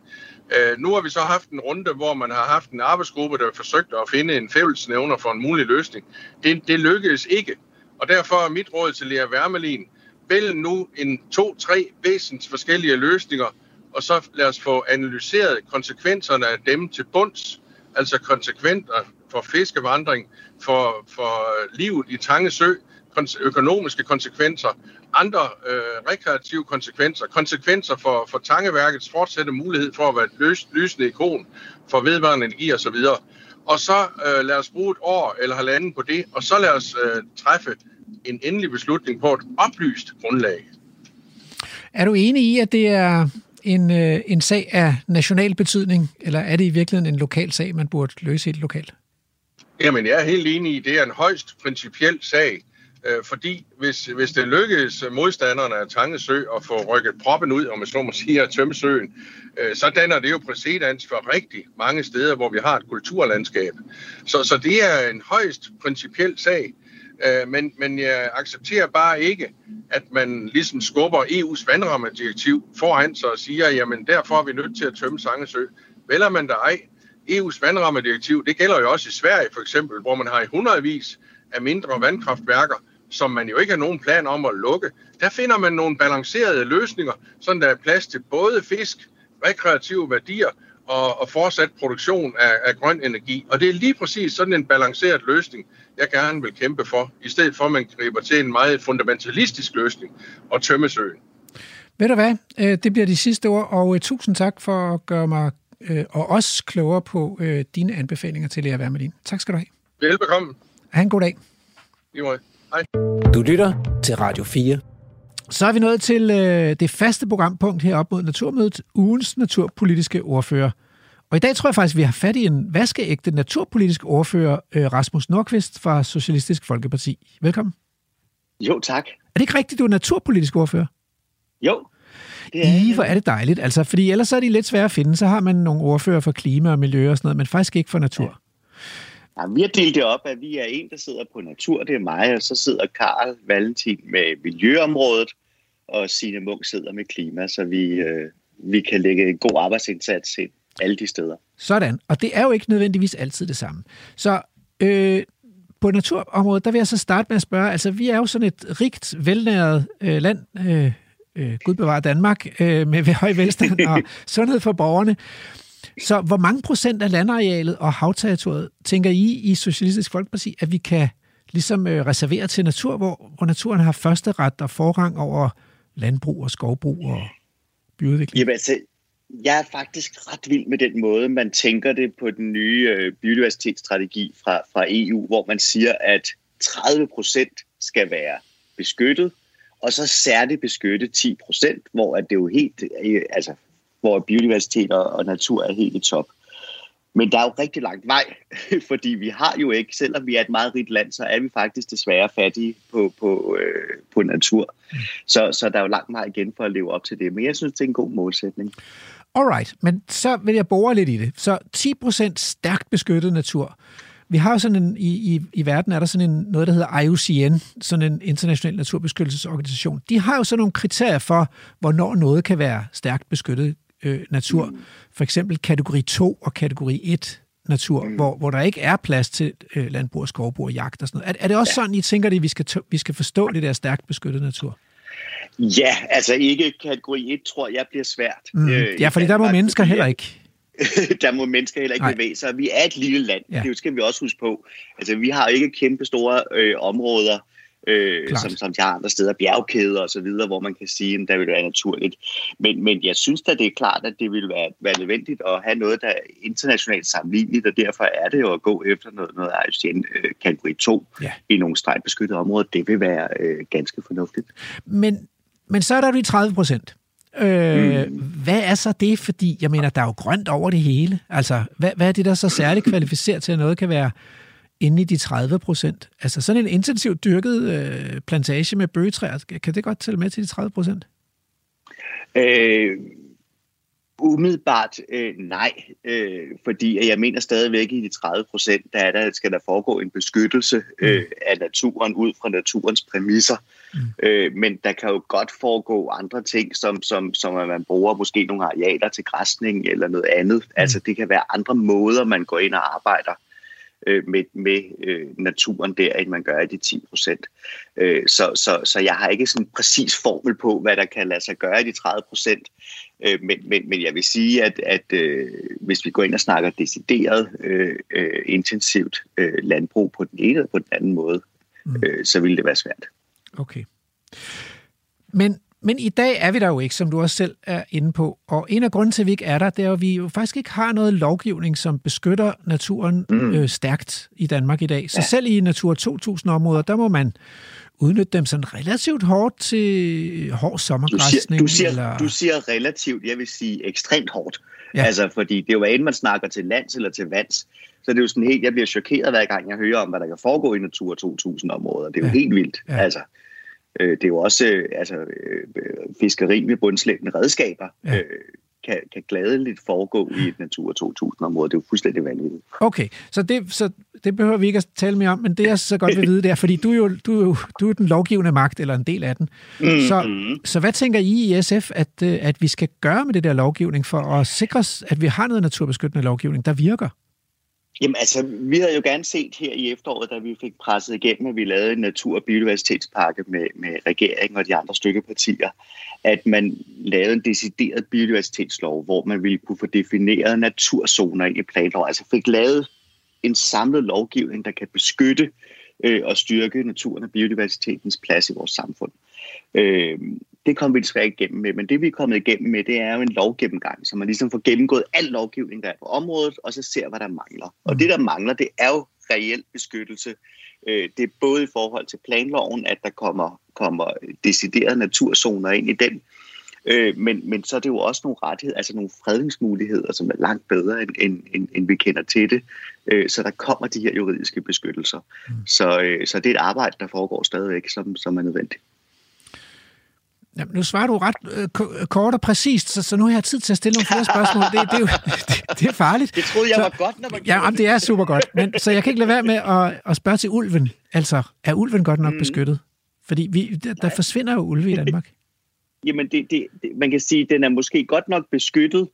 Øh, nu har vi så haft en runde, hvor man har haft en arbejdsgruppe, der har forsøgt at finde en fællesnævner for en mulig løsning. Det, det lykkedes ikke, og derfor er mit råd til Lea Wermelin, vælg nu en to-tre væsentligt forskellige løsninger, og så lad os få analyseret konsekvenserne af dem til bunds, altså konsekvenser for fiskevandring, for, for livet i Tangesø, økonomiske konsekvenser, andre øh, rekreative konsekvenser, konsekvenser for, for Tangeværkets fortsatte mulighed for at være et løs, lysende ikon for vedvarende energi osv. Og så øh, lad os bruge et år eller halvanden på det, og så lad os øh, træffe en endelig beslutning på et oplyst grundlag. Er du enig i, at det er en, øh, en sag af national betydning, eller er det i virkeligheden en lokal sag, man burde løse helt lokalt? Jamen, jeg er helt enig i, at det er en højst principiel sag, øh, fordi hvis, hvis det lykkes modstanderne af Tangesø at få rykket proppen ud, om man så må sige, at tømme søen, øh, så danner det jo præcedens for rigtig mange steder, hvor vi har et kulturlandskab. Så, så det er en højst principiel sag, Øh, men, men jeg accepterer bare ikke, at man ligesom skubber EU's vandrammedirektiv foran sig og siger, jamen derfor er vi nødt til at tømme Sangesø. Vælger man der ej, EU's vandrammedirektiv, det gælder jo også i Sverige for eksempel, hvor man har i hundredvis af mindre vandkraftværker, som man jo ikke har nogen plan om at lukke. Der finder man nogle balancerede løsninger, sådan der er plads til både fisk, rekreative værdier og, og fortsat produktion af, af grøn energi. Og det er lige præcis sådan en balanceret løsning, jeg gerne vil kæmpe for, i stedet for at man griber til en meget fundamentalistisk løsning og tømme søen. Ved du hvad? Øh, det bliver de sidste ord, og øh, tusind tak for at gøre mig øh, og os klogere på dine anbefalinger til Lea Wermelin. Tak skal du have. Velbekomme. Ha' en god dag. I måde. Hej. Du lytter til Radio 4. Så er vi nået til det faste programpunkt heroppe mod Naturmødet, ugens naturpolitiske ordfører. Og i dag tror jeg faktisk, vi har fat i en vaskeægte naturpolitisk ordfører, øh, Rasmus Nordqvist fra Socialistisk Folkeparti. Velkommen. Jo, tak. Er det ikke rigtigt, du er naturpolitisk ordfører? Jo. Det er I, hvor er det dejligt. Altså, fordi ellers er de lidt svære at finde. Så har man nogle ordfører for klima og miljø og sådan noget, men faktisk ikke for natur. Ja. Ja, vi har delt det op, at vi er en, der sidder på natur, det er mig, og så sidder Karl Valentin med miljøområdet, og Signe Munk sidder med klima, så vi, øh, vi kan lægge en god arbejdsindsats ind alle de steder. Sådan. Og det er jo ikke nødvendigvis altid det samme. Så øh, på naturområdet, der vil jeg så starte med at spørge, altså vi er jo sådan et rigt, velnæret øh, land, øh, øh, Gud bevarer Danmark, øh, med høj velstand og sundhed for borgerne. Så hvor mange procent af landarealet og havterritoriet tænker I i Socialistisk Folkeparti, at vi kan ligesom øh, reservere til natur, hvor, hvor naturen har første ret og forrang over landbrug og skovbrug og byudvikling? Jamen altså, jeg er faktisk ret vild med den måde, man tænker det på den nye øh, biodiversitetsstrategi fra, fra EU, hvor man siger, at 30 procent skal være beskyttet, og så særligt beskytte 10 procent, hvor at det jo helt, øh, altså, hvor biodiversitet og, natur er helt i top. Men der er jo rigtig langt vej, fordi vi har jo ikke, selvom vi er et meget rigt land, så er vi faktisk desværre fattige på, på, øh, på natur. Så, så der er jo langt vej igen for at leve op til det. Men jeg synes, det er en god målsætning. Alright, men så vil jeg bore lidt i det. Så 10% stærkt beskyttet natur. Vi har jo sådan en, i, i, i verden er der sådan en, noget, der hedder IUCN, sådan en international naturbeskyttelsesorganisation. De har jo sådan nogle kriterier for, hvornår noget kan være stærkt beskyttet øh, natur. Mm. For eksempel kategori 2 og kategori 1 natur, mm. hvor, hvor der ikke er plads til øh, landbrug og skovbrug og jagt og sådan noget. Er, er det også ja. sådan, I tænker, at vi skal, vi skal forstå det der stærkt beskyttet natur? Ja, altså ikke kategori 1, tror jeg bliver svært. Mm. Øh, ja, fordi der må mennesker heller ikke. der må mennesker heller ikke Nej. bevæge sig. Vi er et lille land, ja. det skal vi også huske på. Altså, vi har ikke kæmpe store øh, områder, øh, som, som de har andre steder, bjergkæder og så videre, hvor man kan sige, at der vil være naturligt. Men, men jeg synes da, det er klart, at det vil være, være nødvendigt at have noget, der er internationalt sammenligneligt, og derfor er det jo at gå efter noget, noget IUCN øh, kategori 2 ja. i nogle strengt beskyttede områder. Det vil være øh, ganske fornuftigt. Men, men så er der de 30 procent. Øh, mm. Hvad er så det? Fordi, jeg mener, der er jo grønt over det hele. Altså, hvad, hvad er det, der så særligt kvalificeret til, at noget kan være inde i de 30 procent? Altså, sådan en intensivt dyrket øh, plantage med bøgetræer, kan det godt tælle med til de 30 procent? Øh, umiddelbart øh, nej, øh, fordi jeg mener stadigvæk i de 30 procent, der, er der skal der foregå en beskyttelse øh, mm. af naturen ud fra naturens præmisser. Mm. Øh, men der kan jo godt foregå andre ting, som, som, som at man bruger måske nogle arealer til græsning eller noget andet. Mm. Altså det kan være andre måder, man går ind og arbejder øh, med, med øh, naturen der, end man gør i de 10 procent. Øh, så, så, så jeg har ikke sådan en præcis formel på, hvad der kan lade sig gøre i de 30 procent. Øh, men, men, men jeg vil sige, at, at øh, hvis vi går ind og snakker decideret øh, øh, intensivt øh, landbrug på den ene eller på den anden måde, mm. øh, så vil det være svært. Okay. Men, men i dag er vi der jo ikke, som du også selv er inde på. Og en af grunden til, at vi ikke er der, det er, at vi jo faktisk ikke har noget lovgivning, som beskytter naturen mm. øh, stærkt i Danmark i dag. Så ja. selv i Natur 2000-områder, der må man udnytte dem sådan relativt hårdt til hård sommergræsning? Du siger, du, siger, eller... du siger relativt, jeg vil sige ekstremt hårdt. Ja. Altså, fordi det er jo, hvad man snakker til lands eller til vands, så det er jo sådan helt, jeg bliver chokeret hver gang, jeg hører om, hvad der kan foregå i Natur 2000-områder. Det er jo ja. helt vildt. Ja. Altså, det er jo også øh, altså, øh, fiskeri med bundslægende redskaber. Ja. Øh, kan, kan gladeligt foregå i et Natur 2000-område. Det er jo fuldstændig vanvittigt. Okay, så det, så det behøver vi ikke at tale mere om, men det jeg så godt vil vide, det er, fordi du er jo, du er jo du er den lovgivende magt, eller en del af den. Mm-hmm. Så, så hvad tænker I i SF, at, øh, at vi skal gøre med det der lovgivning, for at sikre os, at vi har noget naturbeskyttende lovgivning, der virker? Jamen altså, vi havde jo gerne set her i efteråret, da vi fik presset igennem, at vi lavede en natur- og biodiversitetspakke med, med regeringen og de andre stykkepartier, at man lavede en decideret biodiversitetslov, hvor man ville kunne få defineret naturzoner ind i planlov. Altså fik lavet en samlet lovgivning, der kan beskytte øh, og styrke naturen og biodiversitetens plads i vores samfund. Øh, det kom vi desværre ikke igennem med, men det vi er kommet igennem med, det er jo en lovgennemgang, så man ligesom får gennemgået al lovgivning, der er på området, og så ser, hvad der mangler. Og det, der mangler, det er jo reel beskyttelse. Øh, det er både i forhold til planloven, at der kommer, kommer deciderede naturzoner ind i den, øh, men, men så er det jo også nogle rettigheder, altså nogle fredningsmuligheder, som er langt bedre, end, end, end, end vi kender til det. Øh, så der kommer de her juridiske beskyttelser. Mm. Så, så det er et arbejde, der foregår stadigvæk, som, som er nødvendigt. Jamen, nu svarer du ret øh, kort og præcist, så, så nu har jeg tid til at stille nogle flere spørgsmål. Det, det, er, jo, det, det er farligt. Det troede jeg så, var godt, når man Ja, jamen, det er super godt. Men, så jeg kan ikke lade være med at, at spørge til ulven. Altså, er ulven godt nok mm. beskyttet? Fordi vi, der, der forsvinder jo ulve i Danmark. Jamen, det, det, man kan sige, at den er måske godt nok beskyttet,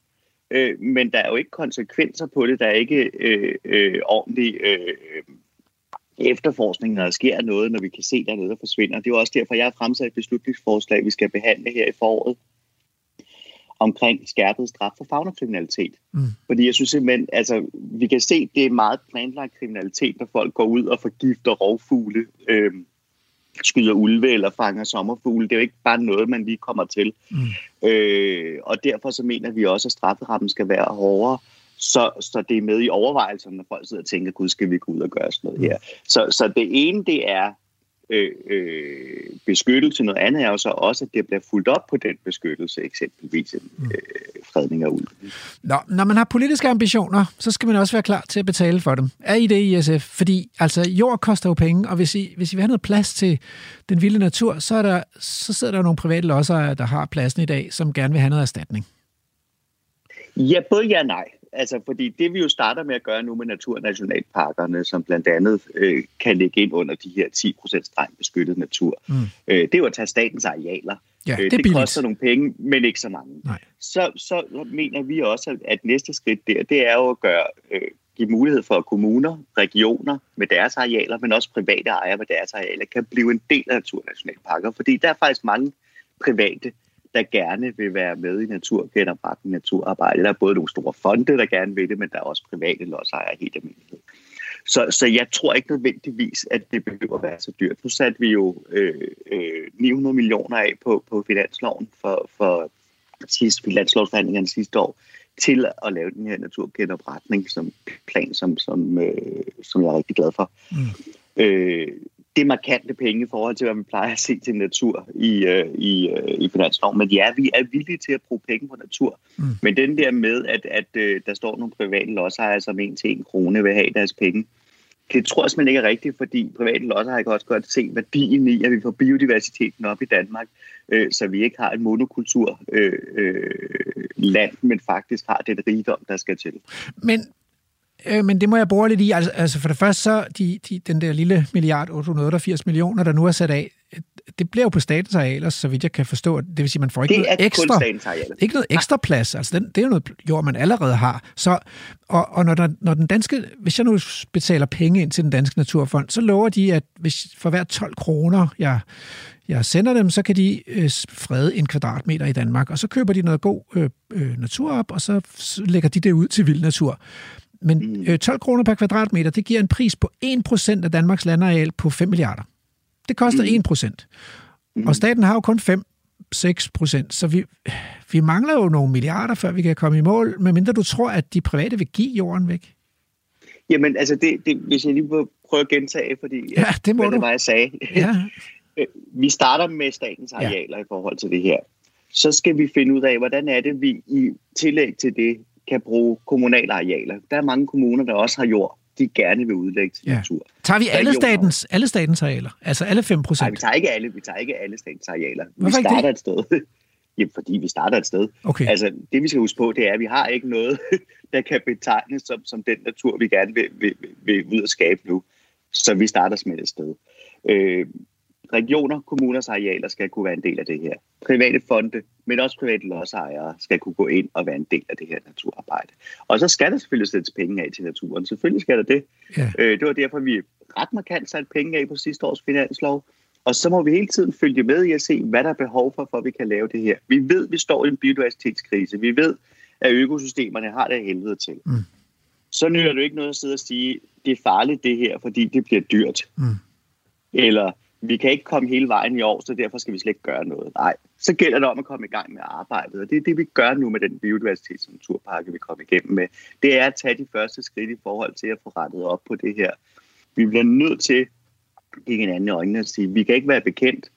øh, men der er jo ikke konsekvenser på det. Der er ikke øh, øh, ordentlig øh, efterforskning, når der sker noget, når vi kan se, der er noget, der forsvinder. Det er jo også derfor, jeg har fremsat et beslutningsforslag, vi skal behandle her i foråret, omkring skærpet straf for fagnakriminalitet. Mm. Fordi jeg synes simpelthen, altså, vi kan se, at det er meget planlagt kriminalitet, når folk går ud og forgifter rovfugle, øh, skyder ulve eller fanger sommerfugle. Det er jo ikke bare noget, man lige kommer til. Mm. Øh, og derfor så mener vi også, at strafferammen skal være hårdere, så, så det er med i overvejelserne, når folk sidder og tænker, gud, skal vi gå ud og gøre sådan noget her. Så, så det ene, det er øh, øh, beskyttelse. Noget andet er jo så også, at det bliver fuldt op på den beskyttelse, eksempelvis en mm. øh, fredning af ulve. Nå, når man har politiske ambitioner, så skal man også være klar til at betale for dem. Er I det i SF? Fordi altså, jord koster jo penge, og hvis I, hvis I vil have noget plads til den vilde natur, så, er der, så sidder der nogle private lodsere, der har pladsen i dag, som gerne vil have noget erstatning. Ja, både ja og nej. Altså, fordi det vi jo starter med at gøre nu med naturnationalparkerne, som blandt andet øh, kan ligge ind under de her 10% strengt beskyttet natur, mm. øh, det er jo at tage statens arealer. Ja, øh, det, det billigt. koster nogle penge, men ikke så mange. Nej. Så, så mener vi også, at, at næste skridt der, det er jo at gøre, øh, give mulighed for, at kommuner, regioner med deres arealer, men også private ejere med deres arealer, kan blive en del af naturnationalparker. Fordi der er faktisk mange private, der gerne vil være med i naturgenopretning, naturarbejde. Der er både nogle store fonde, der gerne vil det, men der er også private lodsejere helt almindelighed. Så, så jeg tror ikke nødvendigvis, at det behøver at være så dyrt. Nu satte vi jo øh, øh, 900 millioner af på, på finansloven for, for sidste finanslovsforhandlingerne sidste år til at lave den her naturgenopretning som plan, som, som, øh, som jeg er rigtig glad for. Mm. Øh, det er markante penge i forhold til, hvad man plejer at se til natur i, øh, i, øh, i finansloven. Men ja, vi er villige til at bruge penge på natur. Mm. Men den der med, at, at øh, der står nogle private lodsejere, som en til en krone vil have deres penge, det tror jeg simpelthen ikke er rigtigt, fordi private lodsejere kan også godt se værdien i, at vi får biodiversiteten op i Danmark, øh, så vi ikke har et monokultur øh, øh, land, men faktisk har den rigdom, der skal til. Men Øh, men det må jeg bruge lidt i. Altså, altså for det første, så de, de, den der lille milliard 888 millioner, der nu er sat af, det bliver jo på statens arealer, så vidt jeg kan forstå. Det vil sige, man får ikke det noget ekstra, ikke noget ekstra plads. Altså, den, det er jo noget jord, man allerede har. Så, og og når, der, når den danske, hvis jeg nu betaler penge ind til den danske naturfond, så lover de, at hvis for hver 12 kroner, jeg, jeg sender dem, så kan de øh, frede en kvadratmeter i Danmark, og så køber de noget god øh, øh, natur op, og så lægger de det ud til vild natur. Men øh, 12 kroner per kvadratmeter, det giver en pris på 1% af Danmarks landareal på 5 milliarder. Det koster 1%. Og staten har jo kun 5 6 procent, så vi, vi mangler jo nogle milliarder, før vi kan komme i mål, medmindre du tror, at de private vil give jorden væk. Jamen, altså, det, det, hvis jeg lige må prøve at gentage, fordi ja, det må du. det var, jeg sagde. Ja. vi starter med statens arealer ja. i forhold til det her. Så skal vi finde ud af, hvordan er det, vi i tillæg til det kan bruge kommunale arealer. Der er mange kommuner, der også har jord, de gerne vil udlægge til ja. natur. Tager vi alle statens, alle statens arealer? Altså alle 5 procent? Nej, vi tager ikke alle, vi tager ikke alle statens arealer. Hvorfor vi starter et sted. Jamen, fordi vi starter et sted. Okay. Altså, det vi skal huske på, det er, at vi har ikke noget, der kan betegnes som, som den natur, vi gerne vil, vil, vil ud og skabe nu. Så vi starter med et sted. Øh, regioner, kommuners arealer skal kunne være en del af det her. Private fonde, men også private lodsejere skal kunne gå ind og være en del af det her naturarbejde. Og så skal der selvfølgelig sættes penge af til naturen. Selvfølgelig skal der det. Ja. Øh, det var derfor, vi ret markant satte penge af på sidste års finanslov. Og så må vi hele tiden følge med i at se, hvad der er behov for, for at vi kan lave det her. Vi ved, at vi står i en biodiversitetskrise. Vi ved, at økosystemerne har det helvede til. Mm. Så nytter det ikke noget at sidde og sige, det er farligt det her, fordi det bliver dyrt. Mm. Eller vi kan ikke komme hele vejen i år, så derfor skal vi slet ikke gøre noget. Nej, så gælder det om at komme i gang med arbejdet, og det er det, vi gør nu med den biodiversitets- og naturpakke, vi kommer igennem med. Det er at tage de første skridt i forhold til at få rettet op på det her. Vi bliver nødt til ikke kigge hinanden i øjnene og sige, vi kan ikke være bekendt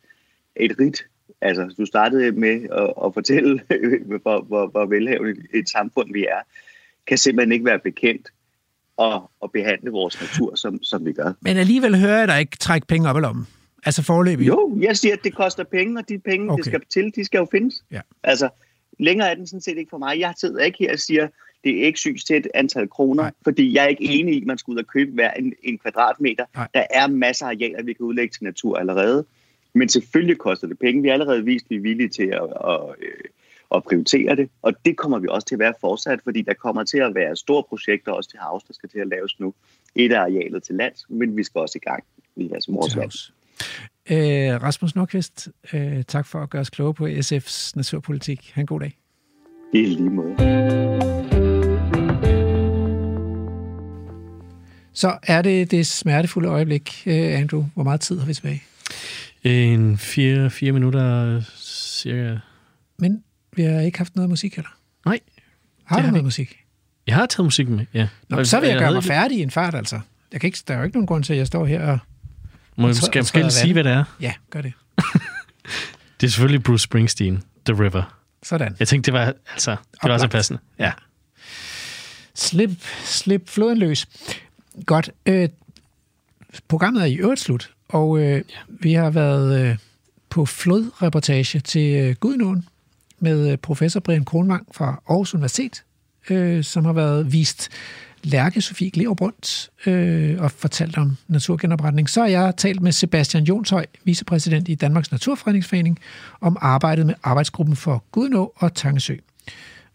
et rigt Altså, du startede med at, at fortælle, hvor, hvor, hvor velhavende et samfund vi er, kan simpelthen ikke være bekendt at, at behandle vores natur, som, som vi gør. Men alligevel hører jeg dig ikke trække penge op i lommen. Altså forløbig. Jo, jeg siger, at det koster penge, og de penge, okay. Det skal til, de skal jo findes. Ja. Altså, længere er den sådan set ikke for mig. Jeg sidder ikke her og siger, det er ikke sygt til et antal kroner, Nej. Fordi jeg er ikke enig i, at man skal ud og købe hver en, en kvadratmeter. Nej. Der er masser af arealer, vi kan udlægge til natur allerede. Men selvfølgelig koster det penge. Vi har allerede vist, at vi er villige til at, at, øh, at prioritere det, og det kommer vi også til at være fortsat, fordi der kommer til at være store projekter også til havs, der skal til at laves nu. Et af arealet til lands, men vi skal også i gang i deres morsvand. Øh, Rasmus Nordqvist, øh, tak for at gøre os kloge på SF's naturpolitik. Ha' en god dag. Det er lige måde. Så er det det smertefulde øjeblik, øh, Andrew. Hvor meget tid har vi tilbage? En fire, fire minutter cirka. Men vi har ikke haft noget musik heller. Nej. Har du har noget vi. musik? Jeg har taget musik med, ja. Nå, så vil jeg gøre havde mig færdig i en fart, altså. Jeg kan ikke, der er jo ikke nogen grund til, at jeg står her og... Må jeg træ- skal, og skal jeg sige, hvad det er? Ja, gør det. Det er selvfølgelig Bruce Springsteen, The River. Sådan. Jeg tænkte, det var, altså, det var så Oplagt. passende. Ja. Slip, slip floden løs. Godt. Øh, programmet er i øvrigt slut, og øh, ja. vi har været øh, på flodreportage til øh, Gudnåen med øh, professor Brian Kronvang fra Aarhus Universitet, øh, som har været vist Lærke Sofie Glerup rundt øh, og fortalt om naturgenopretning. Så har jeg talt med Sebastian Jonshøj, vicepræsident i Danmarks Naturfredningsforening, om arbejdet med arbejdsgruppen for Gudnå og Tangesø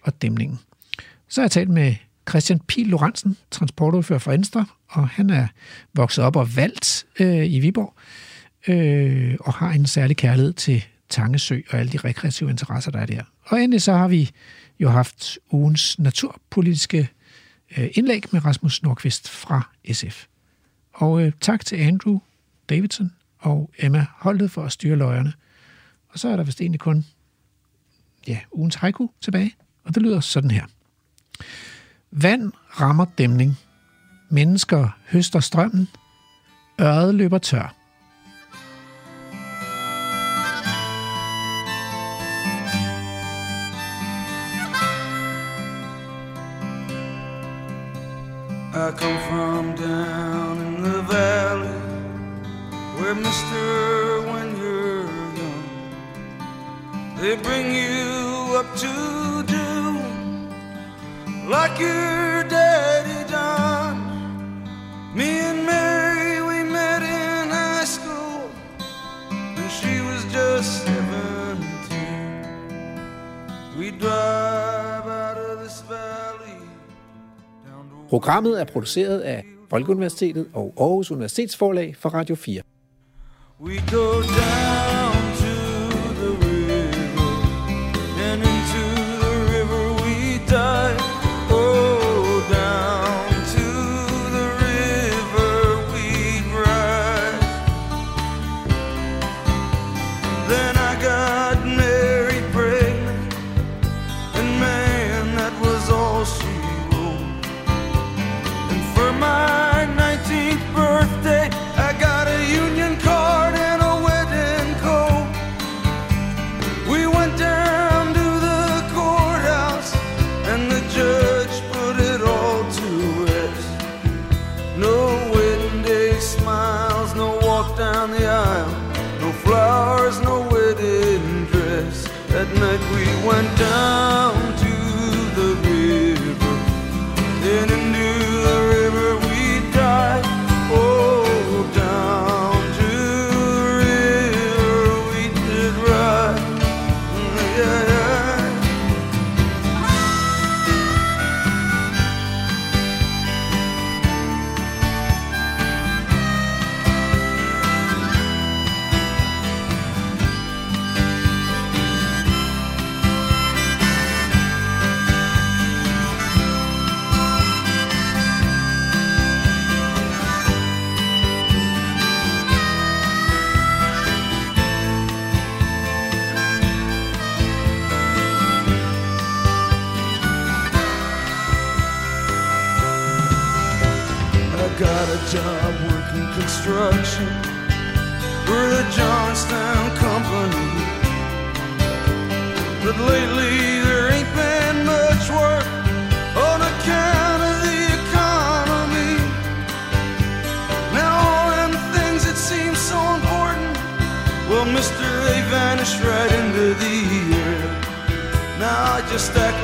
og dæmningen. Så har jeg talt med Christian Pil Lorentzen, transportordfører for Venstre, og han er vokset op og valgt øh, i Viborg, øh, og har en særlig kærlighed til Tangesø og alle de rekreative interesser, der er der. Og endelig så har vi jo haft ugens naturpolitiske øh, Øh, indlæg med Rasmus Nordqvist fra SF. Og øh, tak til Andrew Davidson og Emma Holtet for at styre løjerne. Og så er der vist egentlig kun ja, ugens haiku tilbage, og det lyder sådan her. Vand rammer dæmning. Mennesker høster strømmen. Øret løber tør. They bring you up to do like your daddy done. Me and Mary, we met in high school, and she was just 17. We drive out of this valley. Programmet er produceret af Folkeuniversitetet og Aarhus Universitetsforlag for Radio 4. We go down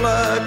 just